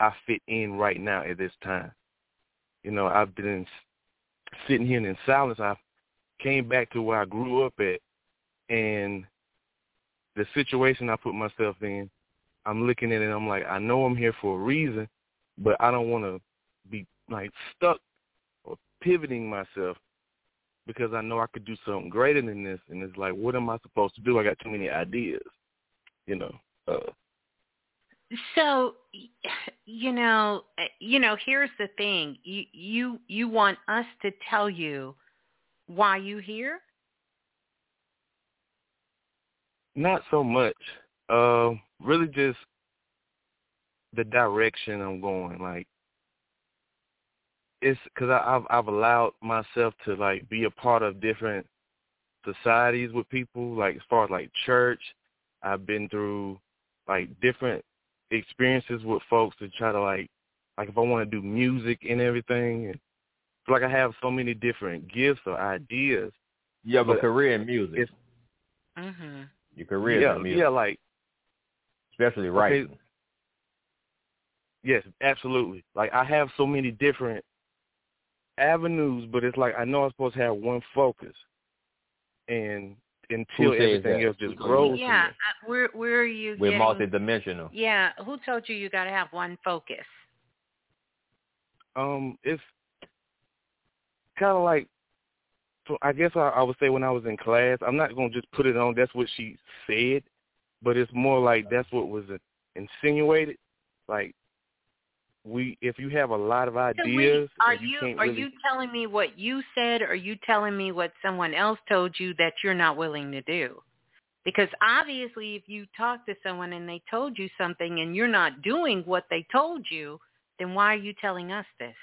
I fit in right now at this time. You know, I've been sitting here in silence. I came back to where I grew up at, and the situation I put myself in, I'm looking at it. and I'm like, I know I'm here for a reason, but I don't want to be like stuck or pivoting myself because I know I could do something greater than this. And it's like, what am I supposed to do? I got too many ideas, you know. Uh, So, you know, you know, here's the thing. You you you want us to tell you why you here? Not so much. Uh, really just the direction I'm going. Like it's because I've I've allowed myself to like be a part of different societies with people. Like as far as like church, I've been through like different experiences with folks to try to like like if I want to do music and everything. And it's like I have so many different gifts or ideas. You have a But career in music. it's- Mhm. Your career yeah, music. yeah, like especially Okay. Yes, absolutely. Like I have so many different avenues, but it's like I know I'm supposed to have one focus, and until everything that? else just Who grows. Yeah, uh, where where are you We're getting? multidimensional. Yeah, who told you you got to have one focus? Um, it's kind of like, so I guess I, I would say when I was in class, I'm not gonna just put it on. That's what she said, but it's more like that's what was insinuated. Like we, if you have a lot of ideas, are you, you are really you telling me what you said, or are you telling me what someone else told you that you're not willing to do? Because obviously, if you talk to someone and they told you something and you're not doing what they told you, then why are you telling us this?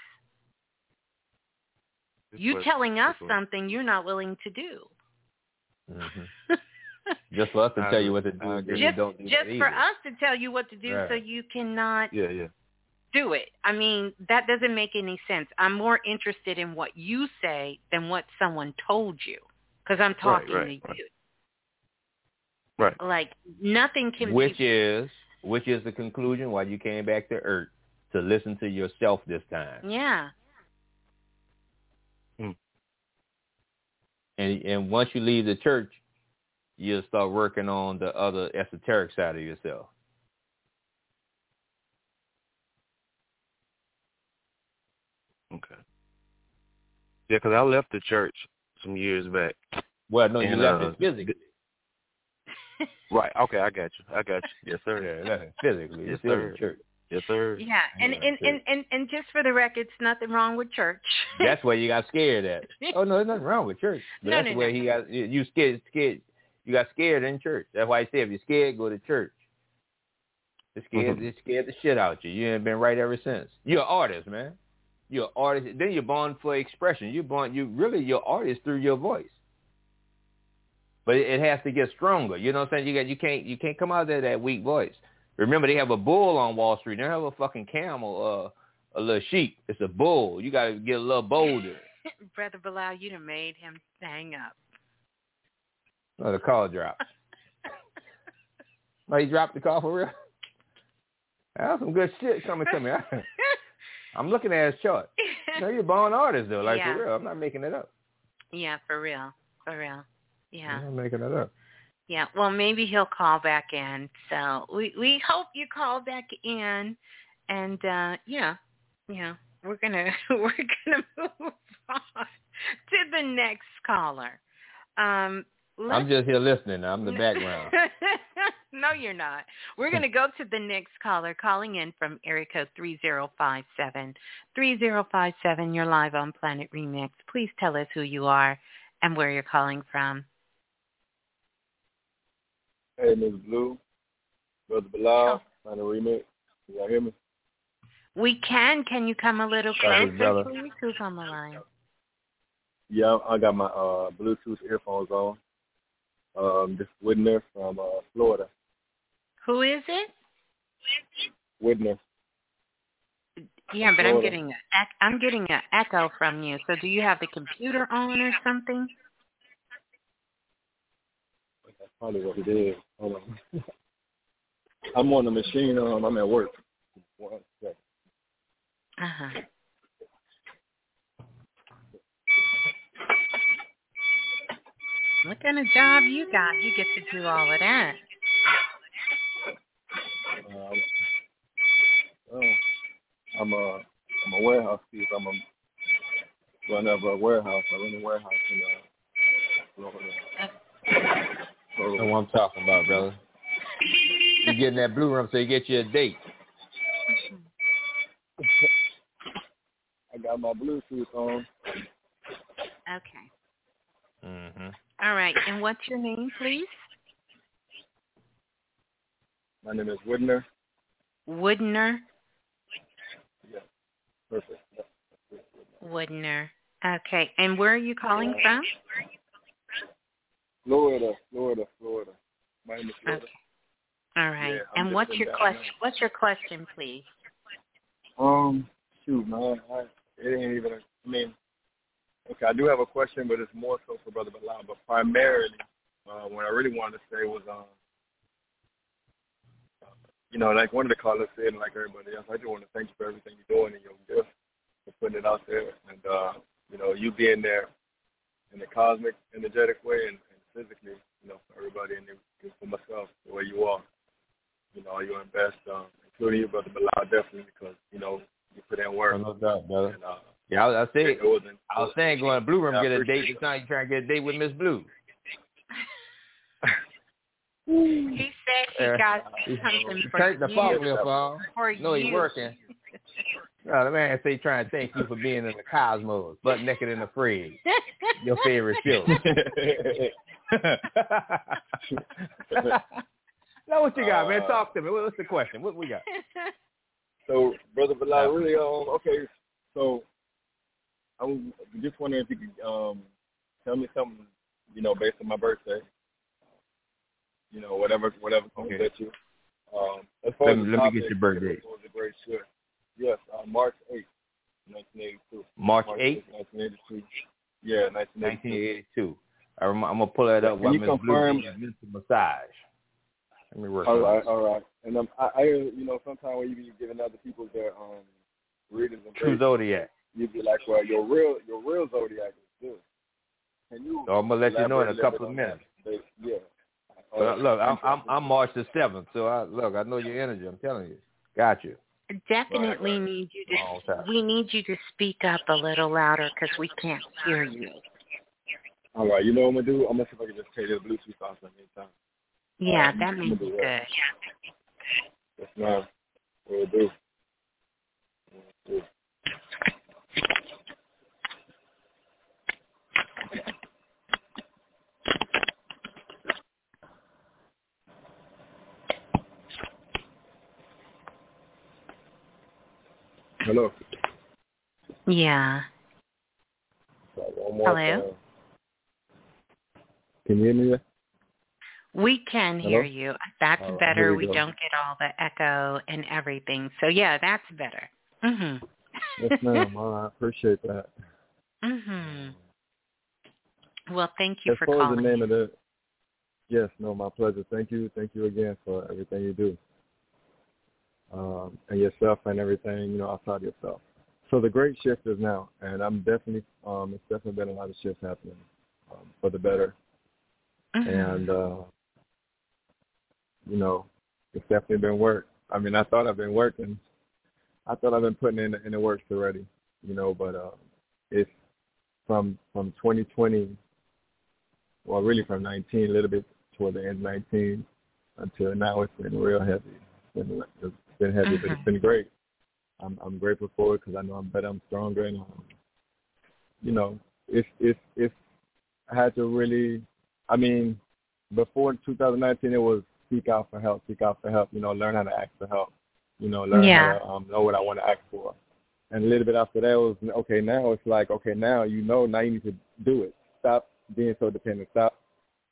You what- telling us what- something you're not willing to do. hmm Just for us to I tell you what to do, agree. Just don't do just for us to tell you what to do, so you cannot Yeah, yeah. do it. I mean, that doesn't make any sense. I'm more interested in what you say than what someone told you because I'm talking right, to you. Right. Like nothing can Which be is which is the conclusion why you came back to Earth to listen to yourself this time. Yeah. And and once you leave the church, you'll start working on the other esoteric side of yourself. Okay. Yeah, because I left the church some years back. Well, no, you And, left uh, it physically. Right. Okay, I got you. I got you. Yes, sir. Yeah, physically. Yes, sir. church. Yes, sir. Yeah, and Yeah, and, and and and just for the record, it's nothing wrong with church. That's where you got scared at. Oh no, there's nothing wrong with church. But No, that's no, where no. he got you you scared scared you got scared in church. That's why I say if you're scared, go to church. It scared Mhm. it scared the shit out of you. You ain't been right ever since. You're an artist, man. You're an artist. Then you're born for expression. You're born you really you're artist through your voice. But it, it has to get stronger. You know what I'm saying? You got you can't you can't come out there that weak voice. Remember they have a bull on Wall Street. They don't have a fucking camel, uh, a little sheep. It's a bull. You gotta get a little bolder. Brother Balah, you done made him hang up. Oh, the call dropped. oh, he dropped the call for real? That's some good shit coming to me. I'm looking at his chart. No, you're a born artist though, like Yeah. for real. I'm not making it up. yeah, for real, for real. Yeah. I'm not making it up. Yeah, well, maybe he'll call back in. So we we hope you call back in, and uh yeah, yeah, we're gonna we're gonna move on to the next caller. Um, I'm just here listening. I'm the background. no, you're not. We're going to go to the next caller calling in from area code 3057. 3057, you're live on Planet Remix. Please tell us who you are and where you're calling from. Hey, Ms. Blue, Brother Balah, on the remix. You all hear me? We can. Can you come a little Sorry, closer, please? Who's on the line? Yeah, I got my uh, Bluetooth earphones on. Um, this is Whitner from uh, Florida. Who is it? Whitner. Yeah, but I'm getting a, I'm getting an echo from you. So do you have the computer on or something? Probably what it is. Hold on. I'm on the machine. Um, I'm at work. One second. Uh huh. What kind of job you got? You get to do all of that. Um, oh, I'm a I'm a warehouse thief. I'm a run of a warehouse. I run a warehouse in uh, Florida. That's what I'm talking about, brother. You getting that blue room so you get you a date. I got my Bluetooth on. Okay. Mm-hmm. All right. And what's your name, please? My name is Whitner. Woodner. Yeah, perfect. Yeah. Woodner. Okay. And where are you calling from? Florida, Florida, Florida. Miami, Florida. Okay. All right. Yeah, and what's your question? there. What's your question, please? Um, shoot, man, I, it ain't even. I mean, okay, I do have a question, but it's more so for Brother Balah. But primarily, uh, what I really wanted to say was, um, you know, like one of the callers said, and like everybody else, I just want to thank you for everything you're doing and your gift for putting it out there, and uh, you know, you being there in the cosmic, energetic way, and physically, you know, for everybody, and for myself, the way you are. You know, you're the best, um, including you, Brother Balah, definitely, because you know you put in work. No doubt, brother. And, uh, Yeah, I, was- I said it wasn't. I was saying going to Blue Room Yeah, get a date. appreciate It's not you trying to get a date with Miss Blue. He said he Uh, got something he for turned the you. forklift on. For No, he you. working. No, the man say trying to thank you for being in the cosmos, butt naked and afraid. Your favorite show. now what you got, man? Uh, Talk to me. What's the question? What we got? So, Brother Balah, really, um, okay, so I'm just wondering if you could um, tell me something, you know, based on my birthday. You know, whatever, whatever comes Okay. at you. Um, as far Let as let me get your birthday. It was a great show. Yes, uh, March 8th, 1982. March March 8th, 1982. Yeah, 1982. 1982. I rem- I'm gonna pull that up Can while you Miss Blue confirm- gives massage. Let me work All on right, this. all right. And um, I, I, you know, sometimes when you be giving other people their um readings and True dates, Zodiac. you be like, well, your real, your real zodiac is this. Can you? So I'm gonna let you know in a couple of minutes. that? Yeah. But look, I'm I'm I'm March the seventh, so I look, I know your energy. I'm telling you, got you. Definitely need you to. We need you to speak up a little louder because we can't hear you. All right, you know what I'm gonna do? I'm gonna see if I can just take this Bluetooth off at any time. Yeah, Um, that I'm makes gonna do good. that. Yes, ma'am. Will do. Will do. Hello. Yeah. One more Hello? time. Can you hear me? yet? We can Hello? hear you. That's right, better. we don't get all the echo and everything. So yeah, that's better. Mhm. Yes, ma'am. I appreciate that. mhm. Well, thank you as for calling. the name of the yes no my pleasure thank you thank you again for everything you do um and yourself and everything you know outside yourself so the great shift is now and i'm definitely um it's definitely been a lot of shifts happening um, for the better Mhm. and uh you know it's definitely been work i mean i thought i've been working i thought i've been putting in the, in the works already you know but uh it's from from 2020 well, really from 19, a little bit toward the end of 19 until now. It's been real heavy. It's been, it's been heavy, but it's been great. I'm I'm grateful for it because I know I'm better, I'm stronger, and um, you know, if if if I had to really, I mean, before 2019, it was seek out for help, seek out for help. You know, learn how to ask for help. You know, learn Yeah. how to um, know what I want to ask for. And a little bit after that was okay. Now it's like okay, now you know, now you need to do it. Stop being so dependent. Stop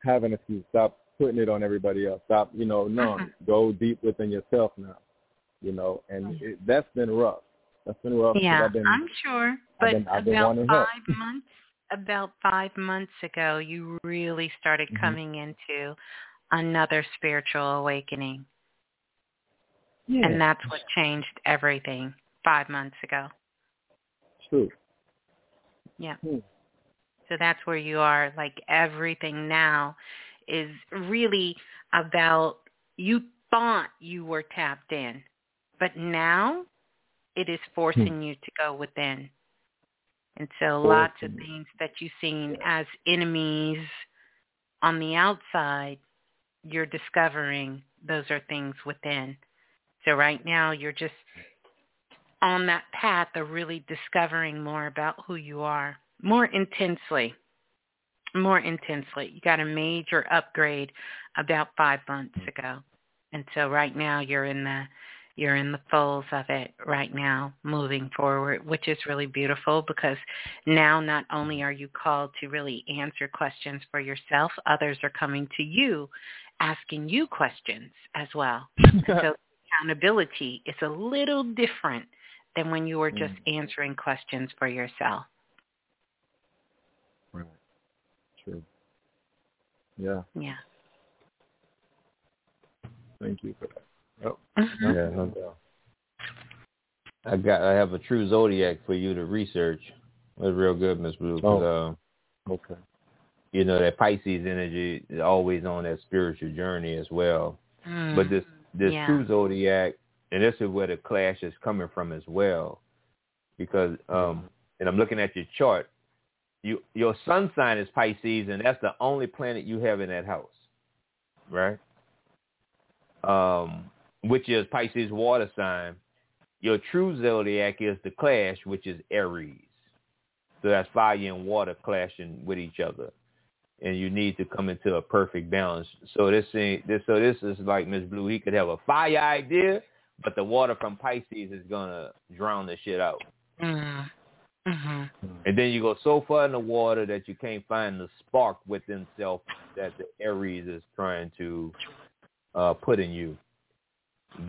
having excuse. Stop putting it on everybody else. Stop, you know, no, go deep within yourself now. You know, and it, that's been rough. That's been rough. Yeah, I've been, I'm sure. I've But been- I've been about wanting help. five months, about five months ago, you really started Mhm. coming into another spiritual awakening, and that's what changed everything five months ago. true. Yeah. Hmm. So that's where you are. Like everything now is really about you thought you were tapped in, but now it is forcing you to go within. And so lots of things that you've seen as enemies on the outside, you're discovering those are things within. So right now you're just on that path of really discovering more about who you are more intensely. More intensely. You got a major upgrade about five months ago. And so right now you're in the you're in the folds of it right now, moving forward, which is really beautiful because now not only are you called to really answer questions for yourself, others are coming to you asking you questions as well. so accountability is a little different than when you were mm. just answering questions for yourself. Right. True. Yeah. Yeah. Thank you for that. Oh, Mhm. Yeah, no doubt. I got. I have a true zodiac for you to research. That's real good, Miss Blue. 'cause, uh, okay. you know that Pisces energy is always on that spiritual journey as well. But this this Mm. Yeah. true zodiac, and this is where the clash is coming from as well, because um, and I'm looking at your chart. You your sun sign is Pisces, and that's the only planet you have in that house, right? Um, which is Pisces water sign. Your true zodiac is the clash, which is Aries. So that's fire and water clashing with each other, and you need to come into a perfect balance. So this thing, this so this is like Miss Blue. He could have a fire idea, but the water from Pisces is gonna drown the shit out. Mm. Mhm. And then you go so far in the water that you can't find the spark within self that the Aries is trying to uh, put in you.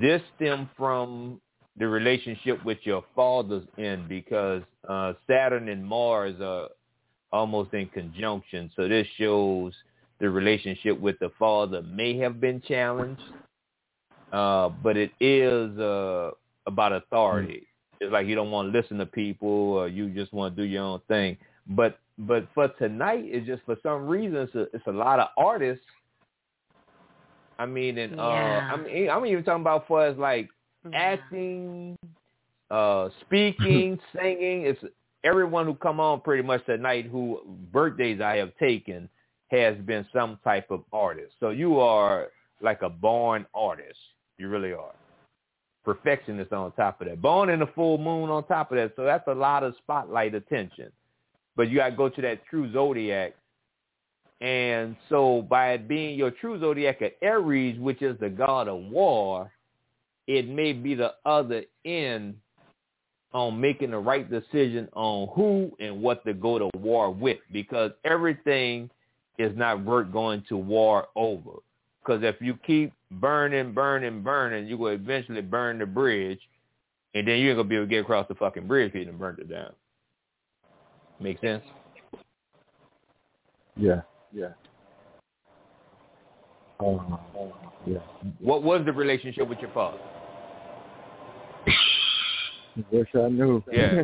This stem from the relationship with your father's end because uh, Saturn and Mars are almost in conjunction. So this shows the relationship with the father may have been challenged, uh, but it is uh, about authority. It's like you don't want to listen to people, or you just want to do your own thing. But but for tonight, it's just for some reason it's a, it's a lot of artists. I mean, and uh, Yeah. I mean, I'm even talking about for as like acting, uh, speaking, singing. It's everyone who come on pretty much tonight who birthdays I have taken has been some type of artist. So you are like a born artist. You really are. Perfectionist on top of that. Born in the full moon on top of that. So that's a lot of spotlight attention. But you got to go to that true zodiac. And so by it being your true zodiac Aries, which is the god of war, it may be the other end on making the right decision on who and what to go to war with because everything is not worth going to war over. Because if you keep burning, burning, burning, you will eventually burn the bridge, and then you ain't gonna be able to get across the fucking bridge if you done burnt it down. Make sense? Yeah, yeah. Um, yeah. What was the relationship with your father? Wish I knew. Yeah.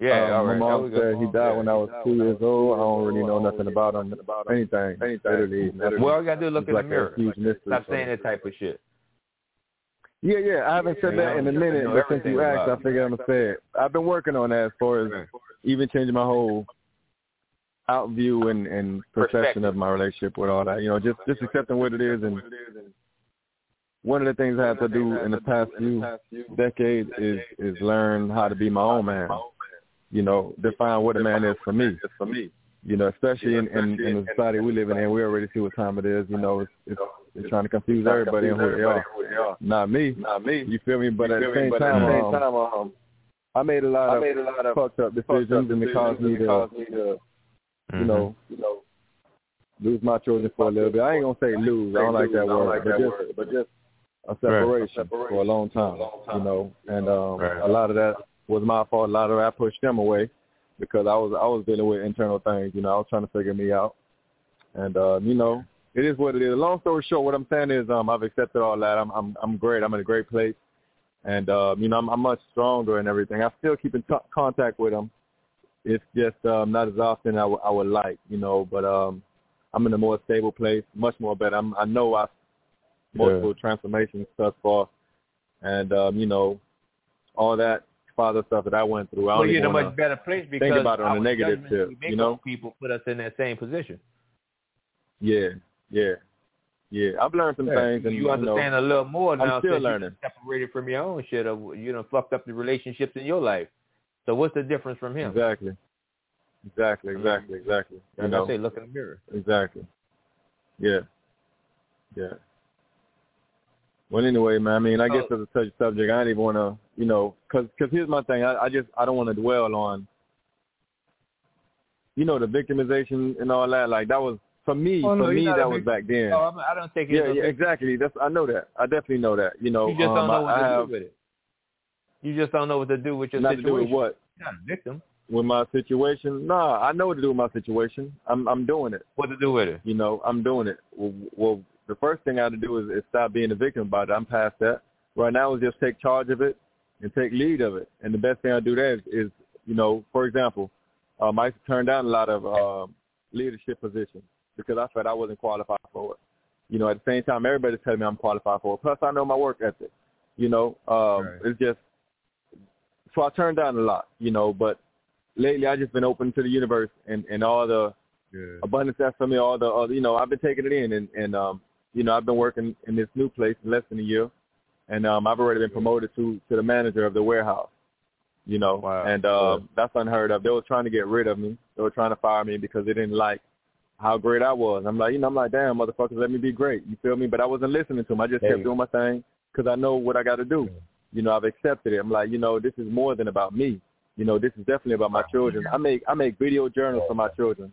Yeah, Um, right. My mom said he died when I was two years old. I don't really know nothing about him. Anything. Literally. nothing. Well, all you gotta do is look It's in like the mirror. Mystery Stop saying that type of shit. Yeah, yeah. I haven't said that in a minute, but since you asked, I figured I'm gonna say it. I've been working on that as far as even changing my whole out view and, and perception of my relationship with all that. You know, just just accepting what it is and one of the things I had to do in the past few decades is is learn how to be my own man. You know, define what a man is for me. For me. You know, especially in, in, in the society we live in, we already see what time it is. You know, it's, it's, it's trying to confuse everybody and who they are. Not me. Not me. You feel me? But at the same time, um, I made a lot I made a lot of fucked up decisions, and it caused me to, Mm-hmm. you know, you know, lose my children for a little bit. I ain't gonna say lose. I don't like that word, but just, but just a separation for a long time. You know, and um, a lot of that was my fault. A lot of that I pushed them away because I was I was dealing with internal things. You know, I was trying to figure me out, and um, you know, it is what it is. Long story short, what I'm saying is, um, I've accepted all that. I'm I'm I'm great. I'm in a great place, and um, you know, I'm, I'm much stronger and everything. I still keep in t- contact with them. It's just um, not as often I, w- I would like, you know. But um, I'm in a more stable place, much more better. I'm, I know I multiple transformations thus far, and um, you know, all that father stuff that I went through. I Well, you're in a much better place because think about it on our a negative judgments tip. make You know, people put us in that same position. yeah, yeah, yeah. I've learned some Yeah. things, and you understand a little more I'm now. still since learning. You separated from your own shit, or you know, fucked up the relationships in your life. So what's the difference from him? Exactly. Exactly, exactly, exactly. You Like know, I say, look in the mirror. Exactly. Yeah. Yeah. Well, anyway, man. I mean, I guess as a touchy subject, I don't even want to, you know, because cause here's my thing. I, I just I don't want to dwell on, you know, the victimization and all that. Like that was for me. Oh, no, for me, that was back then. Oh, I'm- don't take it. yeah, yeah, victim. exactly. That's I know that. I definitely know that. You know, You just um, don't know I, what I to have do with it. You just don't know what to do with your situation. not to do with what You're not a victim. with my situation. Nah, I know what to do with my situation. I'm I'm doing it. What to do with it? You know, I'm doing it. Well, well the first thing I have to do is, is stop being a victim about it. I'm past that. Right now is just take charge of it and take lead of it. And the best thing I do there is, is you know, for example, um, I used to turn down a lot of um, leadership positions because I felt I wasn't qualified for it. You know, at the same time, everybody's telling me I'm qualified for it. Plus, I know my work ethic. You know, um, it's just so I turned down a lot. You know, but lately I just been open to the universe and and all the abundance that's for me. All the, all you know, I've been taking it in, and and um, you know, I've been working in this new place in less than a year, and um, I've already been promoted to to the manager of the warehouse. You know, wow. and um, that's unheard of. They were trying to get rid of me. They were trying to fire me because they didn't like how great I was. I'm like, you know, I'm like, damn, motherfuckers, let me be great. You feel me? But I wasn't listening to them. I just There kept doing my thing because I know what I got to do. You know, I've accepted it. I'm like, you know, this is more than about me. You know, this is definitely about my children. I make I make video journals for my children.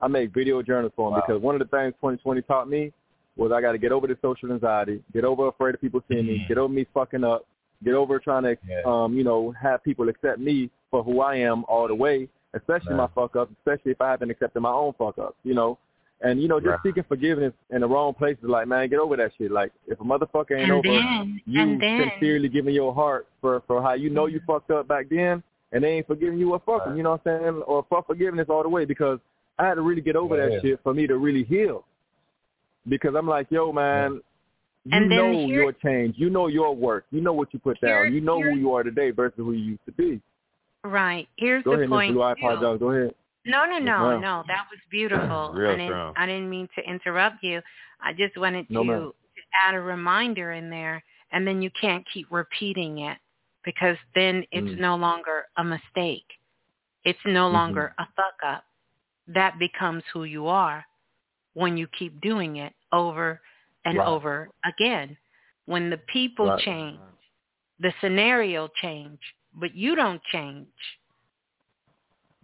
I make video journals for them because one of the things 2020 taught me was I got to get over the social anxiety, get over afraid of people seeing me, get over me fucking up, get over trying to, Yeah. um, you know, have people accept me for who I am all the way, especially my fuck ups, especially if I haven't accepted my own fuck ups, you know. And you know, just Right. seeking forgiveness in the wrong places, like man, get over that shit. Like if a motherfucker ain't And over then- you and then- sincerely giving your heart for for how you know you mm-hmm. fucked up back then, and they ain't forgiving you or fuck 'em, you know what I'm saying? Or fuck forgiveness all the way because I had to really get over Yeah. that shit for me to really heal. Because I'm like, yo, man, you And then know here- your change, you know your work, you know what you put Here- down, you know here- who you are today versus who you used to be. Right. Here's Go the ahead, Miss point. Blue. I too. apologize. Go ahead. No, no, no, ma'am. no. That was beautiful. Real I didn't, strong. I didn't mean to interrupt you. I just wanted No, to, ma'am. add a reminder in there, and then you can't keep repeating it because then it's Mm. no longer a mistake. It's no Mhm. longer a fuck up. That becomes who you are when you keep doing it over and Right. over again. When the people Right. change, the scenario change, but you don't change.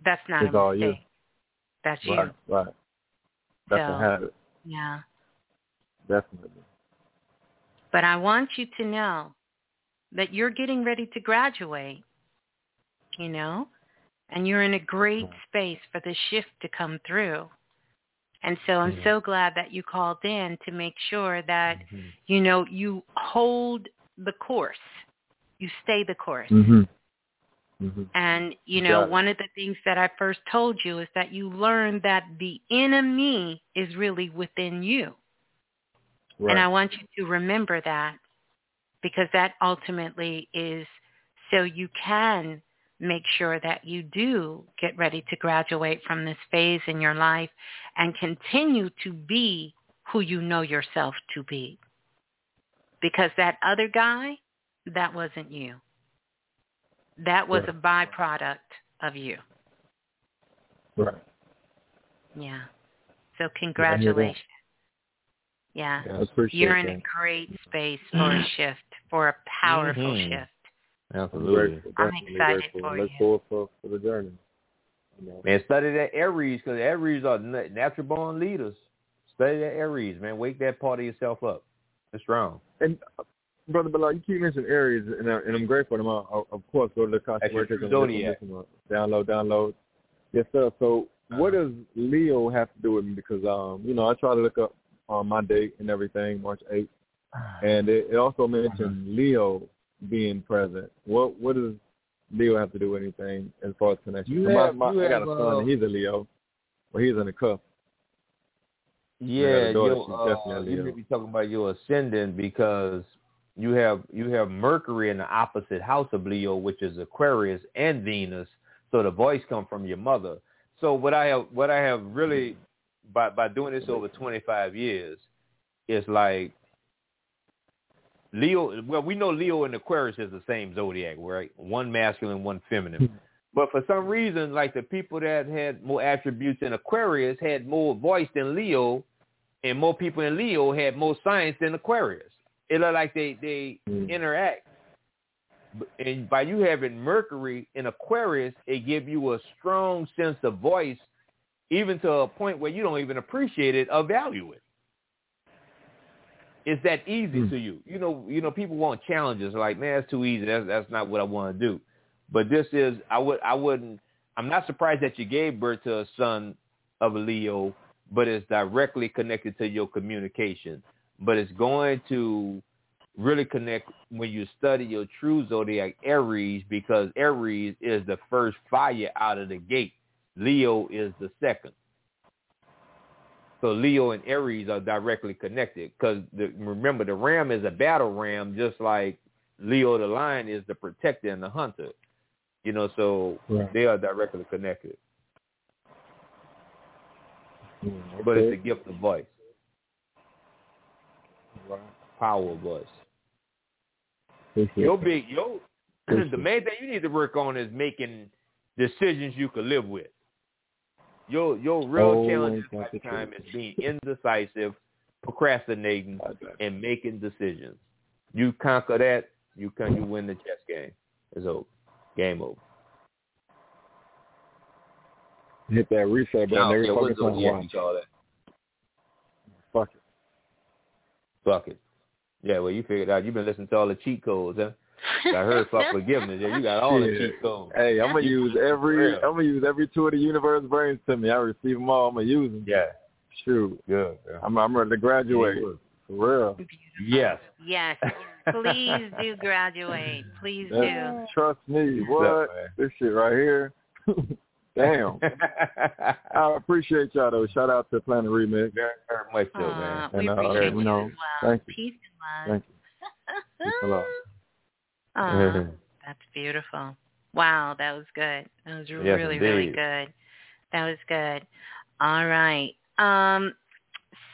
That's not It's a all you. That's Right, you. right. That's So- a habit, Yeah. definitely. But I want you to know that you're getting ready to graduate, you know, and you're in a great mm-hmm. space for the shift to come through. And so I'm mm-hmm. so glad that you called in to make sure that, mm-hmm. you know, you hold the course. You stay the course. Mhm. Mhm. And, you know, it. one of the things that I first told you is that you learn that the enemy is really within you. Right. And I want you to remember that because that ultimately is so you can make sure that you do get ready to graduate from this phase in your life and continue to be who you know yourself to be. Because that other guy, that wasn't you. That was a byproduct of you. Right. Yeah. So congratulations. Yeah. Yeah, I appreciate You're in that. a great space for a shift, for a powerful Mhm. shift. Absolutely. I'm definitely excited grateful. for Look you. forward for, for the journey. You know. Man, study that Aries because Aries are na- natural born leaders. Study that Aries, man. Wake that part of yourself up. It's strong. And brother, but like you keep mentioning Aries, and, I, and I'm grateful. I'm of course go to the Constellation true and listen, zodiac. listen, download, download. Yes, sir. So what Uh-huh. does Leo have to do with me? Because um, you know, I try to look up on my date and everything, March 8th, and it, it also mentioned Uh-huh. Leo being present. What what does Leo have to do with anything as far as connection? You So my- have- my- you I got have, a son, uh, he's a Leo, but he's in the cuff. Yeah, a daughter, your, she's uh, you may be talking about your ascendant because you have you have Mercury in the opposite house of Leo, which is Aquarius and Venus. So the voice come from your mother. So what I have what I have really by by doing this over 25 years is like Leo. Well, we know Leo and Aquarius is the same zodiac, right? One masculine, one feminine. But for some reason, like the people that had more attributes in Aquarius had more voice than Leo, and more people in Leo had more science than Aquarius. It looked like they they mm. interact. And by you having Mercury in Aquarius, it give you a strong sense of voice, even to a point where you don't even appreciate it or value it. It's that easy mm. to you. You know, you know, people want challenges. Like, man, that's too easy. That's that's not what I want to do. But this is I would I wouldn't I'm not surprised that you gave birth to a son of a Leo, but it's directly connected to your communication. But it's going to really connect when you study your true zodiac Aries because Aries is the first fire out of the gate. Leo is the second. So Leo and Aries are directly connected because remember the ram is a battle ram, just like Leo the lion is the protector and the hunter. You know, so Right. they are directly connected. Mm, But it's a gift of voice, Right. power of voice. Your big yo the main thing you need to work on is making decisions you can live with. Your your real Oh, challenge in that's the lifetime is being indecisive, procrastinating, and making decisions. You conquer that, you can you win the chess game. It's over. Game over. Hit that reset button Now, every yeah, what fucking time. zodiac Watch. you call that? Fuck it. Yeah, well, you figured out. You've been listening to all the cheat codes, huh? I heard for forgiveness. Yeah, you got all the cheat codes. Hey, I'm gonna use every. Real. I'm gonna use every two of the universe brings to me. I receive them all. I'm gonna use them. Yeah. Shoot. Good. I'm I'm ready to graduate. Good. For real. Yes. Yes. Please do graduate. Please do. Trust me. What? up, this shit right here. Damn. I appreciate y'all though. Shout out to Planet Remix. Very, very much so, Aw, man. we And, uh, appreciate you you know, well. thank you. Peace and love. Thank you. Peace and love. Aw, that's beautiful. Wow, that was good. That was really, really indeed. good. That was good. All right. Um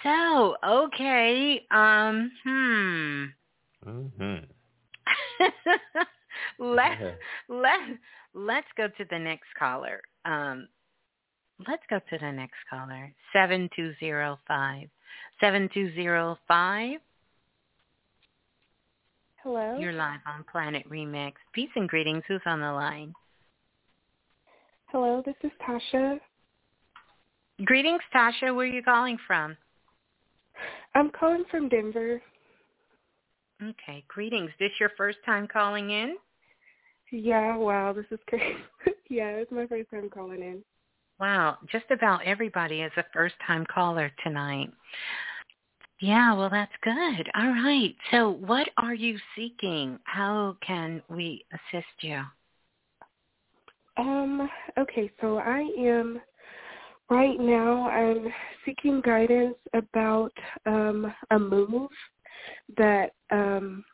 so, okay. Um hmm. Mm-hmm. let let let's go to the next caller. Um, let's go to the next caller. Seven two zero five. Seven two zero five. Hello. You're live on Planet Remix. Peace and greetings. Who's on the line? Hello, this is Tasha. Greetings, Tasha. Where are you calling from? I'm calling from Denver. Okay. Greetings. This your first time calling in? Yeah, wow, this is crazy. yeah, it's my first time calling in. Wow, just about everybody is a first time caller tonight. Yeah, well that's good. All right. So what are you seeking? How can we assist you? Um, okay, so I am right now I'm seeking guidance about um a move that um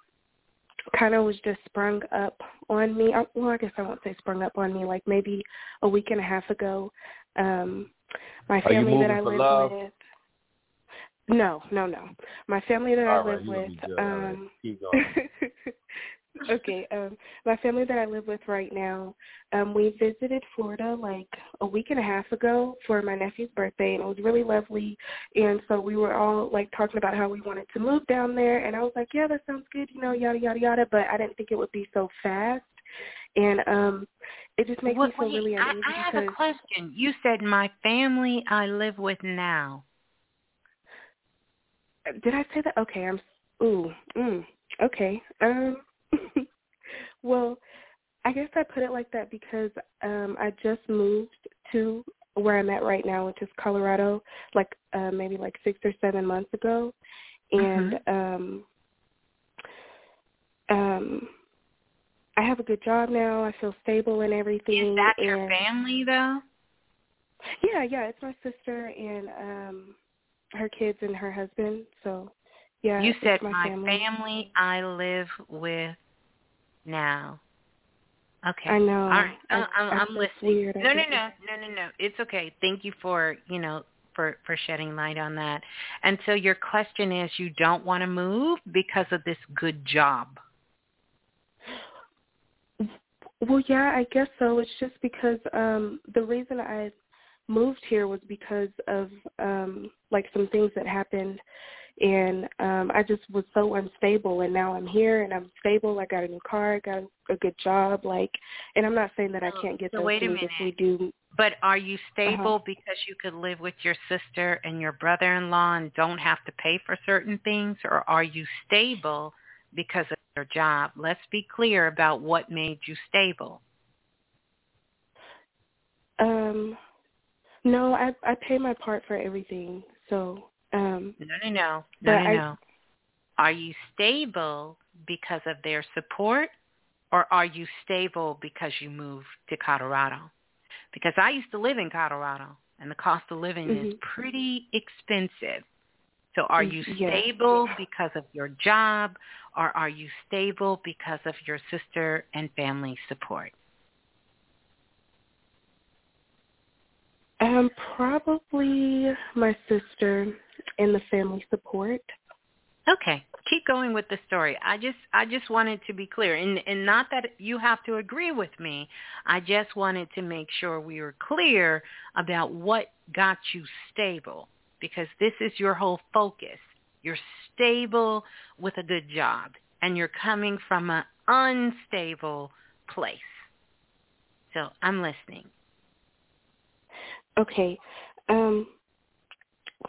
kind of was just sprung up on me. Well, I guess I won't say sprung up on me, like maybe a week and a half ago. Um my family that I live love? with No, no, no. My family that I All right, live with be good. All right. um. okay, um my family that I live with right now, um we visited Florida like a week and a half ago for my nephew's birthday and it was really lovely and so we were all like talking about how we wanted to move down there and I was like, Yeah, that sounds good, you know, yada yada yada but I didn't think it would be so fast and um it just makes me feel wait, really I, uneasy I have because a question. You said my family I live with now. Did I say that? Okay, I'm. Ooh, mm, okay. Um. well, I guess I put it like that because um I just moved to where I'm at right now, which is Colorado, like uh, maybe like six or seven months ago, and um um I have a good job now. I feel stable and everything. Is that your and- family though? Yeah, yeah, it's my sister and um her kids and her husband. So yeah, you said my, my family. family I live with now. Okay. I know. All right. I- I, I'm, I'm listening. weird. No, no, no, no, no, no. It's okay. Thank you for you know for for shedding light on that. And so your question is, you don't want to move because of this good job. Well, yeah, I guess so. It's just because um the reason I moved here was because of um like some things that happened and um I just was so unstable and now I'm here and I'm stable. I got a new car, I got a good job like and I'm not saying that I can't get so those wait a things if we minute. do But are you stable Uh-huh. because you could live with your sister and your brother-in-law and don't have to pay for certain things, or are you stable because of your job? Let's be clear about what made you stable. um no, I I pay my part for everything. So, um No, no, no, no, no, no. Are you stable because of their support, or are you stable because you moved to Colorado? Because I used to live in Colorado, and the cost of living is Mhm. pretty expensive. So are Mm, you yes. stable because of your job, or are you stable because of your sister and family support? Um, probably my sister and the family support. Okay, keep going with the story. I just I just wanted to be clear, and and not that you have to agree with me. I just wanted to make sure we were clear about what got you stable, because this is your whole focus. You're stable with a good job, and you're coming from an unstable place. So I'm listening. Okay. Um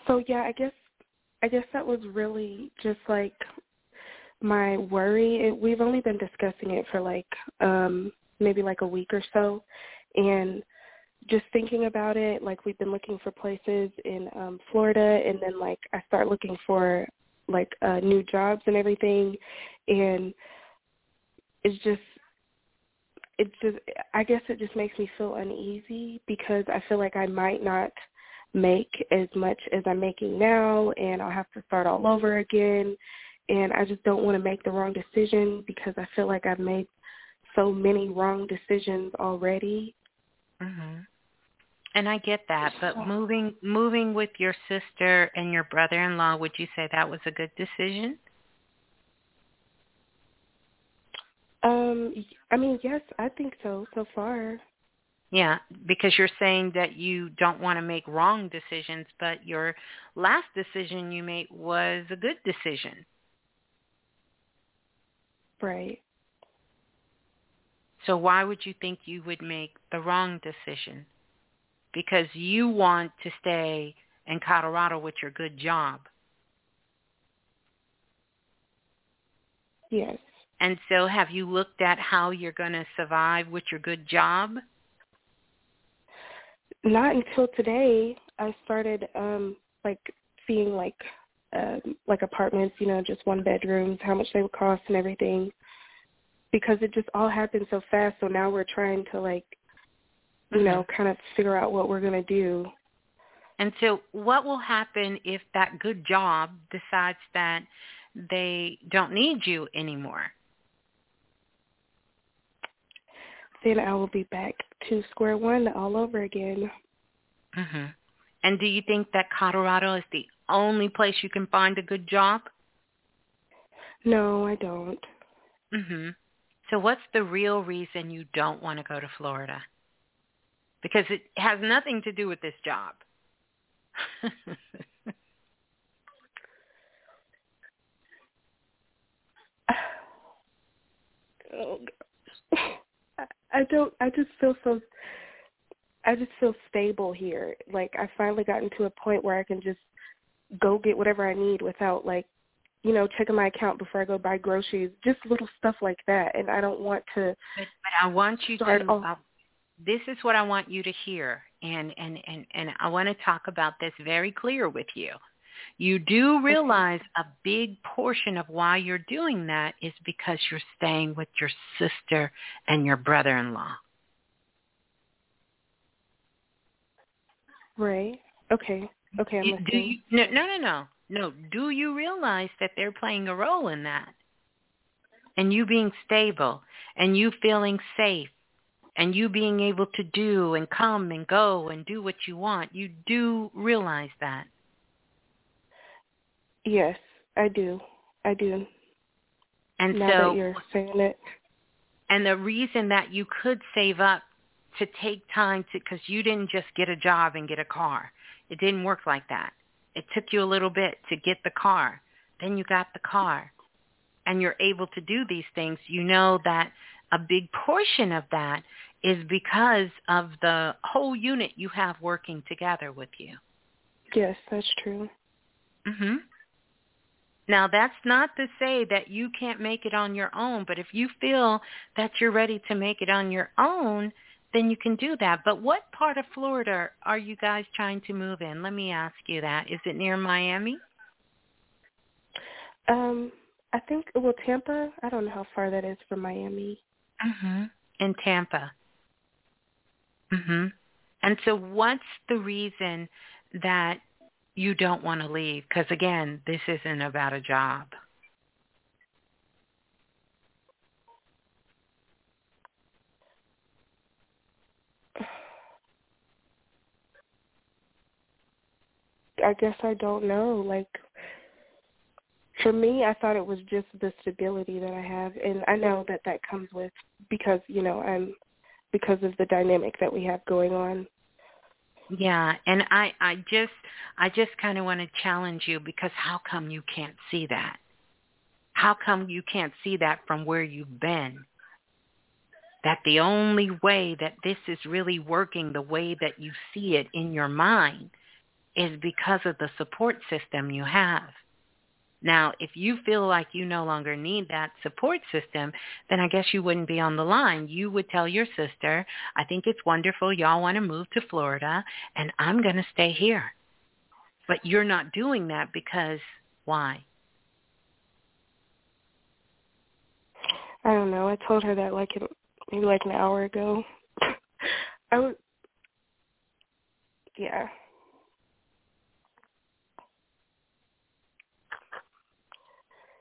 so yeah, I guess I guess that was really just like my worry, it, we've only been discussing it for like um maybe like a week or so. And just thinking about it, like we've been looking for places in um Florida and then like I start looking for like uh new jobs and everything. And it's just it's just I guess it just makes me feel uneasy because I feel like I might not make as much as I'm making now and I'll have to start all over again and I just don't want to make the wrong decision because I feel like I've made so many wrong decisions already. Mhm. And I get that, but moving moving with your sister and your brother-in-law, would you say that was a good decision? Um I mean, yes, I think so so far. Yeah, because you're saying that you don't want to make wrong decisions, but your last decision you made was a good decision. Right. So why would you think you would make the wrong decision? Because you want to stay in Colorado with your good job. Yes. And so have you looked at how you're going to survive with your good job? Not until today I started um like seeing like um like apartments, you know, just one bedrooms, how much they would cost and everything. Because it just all happened so fast, so now we're trying to like you know, kind of figure out what we're going to do. And so what will happen if that good job decides that they don't need you anymore? Then I will be back to square one all over again. Mhm. And do you think that Colorado is the only place you can find a good job? No, I don't. Mhm. So what's the real reason you don't want to go to Florida? Because it has nothing to do with this job. oh, I- I don't. I just feel so. I just feel stable here. Like I finally gotten to a point where I can just go get whatever I need without like, you know, checking my account before I go buy groceries. Just little stuff like that. And I don't want to. But, but I want you to. off- this is what I want you to hear, and and and and I want to talk about this very clear with you. You do realize a big portion of why you're doing that is because you're staying with your sister and your brother-in-law. Right. Okay. Okay. I'm do you, no, no, no, no, no. Do you realize that they're playing a role in that? And you being stable, and you feeling safe, and you being able to do and come and go and do what you want. You do realize that. Yes, I do. I do. And now so that you're saying it. and the reason that you could save up to take time to because you didn't just get a job and get a car it didn't work like that it took you a little bit to get the car then you got the car and you're able to do these things you know that a big portion of that is because of the whole unit you have working together with you Yes, that's true. Mhm. Now that's not to say that you can't make it on your own, but if you feel that you're ready to make it on your own, then you can do that. But what part of Florida are you guys trying to move in? Let me ask you that. Is it near Miami? Um, I think well Tampa. I don't know how far that is from Miami. Mhm. In Tampa. Mhm. And so what's the reason that you don't want to leave? Because again, this isn't about a job. I guess I don't know. Like for me, I thought it was just the stability that I have, and I know that that comes with because you know I'm because of the dynamic that we have going on. Yeah, and I I just I just kind of want to challenge you because how come you can't see that? How come you can't see that from where you've been? That the only way that this is really working the way that you see it in your mind is because of the support system you have. Now, if you feel like you no longer need that support system, then I guess you wouldn't be on the line. You would tell your sister, I think it's wonderful. Y'all want to move to Florida, and I'm going to stay here. But you're not doing that because why? I don't know. I told her that like maybe like an hour ago. I was, yeah.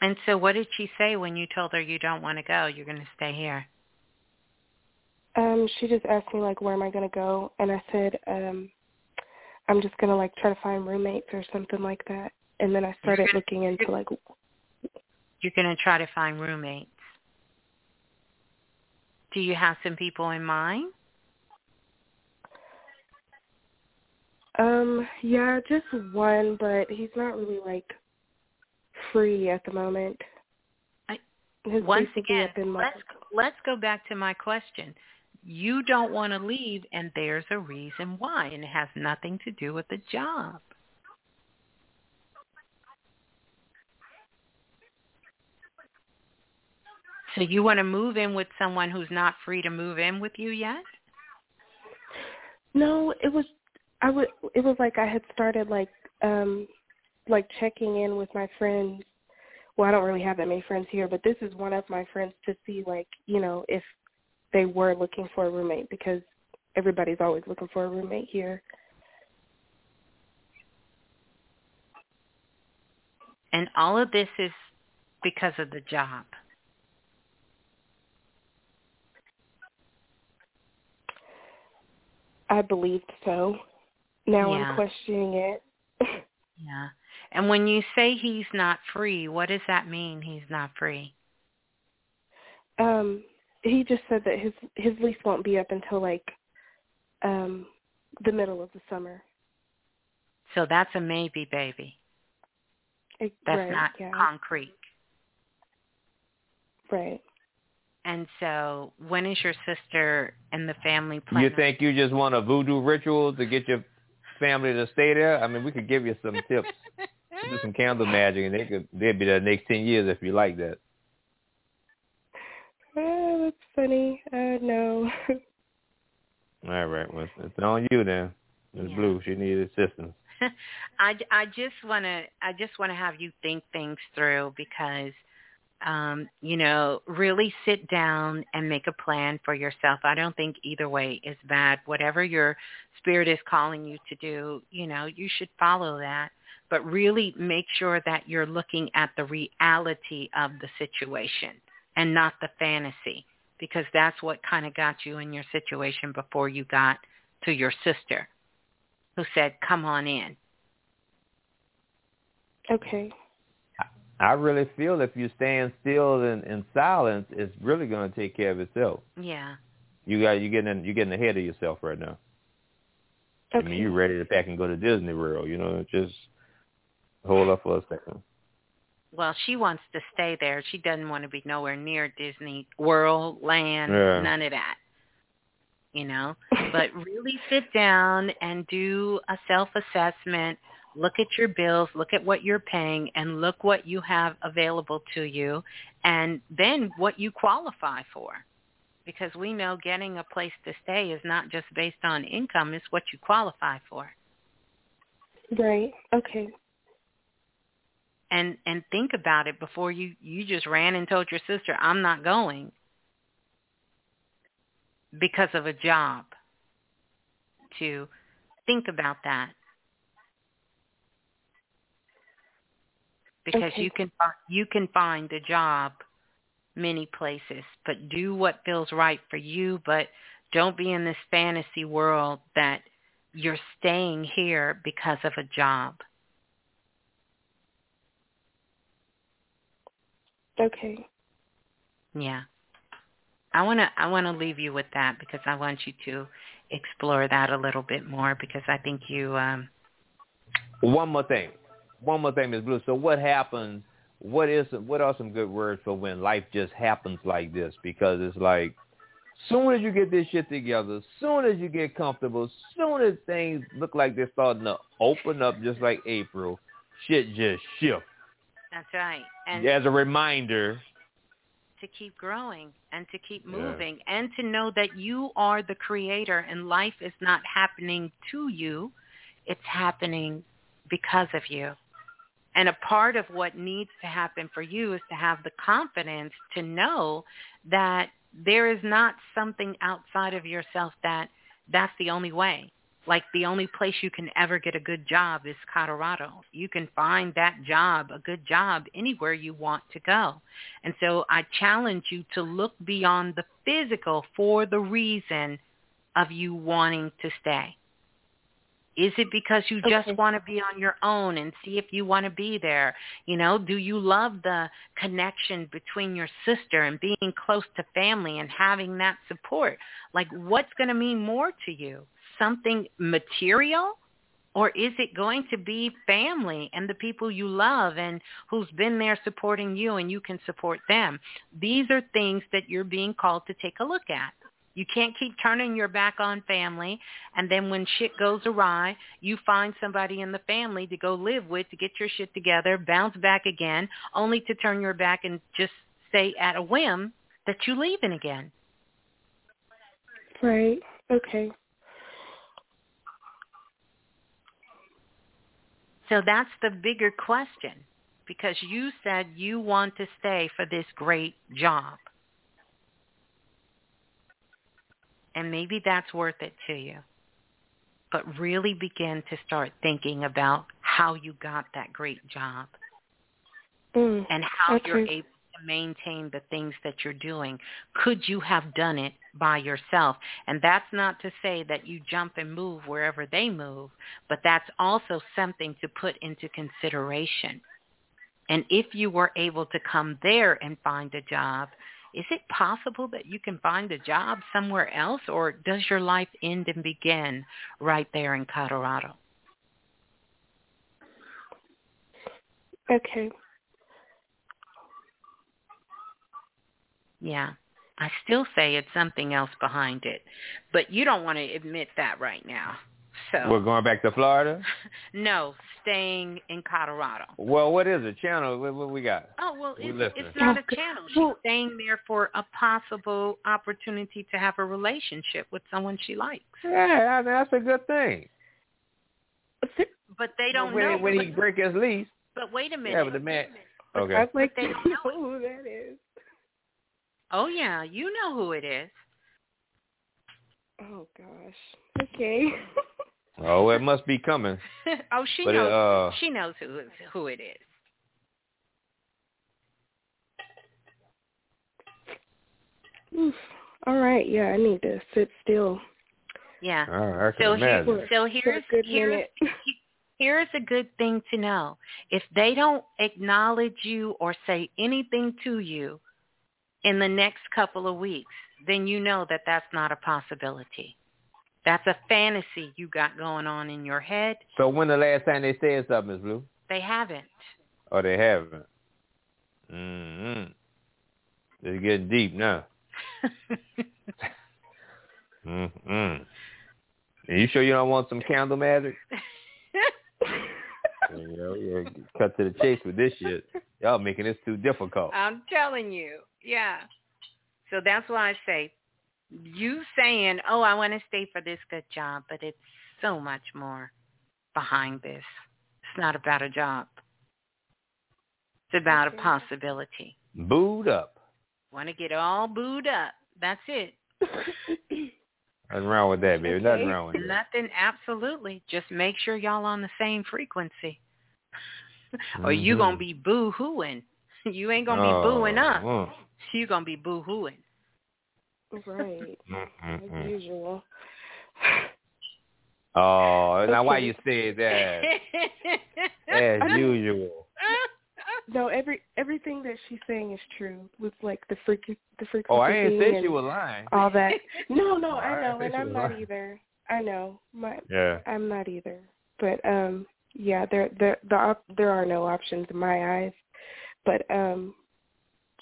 And so what did she say when you told her you don't want to go, you're going to stay here? Um, she just asked me like where am I going to go and I said um I'm just going to like try to find roommates or something like that. And then I started gonna, looking into like You're going to try to find roommates. Do you have some people in mind? Um, yeah, just one, but he's not really like free at the moment. I, once again, let's let's go back to my question. You don't want to leave, and there's a reason why, and it has nothing to do with the job. So you want to move in with someone who's not free to move in with you yet? No, it was I would it was like I had started like um like checking in with my friends. Well, I don't really have that many friends here, but this is one of my friends to see like, you know, if they were looking for a roommate because everybody's always looking for a roommate here. And all of this is because of the job. I believed so. Now Yeah. I'm questioning it. Yeah. And when you say he's not free, what does that mean he's not free? Um, he just said that his his lease won't be up until like um the middle of the summer. So that's a maybe, baby. It- That's right, not yeah. concrete. Right. And so when is your sister and the family plan? You think you just want a voodoo ritual to get your family to stay there? I mean, we could give you some tips. Do some candle magic, and they could they'd be there the next ten years if you like that. Oh, that's funny. Uh no. All right, well, it's on you then. It's Blue. She needs assistance. I, I just want to I just want to have you think things through because um you know really sit down and make a plan for yourself. I don't think either way is bad. Whatever your spirit is calling you to do, you know, you should follow that. But really make sure that you're looking at the reality of the situation and not the fantasy because that's what kind of got you in your situation before you got to your sister who said, "Come on in." Okay. I really feel if you stand still in, in silence, it's really going to take care of itself. Yeah. You got you getting you getting ahead of yourself right now. I mean, you're ready to pack and go to Disney World. You know, just hold up for a second. Well, she wants to stay there. She doesn't want to be nowhere near Disney World, land, Yeah. none of that. You know, but really sit down and do a self-assessment. Look at your bills, look at what you're paying, and look what you have available to you, and then what you qualify for. Because we know getting a place to stay is not just based on income; it's what you qualify for. Right. Okay. And and think about it before you you just ran and told your sister I'm not going because of a job to think about that because Okay. you can you can find a job many places but do what feels right for you but don't be in this fantasy world that you're staying here because of a job Okay. Yeah. I want to I want to leave you with that because I want you to explore that a little bit more because I think you um One more thing. One more thing, Ms. Blue. So what happens? What is what are some good words for when life just happens like this? Because it's like, soon as you get this shit together, soon as you get comfortable, soon as things look like they're starting to open up, just like April, shit just shift. That's right. And as a reminder. to keep growing and to keep moving and to know that you are the creator and life is not happening to you. It's happening because of you. And a part of what needs to happen for you is to have the confidence to know that there is not something outside of yourself that that's the only way. Like the only place you can ever get a good job is Colorado. You can find that job, a good job, anywhere you want to go. And so I challenge you to look beyond the physical for the reason of you wanting to stay. Is it because you just want to be on your own and see if you want to be there? You know, do you love the connection between your sister and being close to family and having that support? Like what's going to mean more to you? Something material? Or is it going to be family and the people you love and who's been there supporting you and you can support them? These are things that you're being called to take a look at. You can't keep turning your back on family and then when shit goes awry, you find somebody in the family to go live with to get your shit together, bounce back again, only to turn your back and just say at a whim that you're leaving again. Right. Okay. So that's the bigger question because you said you want to stay for this great job. And maybe that's worth it to you. But really begin to start thinking about how you got that great job Mm. and how Okay. you're able to maintain the things that you're doing. Could you have done it by yourself? And that's not to say that you jump and move wherever they move, but that's also something to put into consideration. And if you were able to come there and find a job, is it possible that you can find a job somewhere else or does your life end and begin right there in Colorado? Okay. Yeah. I still say it's something else behind it. But you don't want to admit that right now. So We're going back to Florida. no, staying in Colorado. Well, what is it? Channel? What, what we got? Oh well, it's, it's not a channel. She's staying there for a possible opportunity to have a relationship with someone she likes. Yeah, that's a good thing. But they don't when, know. when he but, break his lease. but wait a minute. Yeah, but the man. Okay. I'd like But they don't know who that is. Oh yeah, you know who it is. Oh gosh. Okay. Oh, it must be coming. oh, she But it, knows. uh, she knows who who it is. Oof. All right. Yeah, I need to sit still. Yeah. Oh, So imagine. here, so here's good here's here's a good thing to know. If they don't acknowledge you or say anything to you in the next couple of weeks, then you know that that's not a possibility. That's a fantasy you got going on in your head. So when the last time they said something, Miss Blue? They haven't. Or they haven't? Mm-hmm. It's getting deep now. Mm-hmm. Are you sure you don't want some candle magic? you know, yeah, cut to the chase with this shit. Y'all making this too difficult. I'm telling you. Yeah. So that's why I say you saying, "Oh, I want to stay for this good job," but it's so much more behind this. It's not about a job. It's about a possibility. Booed up. Want to get all booed up. That's it. Nothing wrong with that, baby. Nothing wrong with that. Nothing, absolutely. Just make sure y'all on the same frequency. or you Mhm. going to be boo-hooing. You ain't going to be Oh, booing up. mm. you going to be boo-hooing. Right. As Mm-mm-mm. usual. Oh, now why you say that? As usual. No, every everything that she's saying is true with like the freak the frequency. Oh, I didn't say she was lying. All that. No, no, I I know, didn't and I'm not lying. either. I know. My Yeah. I'm not either. But um yeah, there there the op- there are no options in my eyes. But um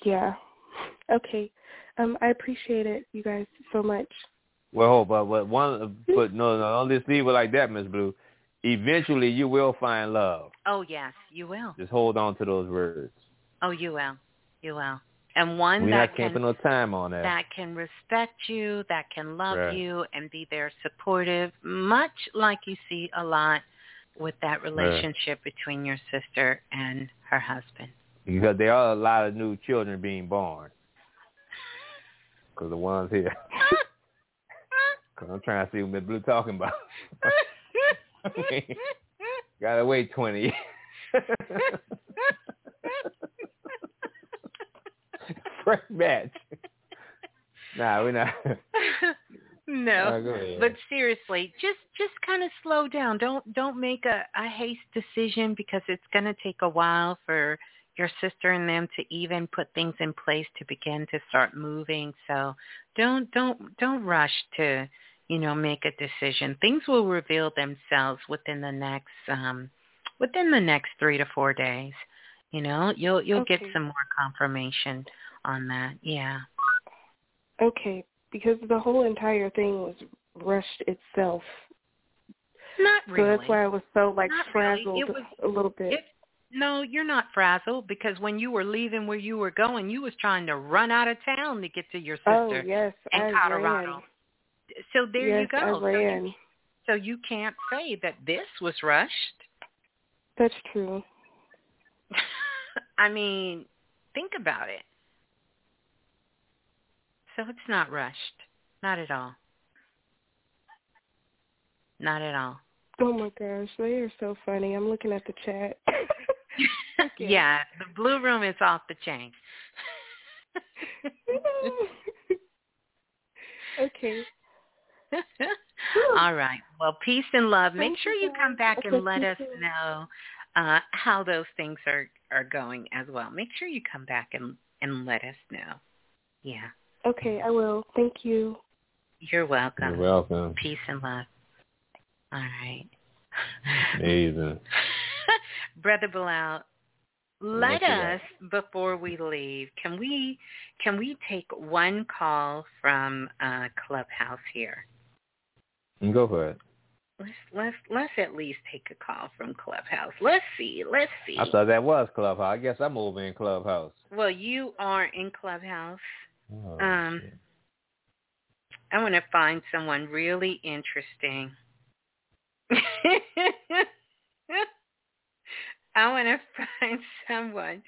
yeah. Okay. Um I appreciate it, you guys, so much. Well, hold, but but one, but no, no, don't just leave it like that, Miss Blue. Eventually you will find love. Oh yes, you will. Just hold on to those words. Oh, you will. You will. And one We're that can no time on that. that can respect you, that can love Right. you and be there supportive, much like you see a lot with that relationship between your sister and her husband. Because there are a lot of new children being born. Because the ones here. Because I'm trying to see what Miss Blue talking about. Gotta wait 20 years. Fresh batch. Nah, we're not. No. Uh. But seriously, just just kind of slow down. Don't don't make a, a haste decision because it's going to take a while for your sister and them to even put things in place to begin to start moving. So don't don't don't rush to you know make a decision. Things will reveal themselves within the next um within the next 3 to 4 days. You know, you'll you'll get some more confirmation on that. Yeah. Okay, because the whole entire thing was rushed itself. Not really. So that's why I was so like Not really. frazzled It was- a little bit. It, no, you're not frazzled because when you were leaving where you were going, you was trying to run out of town to get to your sister oh sister yes, in I Colorado. ran. So there yes, you go. I So you, so you can't say that this was rushed. That's true. I mean, think about it. So it's not rushed. Not at all. Not at all. Oh my gosh, they are so funny. I'm looking at the chat. Okay. Yeah, the blue room is off the chain. okay. All right. Well, peace and love. Make Thank sure you, you come back and let us know uh, how those things are are going as well. Make sure you come back and and let us know. Yeah. Okay, I will. Thank you. You're welcome. You're welcome. Peace and love. All right. Amazing. Brother Balah, let Yes, you us before we leave. Can we can we take one call from uh, Clubhouse here? Go for it. Let's let's let's at least take a call from Clubhouse. Let's see. Let's see. I thought that was Clubhouse. I guess I'm over in Clubhouse. Well, you are in Clubhouse. Oh, Um, I want to find someone really interesting. I want to find someone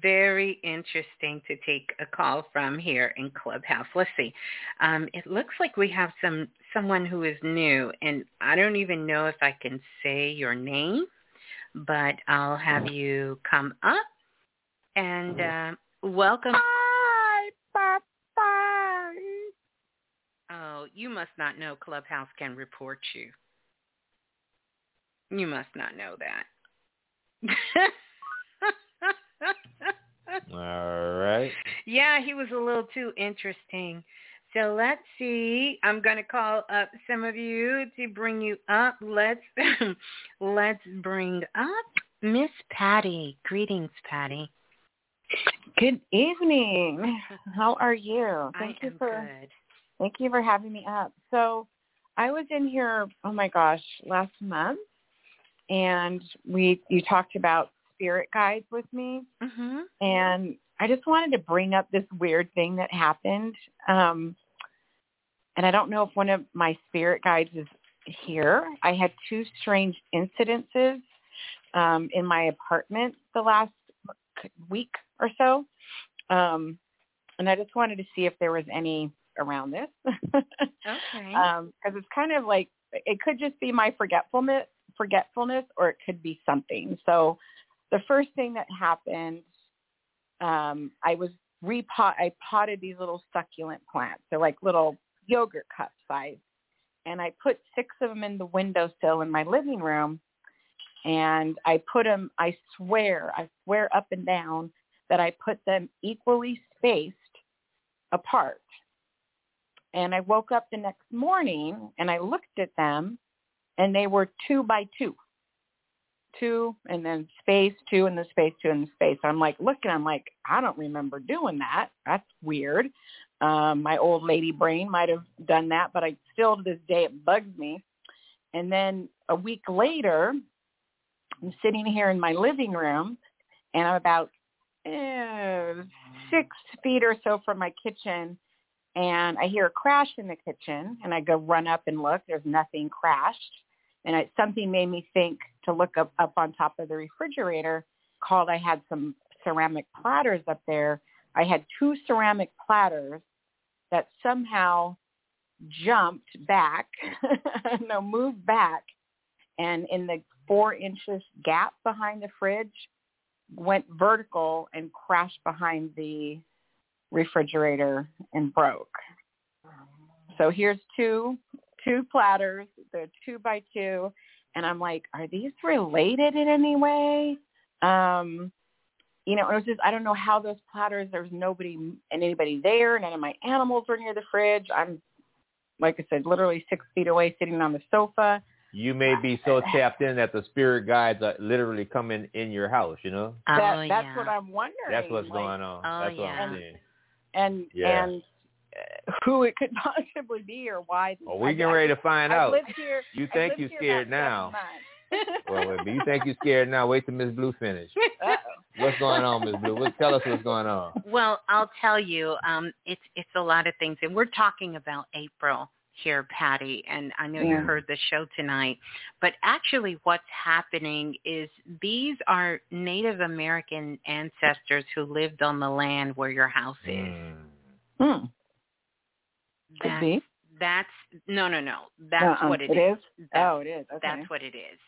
very interesting to take a call from here in Clubhouse. Let's see. Um, it looks like we have some someone who is new, and I don't even know if I can say your name, but I'll have you come up and uh, welcome. Hi, Papa. Oh, you must not know Clubhouse can report you. You must not know that. All right. yeah, he was a little too interesting. So let's see. I'm going to call up some of you to bring you up. Let's let's bring up Miss Patty. Greetings, Patty. Good evening. How are you? Thank I you am for good. thank you for having me up. So I was in here, oh my gosh, last month and we you talked about spirit guides with me Mhm. and I just wanted to bring up this weird thing that happened. Um and I don't know if one of my spirit guides is here. I had two strange incidences um in my apartment the last week or so. Um and I just wanted to see if there was any around this. Okay. um because it's kind of like it could just be my forgetfulness forgetfulness or it could be something so the first thing that happened um i was repot i potted these little succulent plants. They're like little yogurt cup size. And i put six of them in the windowsill in my living room. And i put them i swear i swear up and down that i put them equally spaced apart. And I woke up the next morning and I looked at them and they were two by two. Two and then space, two and then space, two and space. I'm like looking, I'm like, I don't remember doing that. That's weird. Um, my old lady brain might have done that, but I still to this day it bugs me. And then a week later, I'm sitting here in my living room, and I'm about eh, six feet or so from my kitchen, and I hear a crash in the kitchen, and I go run up and look. There's nothing crashed, and it, something made me think to look up up on top of the refrigerator. Called I had some ceramic platters up there. I had two ceramic platters that somehow jumped back, no, moved back, and in the four inches gap behind the fridge went vertical and crashed behind the refrigerator and broke. So here's two two platters. They're two by two, and I'm like, are these related in any way? Um, you know, it was just I don't know how those platters. There was nobody and anybody there. None of my animals were near the fridge. I'm like I said, literally six feet away, sitting on the sofa. You may be so tapped in that the spirit guides are literally coming in your house. You know. That, oh, that's yeah. what I'm wondering. That's what's like, going on. Oh, That's what I'm seeing. and Yeah. and uh, who it could possibly be or why. Well, we I- getting ready to find I've out. lived here- You think you here scared now? Well, wait, you think you scared now? Wait till Miss Blue finish. Uh-oh. What's going on, Miss Blue? What, tell us what's going on. Well, I'll tell you, um, it's it's a lot of things, and we're talking about April here, Patty, and I know you heard the show tonight, but actually, what's happening is these are Native American ancestors who lived on the land where your house is. Mm. Hmm. Could That's, be. that's no, no, no. That's Uh-uh. what It it is. is? That's, Oh, it is. Okay. That's what it is.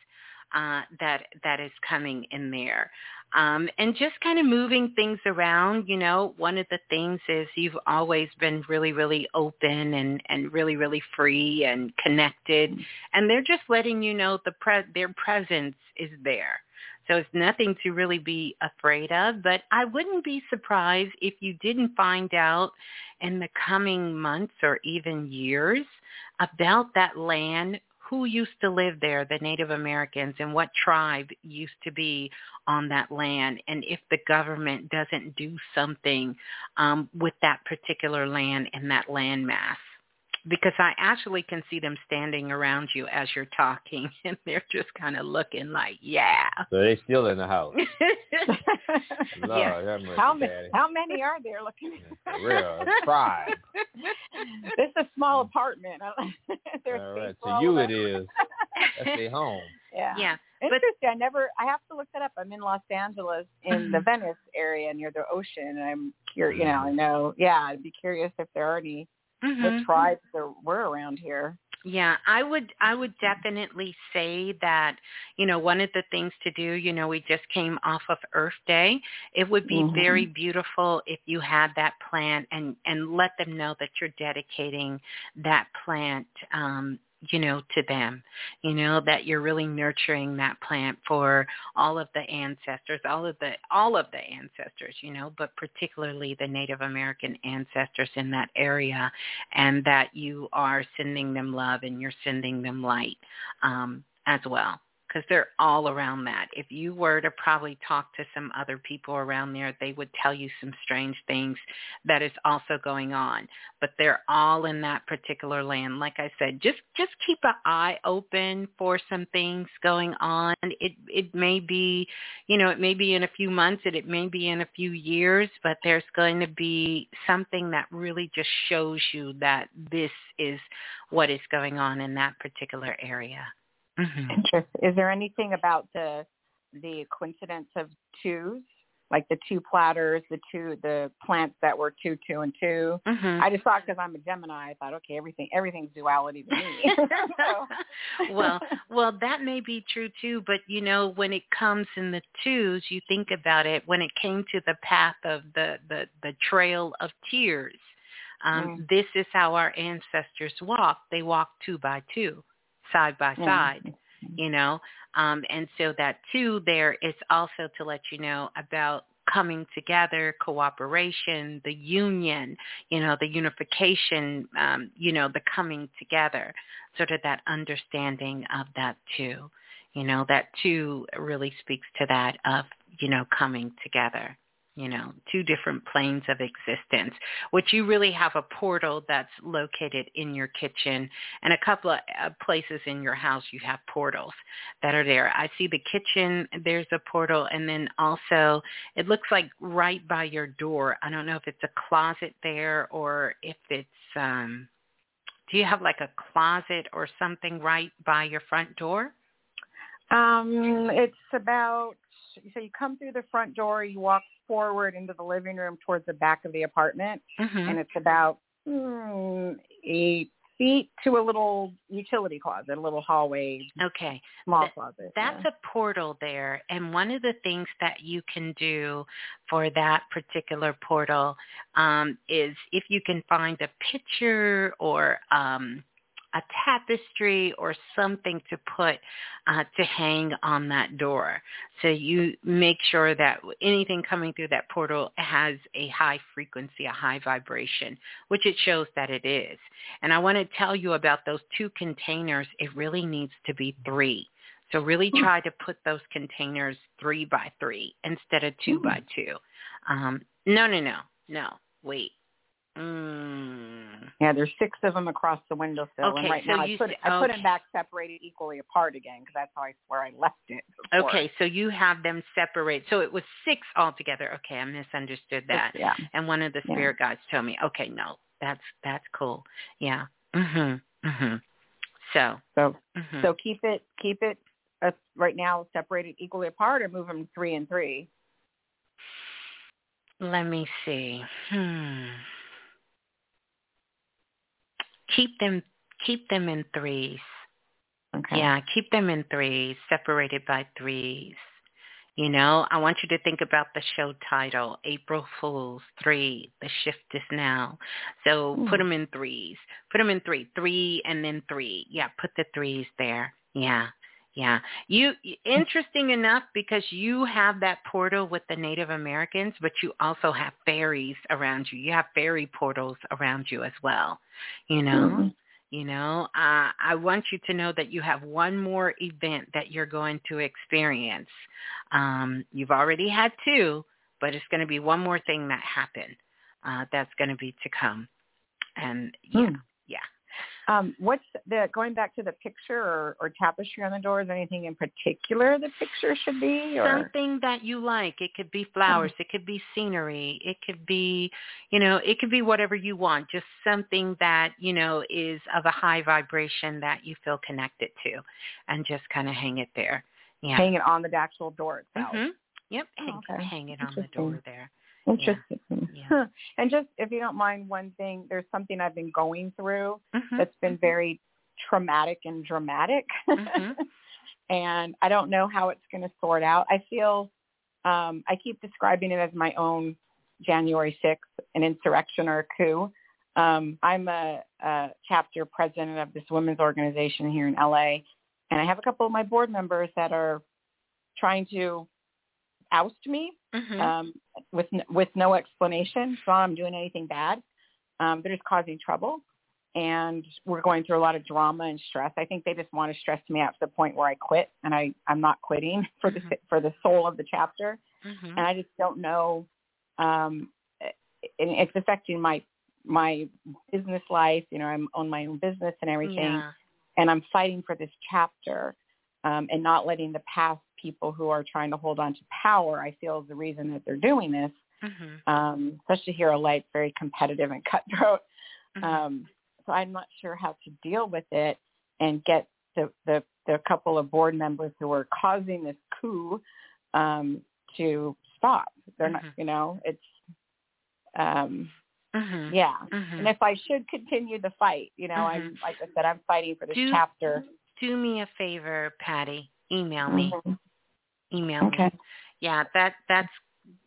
Uh, that that is coming in there, um, and just kind of moving things around. You know, one of the things is you've always been really, really open and and really, really free and connected, and they're just letting you know the pre- their presence is there. So it's nothing to really be afraid of, but I wouldn't be surprised if you didn't find out in the coming months or even years about that land, who used to live there, the Native Americans, and what tribe used to be on that land, and if the government doesn't do something um, with that particular land and that land mass. Because I actually can see them standing around you as you're talking, and they're just kind of looking like, yeah. So they still in the house. Lord, Yeah. How many? How many are there? Looking. For real, tribe. this is a small apartment. There's All right, for to you it is. it us. is. That's their home. Yeah. Yeah, but Interesting. I never. I have to look that up. I'm in Los Angeles, in the Venice area near the ocean, and I'm curious. You know, mm. I know. Yeah, I'd be curious if there are any Mhm. what tribes that were around here. Yeah, I would I would definitely say that, you know, one of the things to do, you know, we just came off of Earth Day. It would be Mhm. very beautiful if you had that plant and and let them know that you're dedicating that plant um you know to them. You know that you're really nurturing that plant for all of the ancestors all of the all of the ancestors you know but particularly the native american ancestors in that area and that you are sending them love and you're sending them light um, as well because they're all around that. If you were to probably talk to some other people around there, they would tell you some strange things that is also going on. But they're all in that particular land. Like I said, just just keep an eye open for some things going on. It it may be, you know, it may be in a few months, and it may be in a few years, but there's going to be something that really just shows you that this is what is going on in that particular area. Mm-hmm. Interesting. Is there anything about the the coincidence of twos, like the two platters, the two the plants that were two, two, and 2 Mhm. I just thought because I'm a Gemini, I thought, okay, everything everything's duality to me. So- well, well, that may be true too. But you know, when it comes in the twos, you think about it. When it came to the path of the the the trail of tears, um, Mm. this is how our ancestors walked. They walked two by two, side by side. You know, um, and so that too there is also to let you know about coming together, cooperation, the union, you know, the unification, um, you know, the coming together, sort of that understanding of that too. You know, that too really speaks to that of, you know, coming together. You know, two different planes of existence, which you really have a portal that's located in your kitchen and a couple of uh, places in your house you have portals that are there. I see the kitchen, there's a portal, and then also it looks like right by your door. I don't know if it's a closet there or if it's, um, do you have like a closet or something right by your front door? Um, it's about so you come through the front door, you walk forward into the living room towards the back of the apartment, Mm-hmm. and it's about mm, eight feet to a little utility closet, a little hallway, Okay. small Th- closet. That's yeah. a portal there. And one of the things that you can do for that particular portal um, is if you can find a picture or um, a tapestry or something to put uh, to hang on that door. So you make sure that anything coming through that portal has a high frequency, a high vibration, which it shows that it is. And I want to tell you about those two containers. It really needs to be three. So really try to put those containers three by three instead of two by two. Um, no, no, no, no. Wait. Mm. Yeah, there's six of them across the windowsill, Okay, and right so now you I put I put okay. them back separated equally apart again because that's how I where I left it. before. Okay, so you have them separate. So it was six altogether. Okay, I misunderstood that. Yeah. And one of the Yeah. spirit guides told me, okay, no, that's that's cool. Yeah. Mhm. Mhm. So. So mhm. so keep it keep it uh, right now separated equally apart, or move them three and three. Let me see. Hmm. Keep them keep them in threes. Okay. Yeah, keep them in threes, separated by threes. You know, I want you to think about the show title, April Fools 3, The Shift is Now. So put Hmm. them in threes. Put them in three. Three and then three. Yeah, put the threes there. Yeah. Yeah. You interesting enough because you have that portal with the Native Americans, but you also have fairies around you. You have fairy portals around you as well. You know? Mhm. You know, uh, I want you to know that you have one more event that you're going to experience. Um, you've already had two, but it's going to be one more thing that happened uh, that's going to be to come. And yeah, Hmm. yeah. Um, what's the going back to the picture or, or tapestry on the door? Is there anything in particular the picture should be? Or Something that you like. It could be flowers. It could be scenery. It could be, you know, it could be whatever you want. Just something that, you know, is of a high vibration that you feel connected to and just kind of hang it there. Yeah. hang it on the actual door itself? hmm Yep. Oh, okay. hang it on the door there. Interesting. Yeah. And just if you don't mind, one thing, there's something I've been going through Mhm. that's been very traumatic and dramatic. Mhm. and I don't know how it's going to sort out. I feel um, I keep describing it as my own January 6th, an insurrection or a coup. Um, I'm a, a chapter president of this women's organization here in LA, and I have a couple of my board members that are trying to oust me Mhm. um, with with no explanation. So I'm doing anything bad. Um, they're just causing trouble, and we're going through a lot of drama and stress. I think they just want to stress me out to the point where I quit, and I I'm not quitting for the Mhm. for the soul of the chapter, Mhm. and I just don't know. Um, and it's affecting my my business life. You know, I'm on my own business and everything Yeah. and I'm fighting for this chapter um, and not letting the past people who are trying to hold on to power, I feel is the reason that they're doing this. Mhm. Um, especially here, it's very competitive and cutthroat. Mhm. Um, so I'm not sure how to deal with it and get the, the, the couple of board members who are causing this coup um, to stop. They're not, Mhm. you know, it's, um, Mhm. yeah. Mhm. And if I should continue the fight, you know, I'm like I said, I'm fighting for this Do- chapter. Do me a favor, Patty. Email me. Email Okay. me. Yeah, that that's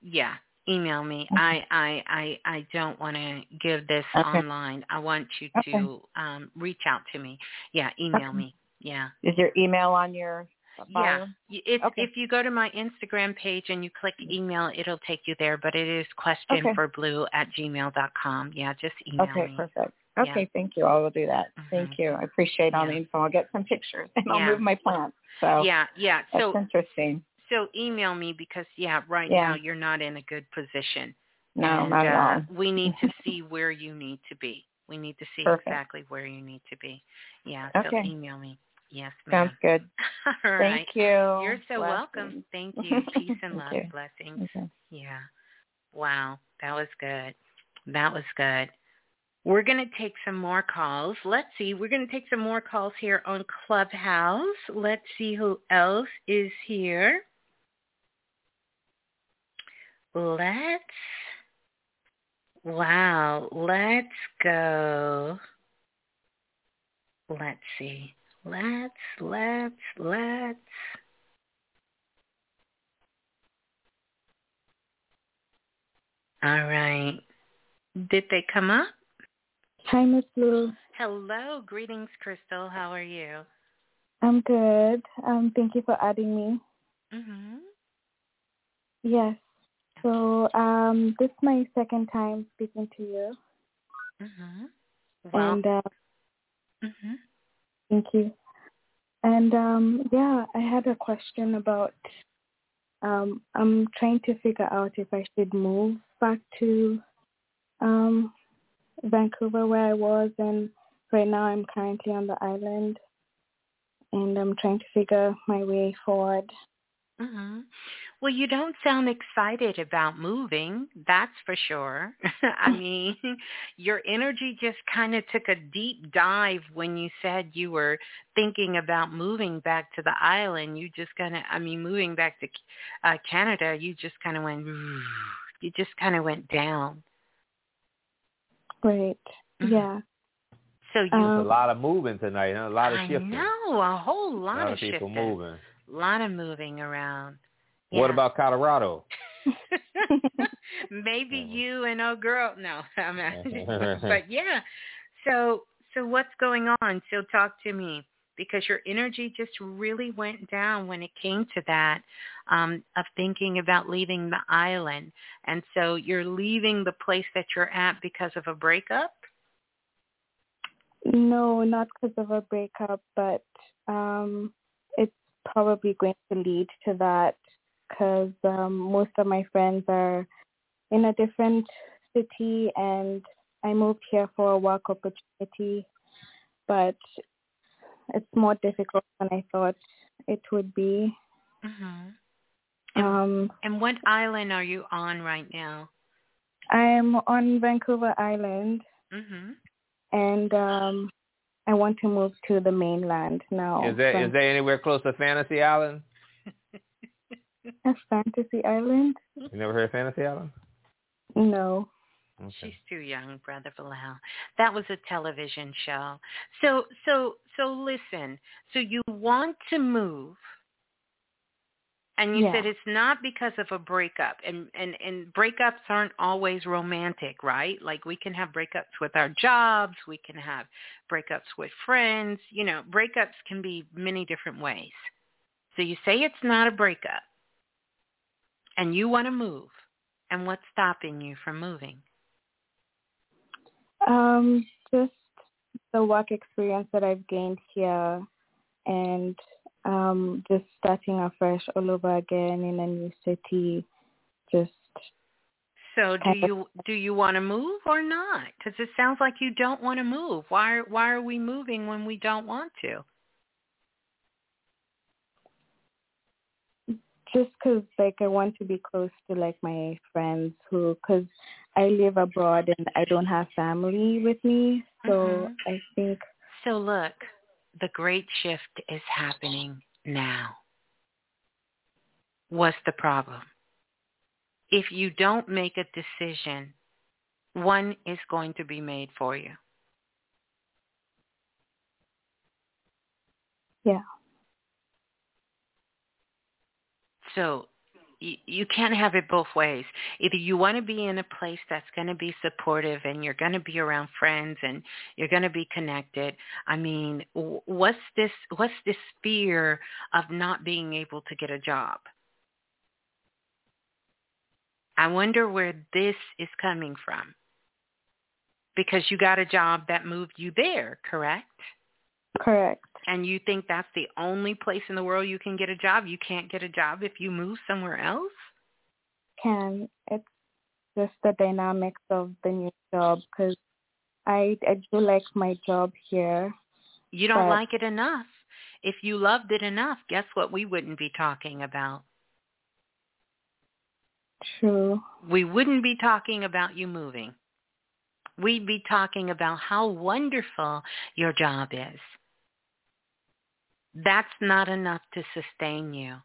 yeah. Email me. I I I I don't want to give this Okay. online. I want you Okay. to um reach out to me. Yeah, email Okay. me. Yeah. Is your email on your Yeah. bio? If Okay. if you go to my Instagram page and you click email, it'll take you there. But it is question Okay. for blue at gmail dot com. Yeah, just email Okay, me. perfect. Yeah. Okay, thank you. I will do that. Thank you. I appreciate all the info. I'll get some pictures and I'll move my plants. So Yeah, yeah. that's So interesting. So email me because yeah, right Yeah. now you're not in a good position. No, and, not at uh, all. We need to see where you need to be. We need to see Perfect. exactly where you need to be. Yeah. So Okay. email me. Yes, ma'am. Sounds good. All right. Thank you. You're so Blessings. welcome. Thank you. Peace and love. Blessings. Okay. Yeah. Wow. That was good. That was good. We're going to take some more calls. Let's see. We're going to take some more calls here on Clubhouse. Let's see who else is here. Let's, wow, let's go. Let's see. Let's, let's, let's. All right. Did they come up? Hi, Miss Blue. Hello. Greetings, Crystal. How are you? I'm good. Um, thank you for adding me. Mhm. Yes. So, um, this is my second time speaking to you, Mhm. Well, and uh, mhm. thank you. And um, yeah, I had a question about. Um, I'm trying to figure out if I should move back to um, Vancouver, where I was, and right now I'm currently on the island, and I'm trying to figure my way forward. Mhm. Well, you don't sound excited about moving, that's for sure. I mm. mean, your energy just kind of took a deep dive when you said you were thinking about moving back to the island. You just kind of, I mean, moving back to uh, Canada, you just kind of went, you just kind of went down. Great. Mm-hmm. Yeah. So um, you, There's a lot of moving tonight, huh? a lot of shifting. I shifting. know a whole a lot, lot of of people shifting, moving. a lot of moving around. What about Colorado? Maybe you and oh girl, no, I'm not. but yeah. So so what's going on? So talk to me because your energy just really went down when it came to that um, of thinking about leaving the island, and so you're leaving the place that you're at because of a breakup. No, not because of a breakup, but um, it's probably going to lead to that because um, most of my friends are in a different city, and I moved here for a work opportunity, but it's more difficult than I thought it would be. Mm-hmm. Um, And what island are you on right now? I'm on Vancouver Island, Mm-hmm. and um, I want to move to the mainland now. Is there from is there anywhere close to Fantasy Island? A fantasy island? You never heard of Fantasy Island? No. She's too young, Brother Balah. That was a television show. So so so listen. So you want to move and you Yeah. said it's not because of a breakup and, and and breakups aren't always romantic, right? Like we can have breakups with our jobs, we can have breakups with friends, you know, breakups can be many different ways. So you say it's not a breakup and you want to move. And what's stopping you from moving? Um, just the work experience that I've gained here and um just starting afresh all over again in a new city. Just So do you do you want to move or not? Because it sounds like you don't want to move. Why why are we moving when we don't want to? Just 'cause like I want to be close to like my friends who because I live abroad and I don't have family with me, so Mhm. I think So look, the great shift is happening now. What's the problem? If you don't make a decision, one is going to be made for you. yeah. So you, you can't have it both ways. Either you want to be in a place that's going to be supportive and you're going to be around friends and you're going to be connected. I mean, what's this what's this fear of not being able to get a job? I wonder where this is coming from. Because you got a job that moved you there, correct? Correct. And you think that's the only place in the world you can get a job? You can't get a job if you move somewhere else? Can. It's just the dynamics of the new job because I, I do like my job here. You don't but- like it enough. If you loved it enough, guess what we wouldn't be talking about? True. We wouldn't be talking about you moving. We'd be talking about how wonderful your job is. That's not enough to sustain you.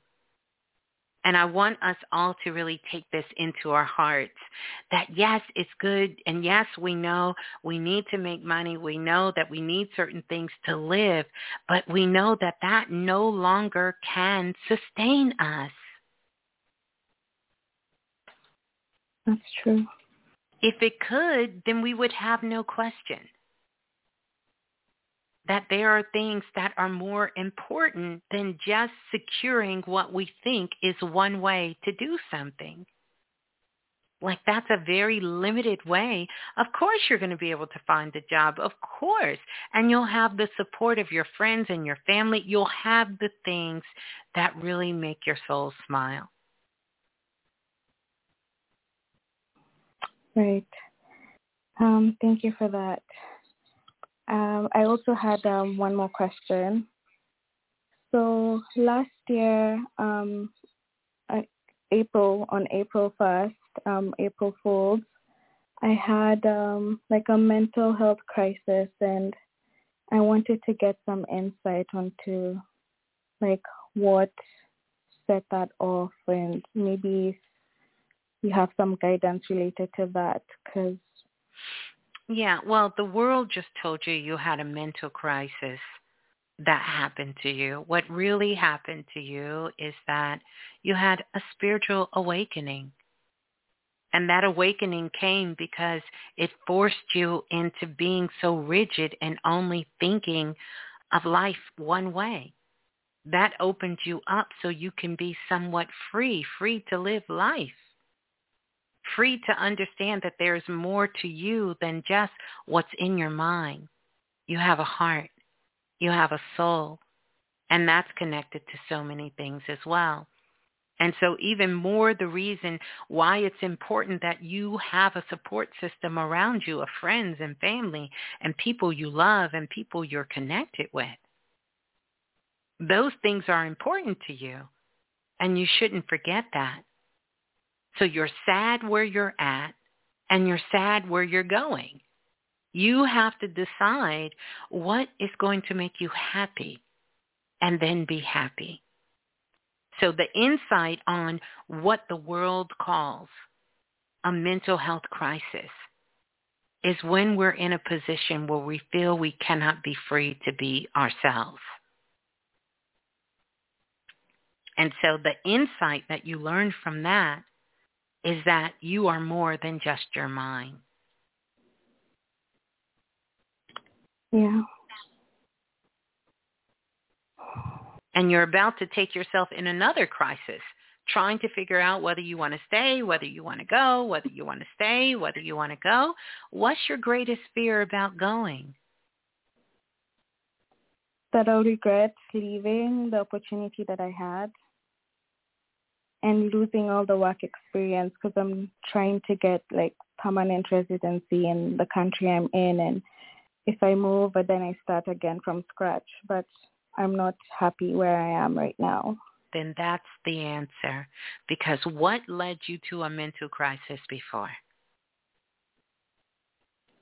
And I want us all to really take this into our hearts that yes, it's good. And yes, we know we need to make money. We know that we need certain things to live, but we know that that no longer can sustain us. That's true. If it could, then we would have no question that there are things that are more important than just securing what we think is one way to do something. Like that's a very limited way. Of course you're going to be able to find a job. Of course. And you'll have the support of your friends and your family. You'll have the things that really make your soul smile. Right. Um, thank you for that. Um, I also had um, one more question. So last year, um, uh, April on April first, um, April Fools, I had um, like a mental health crisis, and I wanted to get some insight onto like what set that off, and maybe you have some guidance related to that, because Yeah, well, the world just told you you had a mental crisis that happened to you. What really happened to you is that you had a spiritual awakening. And that awakening came because it forced you into being so rigid and only thinking of life one way. That opened you up so you can be somewhat free, free to live life free to understand that there's more to you than just what's in your mind. You have a heart. You have a soul. And that's connected to so many things as well. And so even more the reason why it's important that you have a support system around you of friends and family and people you love and people you're connected with. Those things are important to you. And you shouldn't forget that. So you're sad where you're at and you're sad where you're going. You have to decide what is going to make you happy and then be happy. So the insight on what the world calls a mental health crisis is when we're in a position where we feel we cannot be free to be ourselves. And so the insight that you learn from that is that you are more than just your mind. Yeah. And you're about to take yourself in another crisis, trying to figure out whether you want to stay, whether you want to go, whether you want to stay, whether you want to go. What's your greatest fear about going? That I'll regret leaving the opportunity that I had and losing all the work experience because I'm trying to get like permanent residency in the country I'm in and if I move then I start again from scratch but I'm not happy where I am right now. Then that's the answer. Because what led you to a mental crisis before?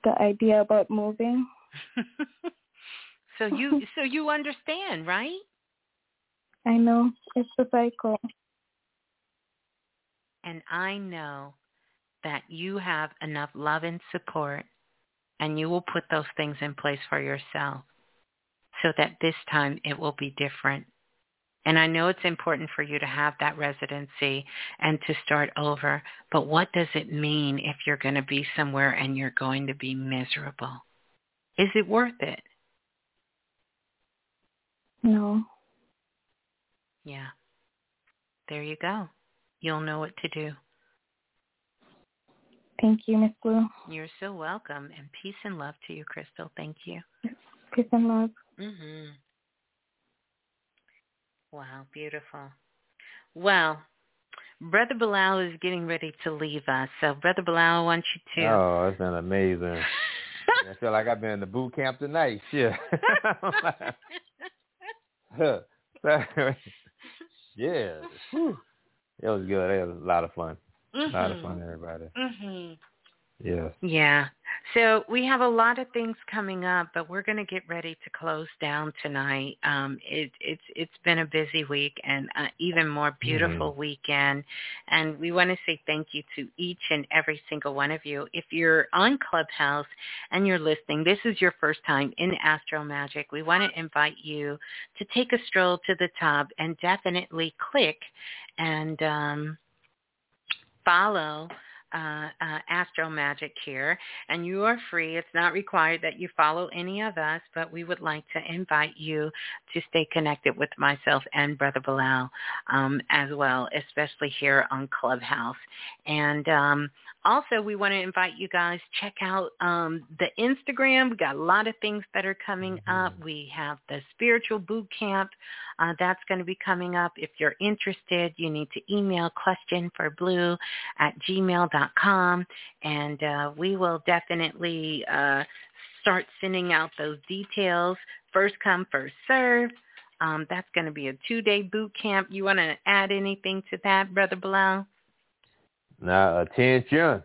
The idea about moving. so you so you understand, right? I know. It's the cycle. And I know that you have enough love and support and you will put those things in place for yourself so that this time it will be different. And I know it's important for you to have that residency and to start over, but what does it mean if you're going to be somewhere and you're going to be miserable? Is it worth it? No. Yeah. There you go. You'll know what to do. Thank you, Miss Blue. You're so welcome. And peace and love to you, Crystal. Thank you. Peace and love. Mhm. Wow, beautiful. Well, Brother Balah is getting ready to leave us. So, Brother Balah, I want you to. Oh, it's been amazing. I feel like I've been in the boot camp tonight. Shit. yeah. Whew. It was good. It was a lot of fun. Mm-hmm. A lot of fun, everybody. Mhm. Yes. Yeah. So we have a lot of things coming up, but we're going to get ready to close down tonight. Um, it, it's it's been a busy week and uh, even more beautiful weekend, and we want to say thank you to each and every single one of you. If you're on Clubhouse and you're listening, this is your first time in Astro Magic. We want to invite you to take a stroll to the top and definitely click and um, follow uh, uh, Astro Magic here, and you are free. It's not required that you follow any of us, but we would like to invite you to stay connected with myself and Brother Balah um, as well, especially here on Clubhouse. And um, also, we want to invite you guys check out um, the Instagram. We got a lot of things that are coming up. We have the spiritual boot camp uh, that's going to be coming up. If you're interested, you need to email question for blue at gmail.com, and uh, we will definitely uh, start sending out those details. First come, first serve. Um, that's going to be a two-day boot camp. You want to add anything to that, Brother Balah? Now, attention.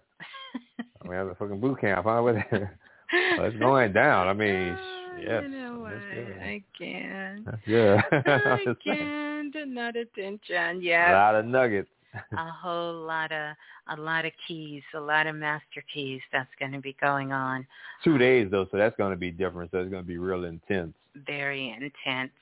we have a fucking boot camp, huh? It's going down. I mean, yes. You know what? I can't. Yeah. I can't. Not attention. Yeah. A lot of nuggets. A whole lot of a lot of keys, a lot of master keys that's going to be going on. Two um, days though, so that's going to be different. So it's going to be real intense. Very intense.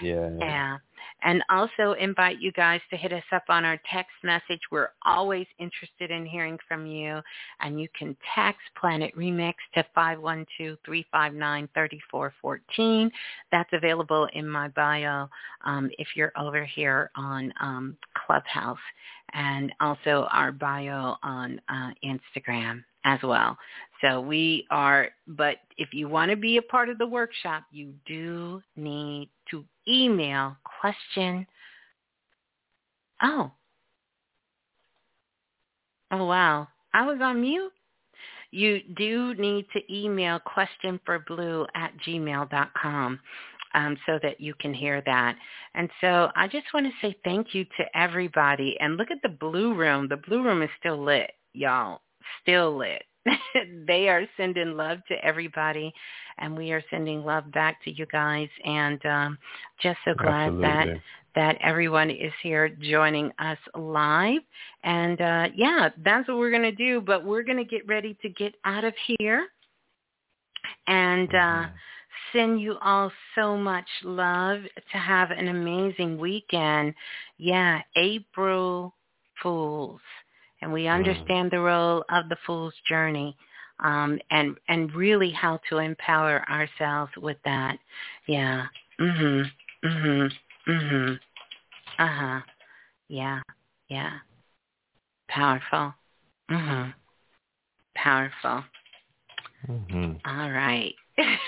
Yeah. Yeah. And also invite you guys to hit us up on our text message. We're always interested in hearing from you. And you can text Planet Remix to 512-359-3414. That's available in my bio um, if you're over here on um, Clubhouse and also our bio on uh, Instagram as well. So we are, but if you want to be a part of the workshop, you do need to email question. Oh. Oh, wow. I was on mute. You do need to email question for blue at gmail.com um, so that you can hear that. And so I just want to say thank you to everybody. And look at the blue room. The blue room is still lit, y'all. Still lit. they are sending love to everybody and we are sending love back to you guys. And um just so glad that Absolutely. that everyone is here joining us live. And uh yeah that's what we're going to do but we're going to get ready to get out of here. And uh send you all so much love to have an amazing weekend. Yeah april fools and we understand the role of the fool's journey um, and and really how to empower ourselves with that. Yeah. Mhm. Mhm. Mhm. Uh huh. Yeah. Yeah. Powerful. Mhm. Powerful. hmm All right.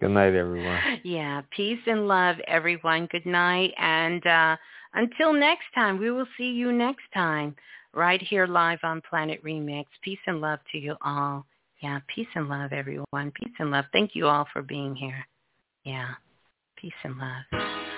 Good night, everyone. yeah. Peace and love, everyone. Good night. And uh, until next time, we will see you next time right here live on Planet Remix. Peace and love to you all. Yeah. Peace and love, everyone. Peace and love. Thank you all for being here. Yeah. Peace and love.